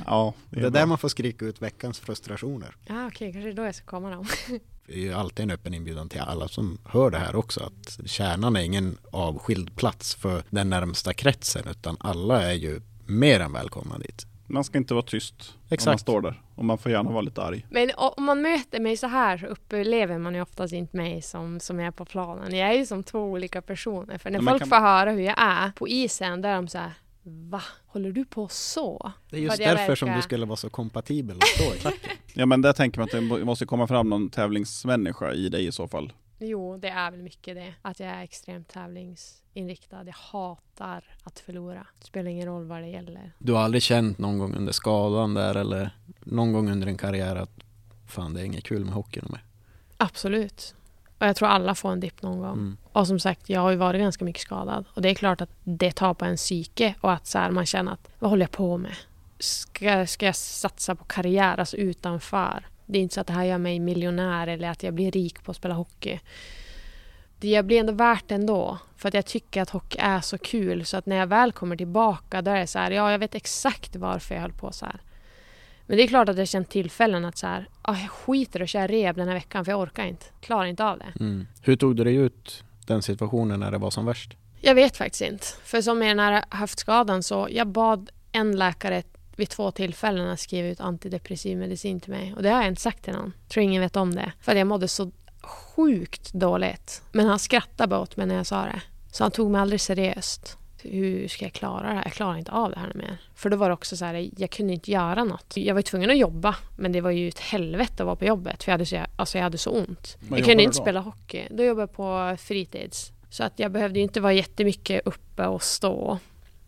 Ja, Det är bra. där man får skrika ut veckans frustrationer. Ja okej, kanske då jag ska komma då. Det är ju alltid en öppen inbjudan till alla som hör det här också att kärnan är ingen avskild plats för den närmsta kretsen utan alla är ju mer än välkomna dit. Man ska inte vara tyst om man Exakt. står där. Och man får gärna vara lite arg. Men om man möter mig så här så upplever man ju oftast inte mig som, som jag är på planen. Jag är ju som två olika personer. För när men folk kan- får höra hur jag är på isen, då är de så här Va? Håller du på så? Det är just därför som verkar- du skulle vara så kompatibel att stå i klacken. Ja men där tänker man att det må- måste komma fram någon tävlingsmänniska i dig i så fall. Jo, det är väl mycket det. Att jag är extremt tävlingsinriktad. Jag hatar att förlora. Det spelar ingen roll vad det gäller. Du har aldrig känt någon gång under skadan där eller någon gång under din karriär att fan det är inget kul med hockey mer? Absolut. Och jag tror alla får en dipp någon gång. Mm. Och som sagt, jag har ju varit ganska mycket skadad. Och det är klart att det tar på en psyke och att så här, man känner att vad håller jag på med? Ska, ska jag satsa på karriär, alltså utanför? Det är inte så att det här gör mig miljonär eller att jag blir rik på att spela hockey. Det jag blir ändå värt det ändå. För att jag tycker att hockey är så kul. Så att när jag väl kommer tillbaka då är det så här, ja jag vet exakt varför jag höll på så här. Men det är klart att jag känt tillfällen att så här, ah, jag skiter och kör reb den här veckan för jag orkar inte. Klarar inte av det. Mm. Hur tog du dig ut den situationen när det var som värst? Jag vet faktiskt inte. För som med den här höftskadan så jag bad en läkare vid två tillfällen att skriva ut antidepressiv medicin till mig. Och det har jag inte sagt till någon. Tror ingen vet om det. För jag mådde så sjukt dåligt. Men han skrattade bara åt mig när jag sa det. Så han tog mig aldrig seriöst. Hur ska jag klara det här? Jag klarar inte av det här mer. För då var det också så här, jag kunde inte göra något. Jag var tvungen att jobba, men det var ju ett helvete att vara på jobbet. För jag hade så, alltså jag hade så ont. Vad jag kunde inte då? spela hockey. Då jobbade jag på fritids. Så att jag behövde inte vara jättemycket uppe och stå.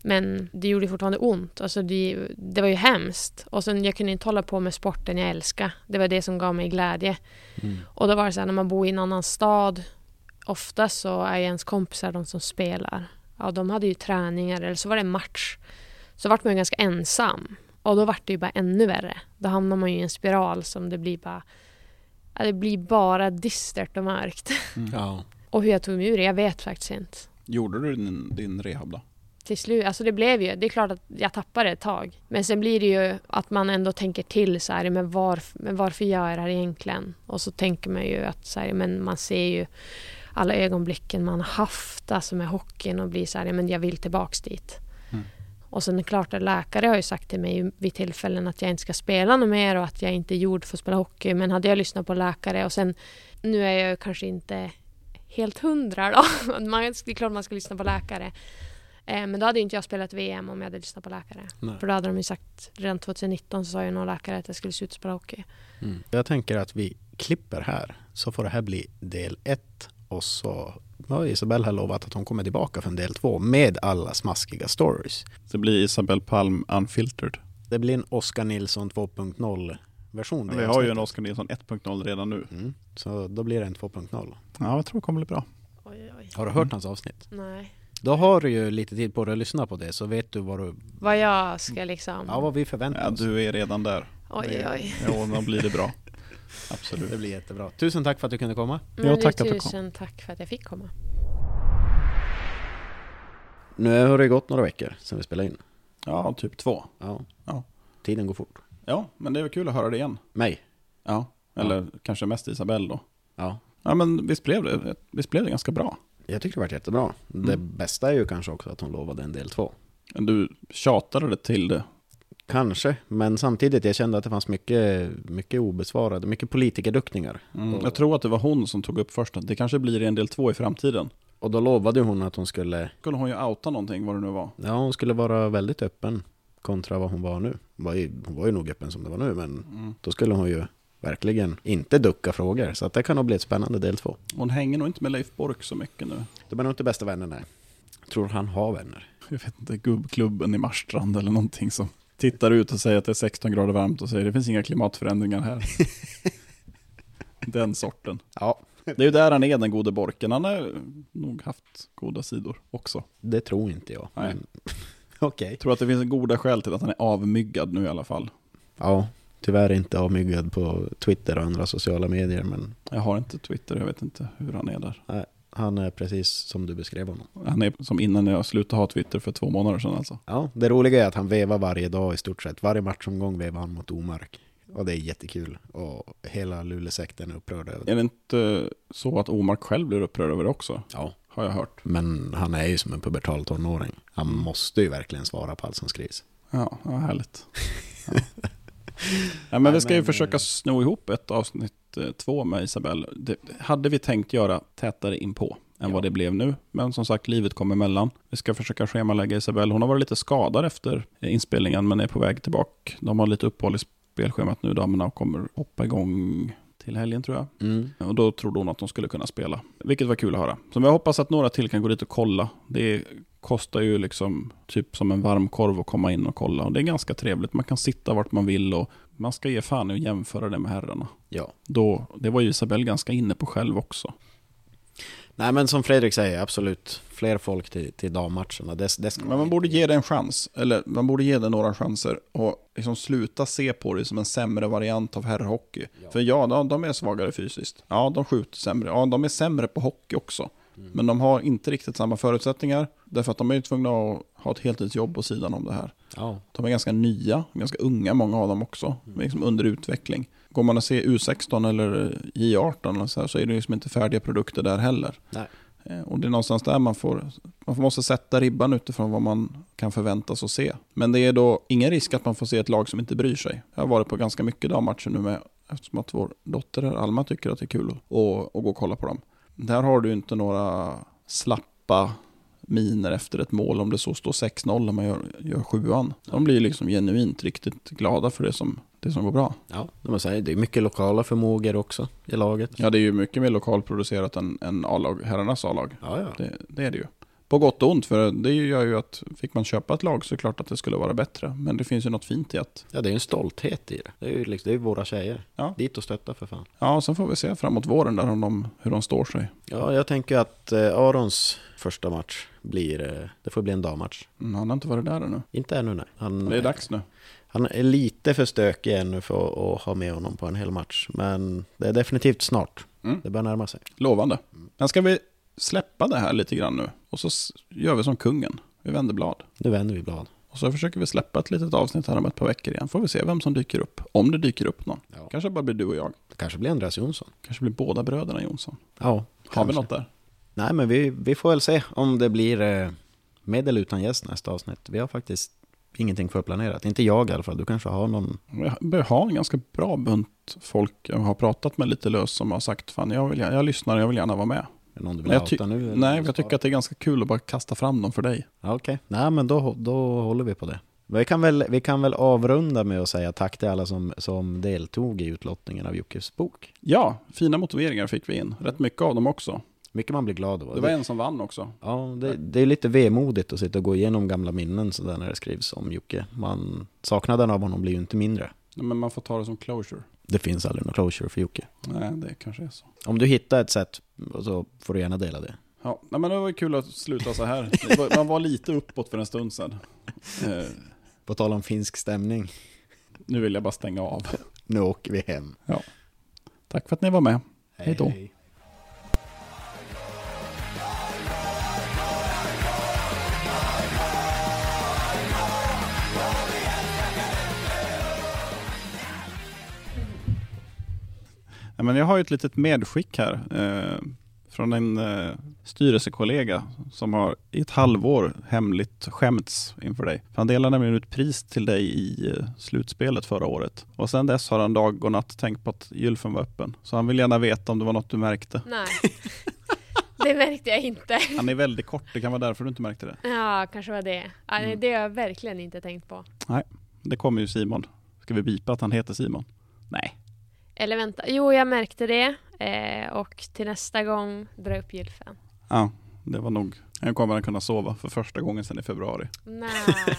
Men det gjorde fortfarande ont. Alltså det, det var ju hemskt. Och sen jag kunde inte hålla på med sporten jag älskar. Det var det som gav mig glädje. Mm. Och då var det så här, när man bor i en annan stad. Ofta så är ju ens kompisar de som spelar. Ja, de hade ju träningar eller så var det match. Så vart man ju ganska ensam. Och då vart det ju bara ännu värre. Då hamnar man ju i en spiral som det blir bara... Det blir bara dystert och mörkt. Ja. Och hur jag tog mig ur det, jag vet faktiskt inte. Gjorde du din, din rehab då? Till slut, alltså det blev ju, det är klart att jag tappade ett tag. Men sen blir det ju att man ändå tänker till så här, men, varf, men varför gör jag det här egentligen? Och så tänker man ju att så här, men man ser ju alla ögonblicken man har haft alltså med hockeyn och blir så här, men jag vill tillbaks dit. Mm. Och sen är det klart att läkare har ju sagt till mig vid tillfällen att jag inte ska spela något mer och att jag inte är gjord för att spela hockey. Men hade jag lyssnat på läkare och sen, nu är jag kanske inte helt hundra då. Man, det är klart man ska lyssna på läkare. Eh, Men då hade inte jag spelat VM om jag hade lyssnat på läkare. Nej. För då hade de ju sagt, redan 2019 så sa ju någon läkare att jag skulle sluta spela hockey. Mm. Jag tänker att vi klipper här, så får det här bli del ett. Och så har Isabelle här lovat att hon kommer tillbaka för en del två med alla smaskiga stories. Det blir Isabel Palm unfiltered. Det blir en Oskar Nilsson 2.0 version. Men vi har ju en. Oskar Nilsson 1.0 redan nu. Mm. Så då blir det en 2.0. Ja, jag tror det kommer bli bra. Oj, oj. Har du hört hans avsnitt? Nej. Då har du ju lite tid på dig att lyssna på det, så vet du vad du... Vad jag ska liksom... Ja, vad vi förväntar Ja, oss. du är redan där. Oj, oj. Ja, då blir det bra. Det Absolut. blir jättebra. Tusen tack för att du kunde komma. Men Ja, tack att du kom. tusen tack för att jag fick komma. Nu har det gått några veckor sedan vi spelade in. Ja, typ två. Ja. Ja. Tiden går fort. Ja, men det är väl kul att höra det igen. Mig? Ja, eller kanske mest Isabelle då. Ja. Ja, men visst blev det, visst blev det ganska bra. Jag tyckte det var jättebra. Det Mm. bästa är ju kanske också att hon lovade en del två. Du tjatade det till det. Kanske, men samtidigt jag kände att det fanns mycket, mycket obesvarade, mycket politikerduckningar. Mm. Och- Jag tror att det var hon som tog upp först att det kanske blir en del två i framtiden. Och då lovade hon att hon skulle, Skulle hon ju outa någonting, vad det nu var. ja hon skulle vara väldigt öppen kontra vad hon var nu. Hon var ju, hon var ju nog öppen som det var nu, men Mm. då skulle hon ju verkligen inte ducka frågor. Så att det kan nog bli ett spännande del två. Hon hänger nog inte med Leif Bork så mycket nu. De är nog inte bästa vänner, nej. Tror han har vänner? Jag vet inte, gubbklubben i Marstrand eller någonting som tittar ut och säger att det är 16 grader varmt och säger det finns inga klimatförändringar här. Den sorten. Ja, Det är ju där han är, den gode Borken. Han har nog haft goda sidor också. det tror inte jag. Nej. Men... Okej. Jag tror att det finns goda skäl till att han är avmyggad nu i alla fall. Ja, tyvärr inte avmyggad på Twitter och andra sociala medier, men Jag har inte Twitter, jag vet inte hur han är där. han är precis som du beskrev honom. Han är som innan jag slutade ha Twitter för två månader sedan alltså. Ja, det roliga är att han vevar varje dag i stort sett. Varje matchomgång vevar han mot Omark. Och det är jättekul. Och hela Lulesekten är upprörd över det. Är det inte så att Omark själv blir upprörd över det också? Ja, Har jag hört. men han är ju som en pubertal tonåring. Han måste ju verkligen svara på allt som skrivs. Ja, ja härligt. Ja. Ja, men vi ska ju men, försöka eh, sno ihop ett avsnitt eh, två med Isabelle. Det hade vi tänkt göra tätare inpå än Ja. vad det blev nu. Men som sagt, livet kom emellan. Vi ska försöka schemalägga Isabelle. Hon har varit lite skadad efter inspelningen men är på väg tillbaka. De har lite uppehåll i spelschemat nu damerna och kommer hoppa igång till helgen tror jag. Mm. Och då trodde hon att de skulle kunna spela. Vilket var kul att höra. Så jag hoppas att några till kan gå dit och kolla. Det kostar ju liksom typ som en varm korv att komma in och kolla. Och det är ganska trevligt. Man kan sitta vart man vill och man ska ge fan att jämföra det med herrarna. Ja. Då, det var ju Isabelle ganska inne på själv också. Nej men som Fredrik säger, absolut fler folk till, till dammatcherna. Det, det ska Men man borde ge det en chans. Eller man borde ge det några chanser. Och liksom sluta se på det som en sämre variant av herrhockey. Ja. För ja, de, de är svagare fysiskt. Ja, de skjuter sämre. Ja, de är sämre på hockey också. Mm. Men de har inte riktigt samma förutsättningar. Därför att de är tvungna att ha ett heltidsjobb på sidan om det här. Ja. De är ganska nya, ganska unga många av dem också. De är liksom under utveckling. Går man och ser U16 eller J18 eller så, här, så är det liksom inte färdiga produkter där heller. Nej. Eh, Och det är någonstans där man får, man måste sätta ribban utifrån vad man kan förväntas att se. Men det är då ingen risk att man får se ett lag som inte bryr sig. Jag har varit på ganska mycket dammatcher nu med, eftersom att vår dotter Alma tycker att det är kul att, att, att gå och kolla på dem. Där har du inte några slappa miner efter ett mål om det så står 6-0 när man gör, gör sjuan. De blir liksom genuint riktigt glada för det som, det som går bra. Ja, säga. Det är mycket lokala förmågor också i laget. Ja, det är ju mycket mer lokalproducerat än, än A-lag, herrarnas A-lag. Ja, ja. Det, det är det ju. På gott och ont, för det gör ju att fick man köpa ett lag så är det klart att det skulle vara bättre. Men det finns ju något fint i att, Ja, det är ju en stolthet i det. Det är ju liksom, det är våra tjejer. Ja. Dit och stötta för fan. ja, sen får vi se framåt våren där om de, hur de står sig. Ja, jag tänker att eh, Arons första match blir, eh, det får bli en dammatch. Mm, han har inte varit där ännu. Inte ännu nej. Han, Det är dags nu. han är lite för stökig ännu för att, att ha med honom på en hel match. Men det är definitivt snart. Mm. Det börjar närma sig. Lovande. Men ska vi släppa det här lite grann nu? Och så gör vi som kungen. Vi vänder blad. Nu vänder vi blad. Och så försöker vi släppa ett litet avsnitt här om ett par veckor igen. Får vi se vem som dyker upp. Om det dyker upp någon. Ja. Kanske bara blir du och jag. Det kanske blir Andreas Jonsson. Kanske blir båda bröderna Jonsson. Ja, Har kanske. vi något där? Nej, men vi, vi får väl se om det blir eh, med eller utan gäst nästa avsnitt. Vi har faktiskt ingenting förplanerat. Inte jag i alla fall. Du kanske har någon... Jag börjar ha en ganska bra bunt folk jag har pratat med lite löst som har sagt fan jag, vill, jag lyssnar och jag vill gärna vara med. Någon du vill jag outa nu? Nej, jag tycker att det är ganska kul att bara kasta fram dem för dig. Ja, Okej, nej men då, då håller vi på det. Vi kan, väl, vi kan väl avrunda med att säga tack till alla som, som deltog i utlottningen av Jockes bok. Ja, fina motiveringar fick vi in. Rätt mycket av dem också. Mycket man blir glad av. Det var en som vann också. Ja, det, det är lite vemodigt att sitta och gå igenom gamla minnen sådär när det skrivs om Jocke. Man, saknaden av honom blir ju inte mindre. Men man får ta det som closure. Det finns aldrig någon closure för Jocke. Nej, det kanske är så. Om du hittar ett sätt så får du gärna dela det. Ja, nej, men det var kul att sluta så här. Var- Man var lite uppåt för en stund sedan. Eh, På tal om finsk stämning, nu vill jag bara stänga av. nu åker vi hem. Tack för att ni var med. Hej då. Ja, men jag har ju ett litet medskick här eh, från en eh, styrelsekollega som har i ett halvår hemligt skämts inför dig. Han delade nämligen ut pris till dig i eh, slutspelet förra året. Och sen dess har han dag och natt tänkt på att gylfen var öppen. Så han vill gärna veta om det var något du märkte. Nej, det märkte jag inte. Han är väldigt kort, det kan vara därför du inte märkte det. Ja, kanske var det. Ja, Mm. Det har jag verkligen inte tänkt på. Det kommer ju Simon. Ska vi bipa att han heter Simon? Nej. Eller vänta, jo jag märkte det. Eh, och till nästa gång dra upp gylfen. Ja, det var nog. Nu kommer han kunna sova för första gången sedan i februari. Nej.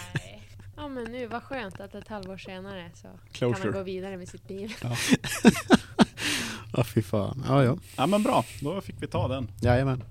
Ja men nu, vad skönt att ett halvår senare så kan man gå Closure. vidare med sitt bil. Ja, fy fan. Ja, ja. Ja men bra, då fick vi ta den. Jajamän.